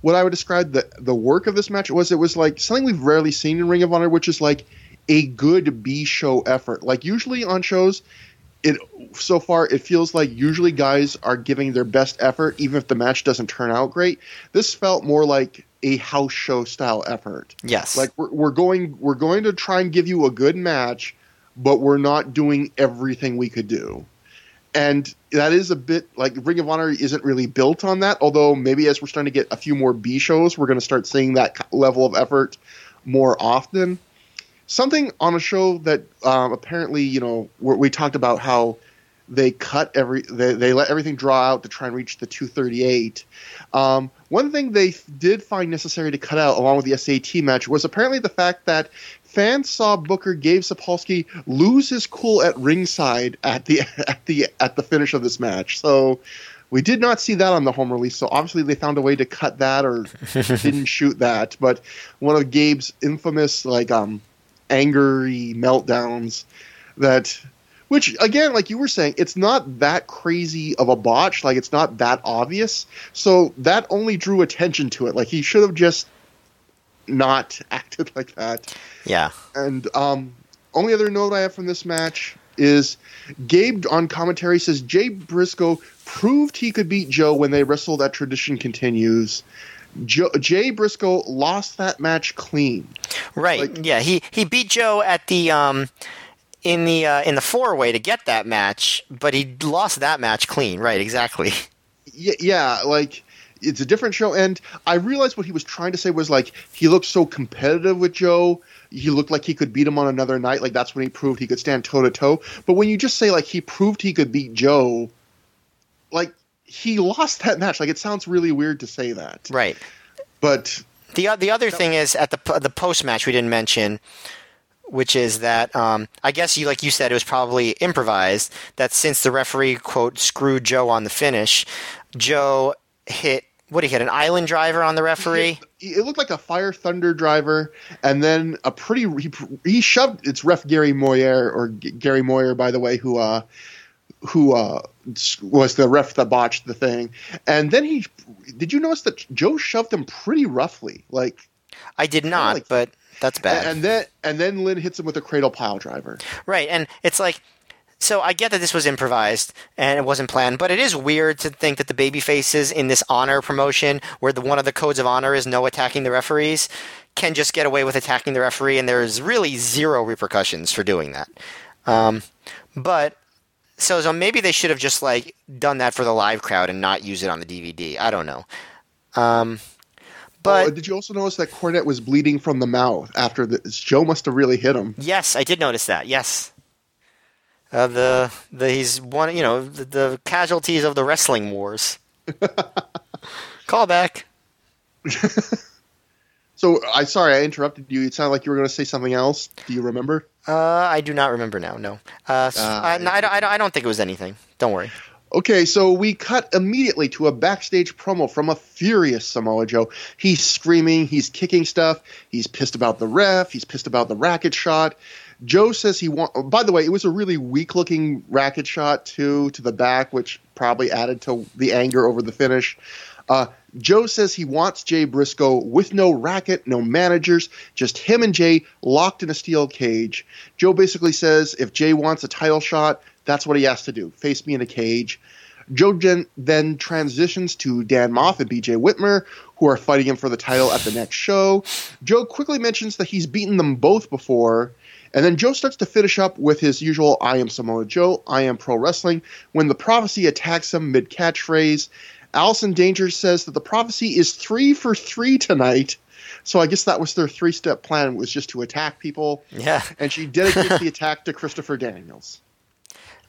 what I would describe the the work of this match was it was like something we've rarely seen in Ring of Honor, which is like a good B show effort. Like usually on shows, it so far it feels like usually guys are giving their best effort even if the match doesn't turn out great. This felt more like a house show style effort. yes. Like we're, we're going we're going to try and give you a good match, but we're not doing everything we could do. And that is a bit like Ring of Honor isn't really built on that. Although maybe as we're starting to get a few more B shows, we're going to start seeing that level of effort more often. Something on a show that um, apparently you know we we talked about how they cut every they, they let everything draw out to try and reach the 238 um, one thing they did find necessary to cut out along with the sat match was apparently the fact that fans saw booker Gabe sapolsky lose his cool at ringside at the at the at the finish of this match. So we did not see that on the home release so obviously they found a way to cut that or didn't shoot that. But one of gabe's infamous like um angry meltdowns that which again like you were saying it's not that crazy of a botch. Like it's not that obvious. So that only drew attention to it. Like he should have just not acted like that. Yeah. and um only other note i have from this match is gabe on commentary says jay briscoe proved he could beat joe when they wrestled that tradition continues Joe, jay briscoe lost that match clean Right. Like- yeah. He he beat Joe at the um in the uh, in the four way to get that match, but he lost that match clean. Right. Exactly. yeah, yeah, like it's a different show. And I realized what he was trying to say was like he looked so competitive with Joe. He looked like he could beat him on another night. Like that's when he proved he could stand toe to toe. But when you just say like he proved he could beat Joe, like he lost that match. Like it sounds really weird to say that. Right. But The the other thing is at the the post match we didn't mention. which is that um, I guess you like you said it was probably improvised. That since the referee quote screwed Joe on the finish, Joe hit what did he hit an island driver on the referee. It looked like a fire thunder driver, and then a pretty he, he shoved. It's ref Gary Moyer or G- Gary Moyer, by the way, who uh who uh was the ref that botched the thing, and then he did you notice that Joe shoved him pretty roughly, like I did not, like- but that's bad. and then and then Lynn hits him with a cradle pile driver. Right, and it's like, so I get that this was improvised and it wasn't planned, but it is weird to think that the baby faces in this honor promotion, where the one of the codes of honor is no attacking the referees, can just get away with attacking the referee, and there's really zero repercussions for doing that. Um, but so so maybe they should have just like done that for the live crowd and not use it on the DVD. I don't know. Um, but oh, did you also notice that Cornette was bleeding from the mouth after the Joe must have really hit him? Yes, I did notice that. Yes. Uh, the the he's one you know the, the casualties of the wrestling wars. Call back. So I sorry I interrupted you. It sounded like you were going to say something else. Do you remember? Uh, I do not remember now. No. Uh, Ah, I, no, I, don't, I don't. I don't think it was anything. Don't worry. Okay, so we cut immediately to a backstage promo from a furious Samoa Joe. He's screaming, he's kicking stuff, he's pissed about the ref, he's pissed about the racket shot. Joe says he want. By the way, it was a really weak-looking racket shot too to the back, which probably added to the anger over the finish. Uh, Joe says he wants Jay Briscoe with no racket, no managers, just him and Jay locked in a steel cage. Joe basically says if Jay wants a title shot, that's what he has to do face me in a cage. Joe then transitions to Dan Maff and BJ Whitmer, who are fighting him for the title at the next show. Joe quickly mentions that he's beaten them both before, and then Joe starts to finish up with his usual I am Samoa Joe, I am pro wrestling, when the prophecy attacks him mid catchphrase. Allison Danger says that the prophecy is three for three tonight. So I guess that was their three step plan was just to attack people. Yeah. And she dedicates the attack to Christopher Daniels.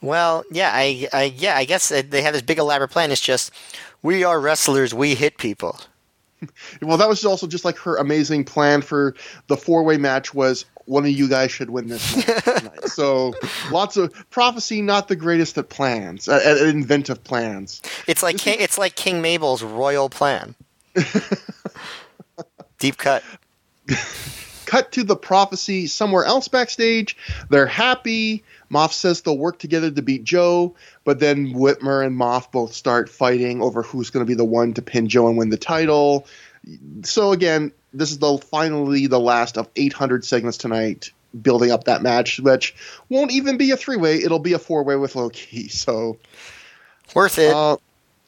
Well, yeah. I, I yeah. I guess they have this big elaborate plan. It's just we are wrestlers. We hit people. Well, that was also just like her amazing plan for the four way match was one of you guys should win this. So lots of prophecy, not the greatest at plans, at, at inventive plans. It's like King, it's like King Mabel's royal plan. Deep cut. Cut to the prophecy somewhere else backstage. They're happy. Maff says they'll work together to beat Joe, but then Whitmer and Maff both start fighting over who's going to be the one to pin Joe and win the title. So again, this is the finally the last of 800 segments tonight, building up that match, which won't even be a three way. It'll be a four way with Low Ki. So Worth it. uh,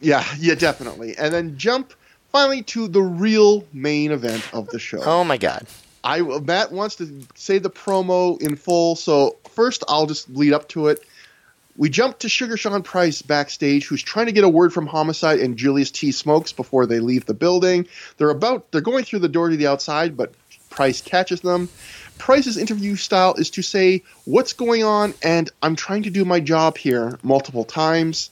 yeah, yeah, definitely. And then jump finally to the real main event of the show. oh my god. I Matt wants to say the promo in full, so first I'll just lead up to it. We jump to Sugar Sean Price backstage, who's trying to get a word from Homicide and Julius T. Smokes before they leave the building. They're about they're going through the door to the outside, but Price catches them. Price's interview style is to say what's going on and I'm trying to do my job here multiple times.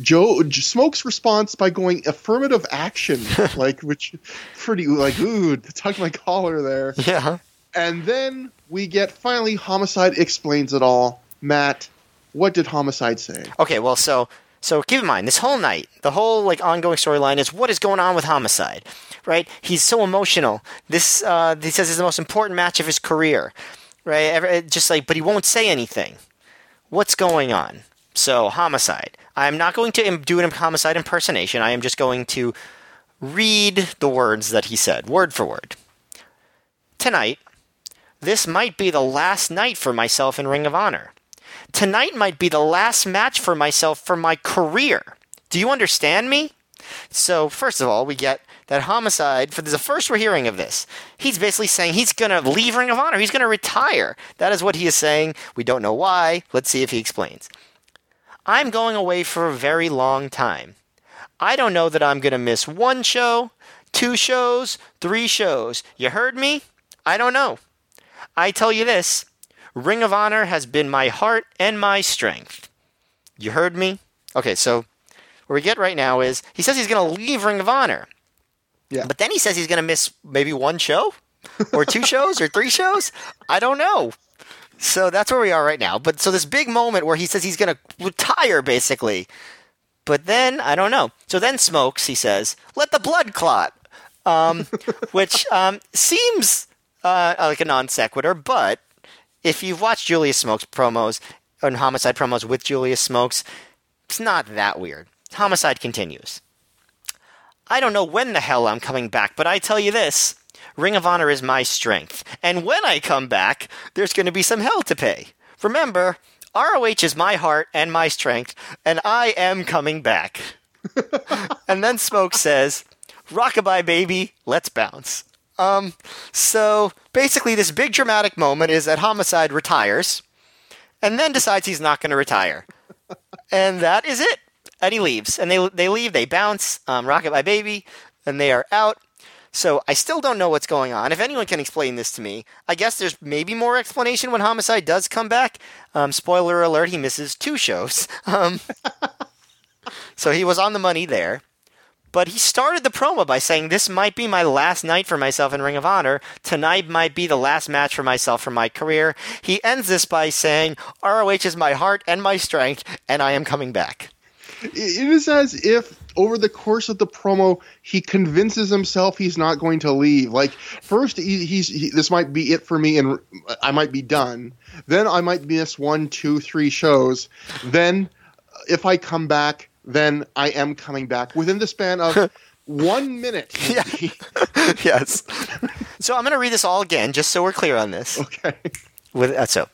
Joe Smokes response by going affirmative action, like which pretty like ooh, tuck my collar there. Yeah. And then we get finally Homicide explains it all. Matt, what did Homicide say? Okay, well, so so keep in mind this whole night, the whole like ongoing storyline is what is going on with Homicide, right? He's so emotional. This uh, he says is the most important match of his career, right? Just like, but he won't say anything. What's going on? So Homicide. I'm not going to do an Homicide impersonation. I am just going to read the words that he said, word for word. Tonight, this might be the last night for myself in Ring of Honor. Tonight might be the last match for myself for my career. Do you understand me? So, first of all, we get that homicide. For the first we're hearing of this. He's basically saying he's going to leave Ring of Honor. He's going to retire. That is what he is saying. We don't know why. Let's see if he explains. I'm going away for a very long time. I don't know that I'm going to miss one show, two shows, three shows. You heard me? I don't know. I tell you this Ring of Honor has been my heart and my strength. You heard me? Okay, so where we get right now is he says he's going to leave Ring of Honor. Yeah. But then he says he's going to miss maybe one show or two shows or three shows. I don't know. So that's where we are right now. But so this big moment where he says he's going to retire, basically. But then I don't know. So then smokes. He says, "Let the blood clot," um, which um, seems uh, like a non sequitur. But if you've watched Julius Smokes promos and Homicide promos with Julius Smokes, it's not that weird. Homicide continues. I don't know when the hell I'm coming back, but I tell you this Ring of Honor is my strength. And when I come back, there's going to be some hell to pay. Remember, ROH is my heart and my strength, and I am coming back. and then Smoke says, Rockabye, baby, let's bounce. Um, so basically, this big dramatic moment is that Homicide retires and then decides he's not going to retire. and that is it. And he leaves. And they, they leave, they bounce, um, My Baby, and they are out. So I still don't know what's going on. If anyone can explain this to me, I guess there's maybe more explanation when Homicide does come back. Um, spoiler alert: he misses two shows. Um, so he was on the money there. But he started the promo by saying, This might be my last night for myself in Ring of Honor. Tonight might be the last match for myself for my career. He ends this by saying, ROH is my heart and my strength, and I am coming back. It is as if over the course of the promo, he convinces himself he's not going to leave. Like first, he, he's he, this might be it for me, and I might be done. Then I might miss one, two, three shows. Then, if I come back, then I am coming back within the span of one minute. Yeah. yes. So I'm going to read this all again, just so we're clear on this. Okay. With uh, so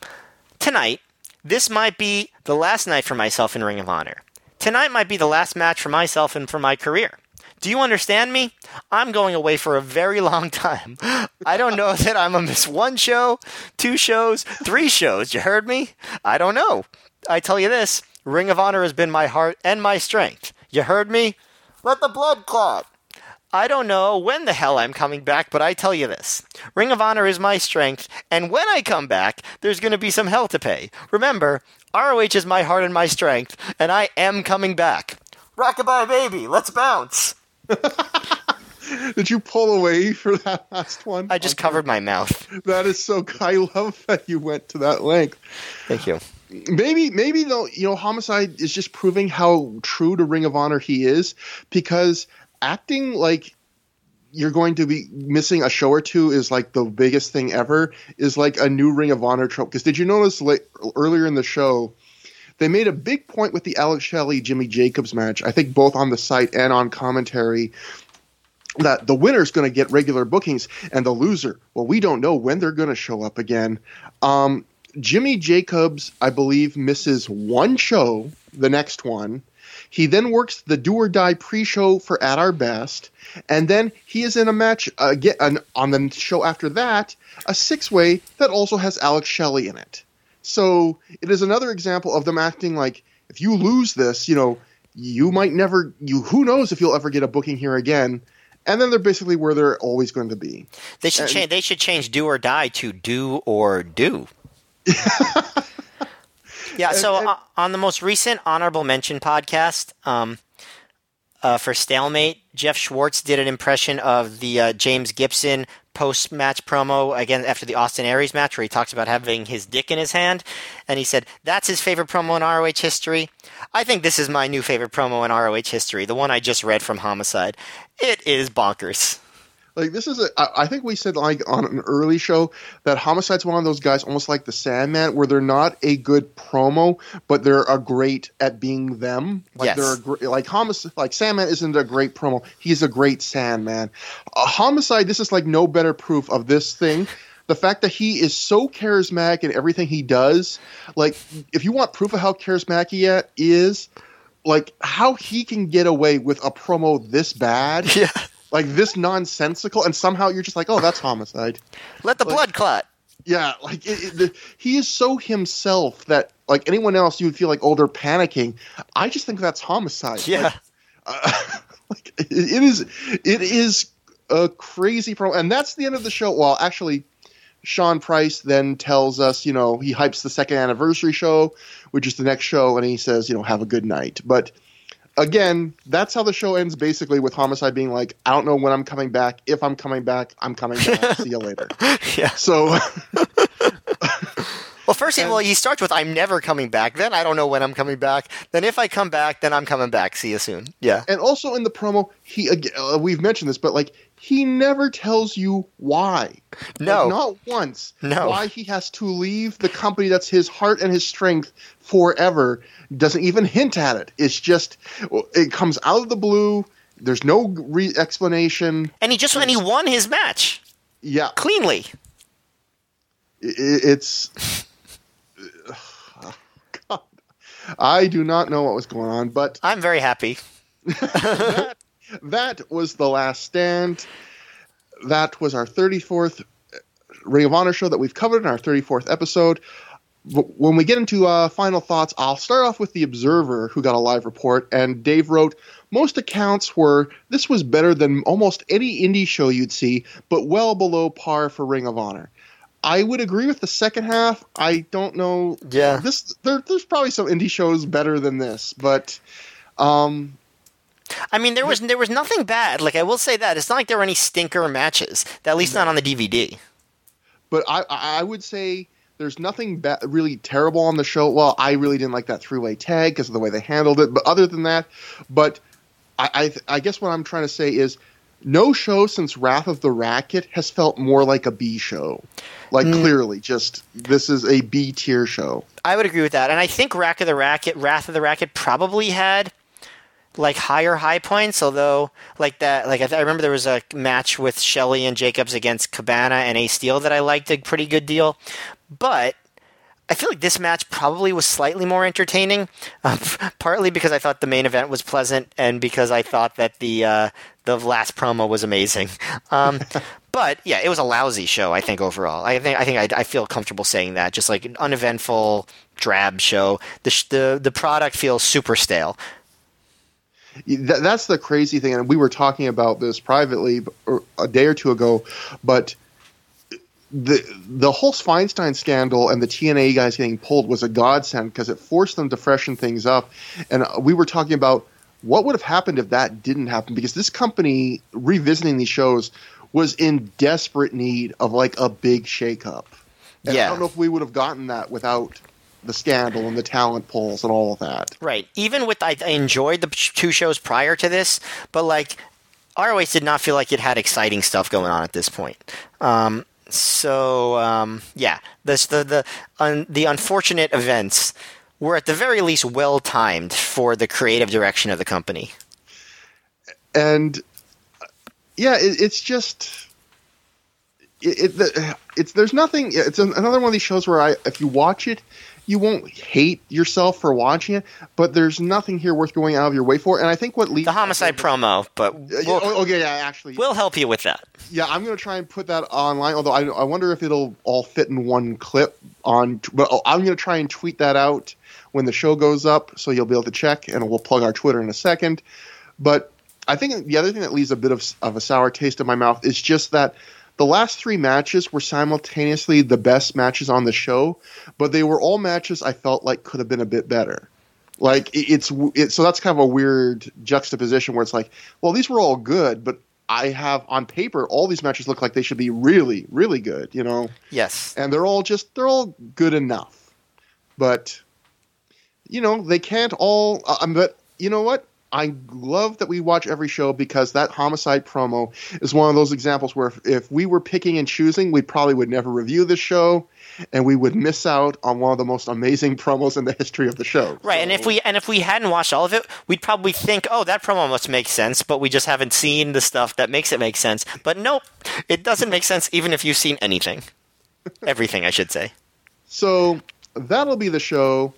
tonight, this might be the last night for myself in Ring of Honor. Tonight might be the last match for myself and for my career. Do you understand me? I'm going away for a very long time. I don't know that I'm gonna miss one show, two shows, three shows. You heard me? I don't know. I tell you this Ring of Honor has been my heart and my strength. You heard me? Let the blood clot. I don't know when the hell I'm coming back, but I tell you this Ring of Honor is my strength, and when I come back, there's going to be some hell to pay. Remember, ROH is my heart and my strength, and I am coming back. Rockabye baby, let's bounce. Did you pull away for that last one? I just covered my mouth. That is so. I love that you went to that length. Thank you. Maybe, maybe though, you know, Homicide is just proving how true to Ring of Honor he is because acting like you're going to be missing a show or two is like the biggest thing ever is like a new Ring of Honor trope. Because did you notice like, earlier in the show, they made a big point with the Alex Shelley Jimmy Jacobs match, I think both on the site and on commentary, that the winner's going to get regular bookings and the loser, well, we don't know when they're going to show up again. Um, Jimmy Jacobs, I believe, misses one show, the next one. He then works the do or die pre-show for At Our Best, and then he is in a match uh, get, an, on the show after that, a six-way that also has Alex Shelley in it. So it is another example of them acting like if you lose this, you know, you might never, you who knows if you'll ever get a booking here again. And then they're basically where they're always going to be. They should And- change. They should change "do or die" to "do or do." yeah. So and- uh, on the most recent honorable mention podcast um, uh, for Stalemate, Jeff Schwartz did an impression of the uh, James Gibson post match promo again after the Austin Aries match, where he talks about having his dick in his hand, and he said that's his favorite promo in ROH history. I think this is my new favorite promo in ROH history, the one I just read from Homicide. It is bonkers. Like this is a. I I think we said like on an early show that Homicide's one of those guys, almost like the Sandman, where they're not a good promo, but they're a great at being them. Like Yes. they're a gr- like Homicide. Like Sandman isn't a great promo. He's a great Sandman. A Homicide. This is like no better proof of this thing. The fact that he is so charismatic in everything he does, like if you want proof of how charismatic he uh, is, like how he can get away with a promo this bad Yeah. Like this nonsensical, and somehow you're just like, oh, that's homicide. Let the Like- blood clot. Yeah, like it, it, the, he is so himself that like anyone else, you would feel like, oh, they're panicking. I just think that's homicide. Yeah. Like, uh, like, it, it is, it is a crazy pro, and that's the end of the show. Well, actually. Sean Price then tells us, you know, he hypes the second anniversary show, which is the next show, and he says, you know, have a good night. But again, that's how the show ends basically with Homicide being like, I don't know when I'm coming back. If I'm coming back, I'm coming back. See you later. yeah. So Well, first of all, he starts with "I'm never coming back." Then I don't know when I'm coming back. Then if I come back, then I'm coming back. See you soon. Yeah. And also in the promo, he uh, we've mentioned this, but like he never tells you why. No, like, not once. No, why he has to leave the company that's his heart and his strength forever. Doesn't even hint at it. It's just it comes out of the blue. There's no re- explanation. And he just and he won his match. Yeah, cleanly. It, it's. God, I do not know what was going on, but I'm very happy. that, was the last stand. That was our 34th Ring of Honor show that we've covered in our 34th episode. When we get into uh, final thoughts, I'll start off with the Observer, who got a live report, and Dave wrote, most accounts were this was better than almost any indie show you'd see, but well below par for Ring of Honor. I would agree with the second half. I don't know. Yeah, this there, there's probably some indie shows better than this, but um, I mean, there was there was nothing bad. Like I will say that it's not like there were any stinker matches. At least not on the DVD. But I I would say there's nothing ba- really terrible on the show. Well, I really didn't like that three way tag because of the way they handled it. But other than that, but I I, I guess what I'm trying to say is no show since Wrath of the Racket has felt more like a B show. Like mm. clearly, just this is a B tier show. I would agree with that, and I think Wrath of the Racket, Wrath of the Racket, probably had like higher high points. Although, like that, like I, I remember there was a match with Shelley and Jacobs against Cabana and Ace Steel that I liked a pretty good deal. But I feel like this match probably was slightly more entertaining, uh, partly because I thought the main event was pleasant, and because I thought that the uh, the last promo was amazing. Um, but yeah, it was a lousy show. I think overall, I think I think I, I feel comfortable saying that. Just like an uneventful, drab show. The sh- the the product feels super stale. That's the crazy thing, and we were talking about this privately a day or two ago, but the the whole Feinstein scandal and the TNA guys getting pulled was a godsend because it forced them to freshen things up. And we were talking about what would have happened if that didn't happen because this company revisiting these shows was in desperate need of like a big shakeup. And yeah. I don't know if we would have gotten that without the scandal and the talent polls and all of that. Right. Even with I, I enjoyed the two shows prior to this, but like ROH did not feel like it had exciting stuff going on at this point. Um, so um, yeah, this the the un, the unfortunate events were at the very least well timed for the creative direction of the company. And yeah, it, it's just it, it, it's there's nothing. It's another one of these shows where I if you watch it, you won't hate yourself for watching it, but there's nothing here worth going out of your way for. And I think what leads the homicide promo, but uh, we'll, oh, okay, yeah, actually, we'll help you with that. Yeah, I'm going to try and put that online. Although I, I wonder if it'll all fit in one clip on. But oh, I'm going to try and tweet that out when the show goes up, so you'll be able to check, and we'll plug our Twitter in a second. But I think the other thing that leaves a bit of, of a sour taste in my mouth is just that the last three matches were simultaneously the best matches on the show, but they were all matches I felt like could have been a bit better. Like it's it, so that's kind of a weird juxtaposition where it's like, well, these were all good, but I have on paper all these matches look like they should be really, really good, you know. Yes. And they're all just they're all good enough, but you know they can't all. Uh, but you know what? I love that we watch every show because that homicide promo is one of those examples where if, if, we were picking and choosing, we probably would never review the show, and we would miss out on one of the most amazing promos in the history of the show. Right, so. and if we and if we hadn't watched all of it, we'd probably think, "Oh, that promo must make sense," but we just haven't seen the stuff that makes it make sense. But nope, it doesn't make sense even if you've seen anything, everything, I should say. So that'll be the show.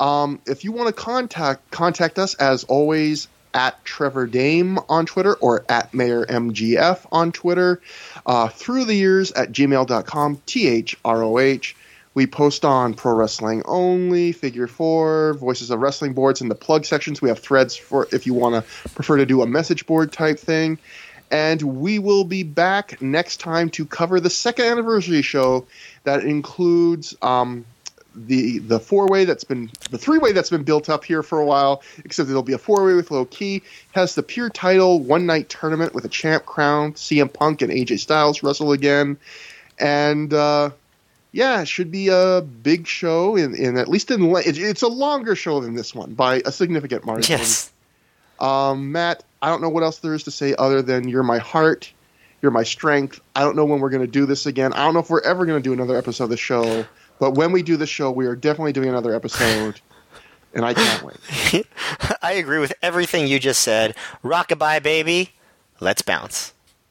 Um, if you want to contact contact us, as always, at Trevor Dame on Twitter or at Mayor MGF on Twitter. Uh, through the years at gmail.com, T H R O H. We post on Pro Wrestling Only, Figure Four, Voices of Wrestling boards in the plug sections. We have threads for if you want to prefer to do a message board type thing. And we will be back next time to cover the second anniversary show that includes um, the the four way that's been the three way that's been built up here for a while, except there'll be a four way with Low Ki. Has the pure title one night tournament with a champ crown. CM Punk and AJ Styles wrestle again, and uh, yeah, it should be a big show. In, in at least in it, it's a longer show than this one by a significant margin. Yes. Um, Matt, I don't know what else there is to say other than you're my heart, you're my strength. I don't know when we're going to do this again. I don't know if we're ever going to do another episode of the show, but when we do the show, we are definitely doing another episode, and I can't wait. I agree with everything you just said. Rockabye, baby. Let's bounce.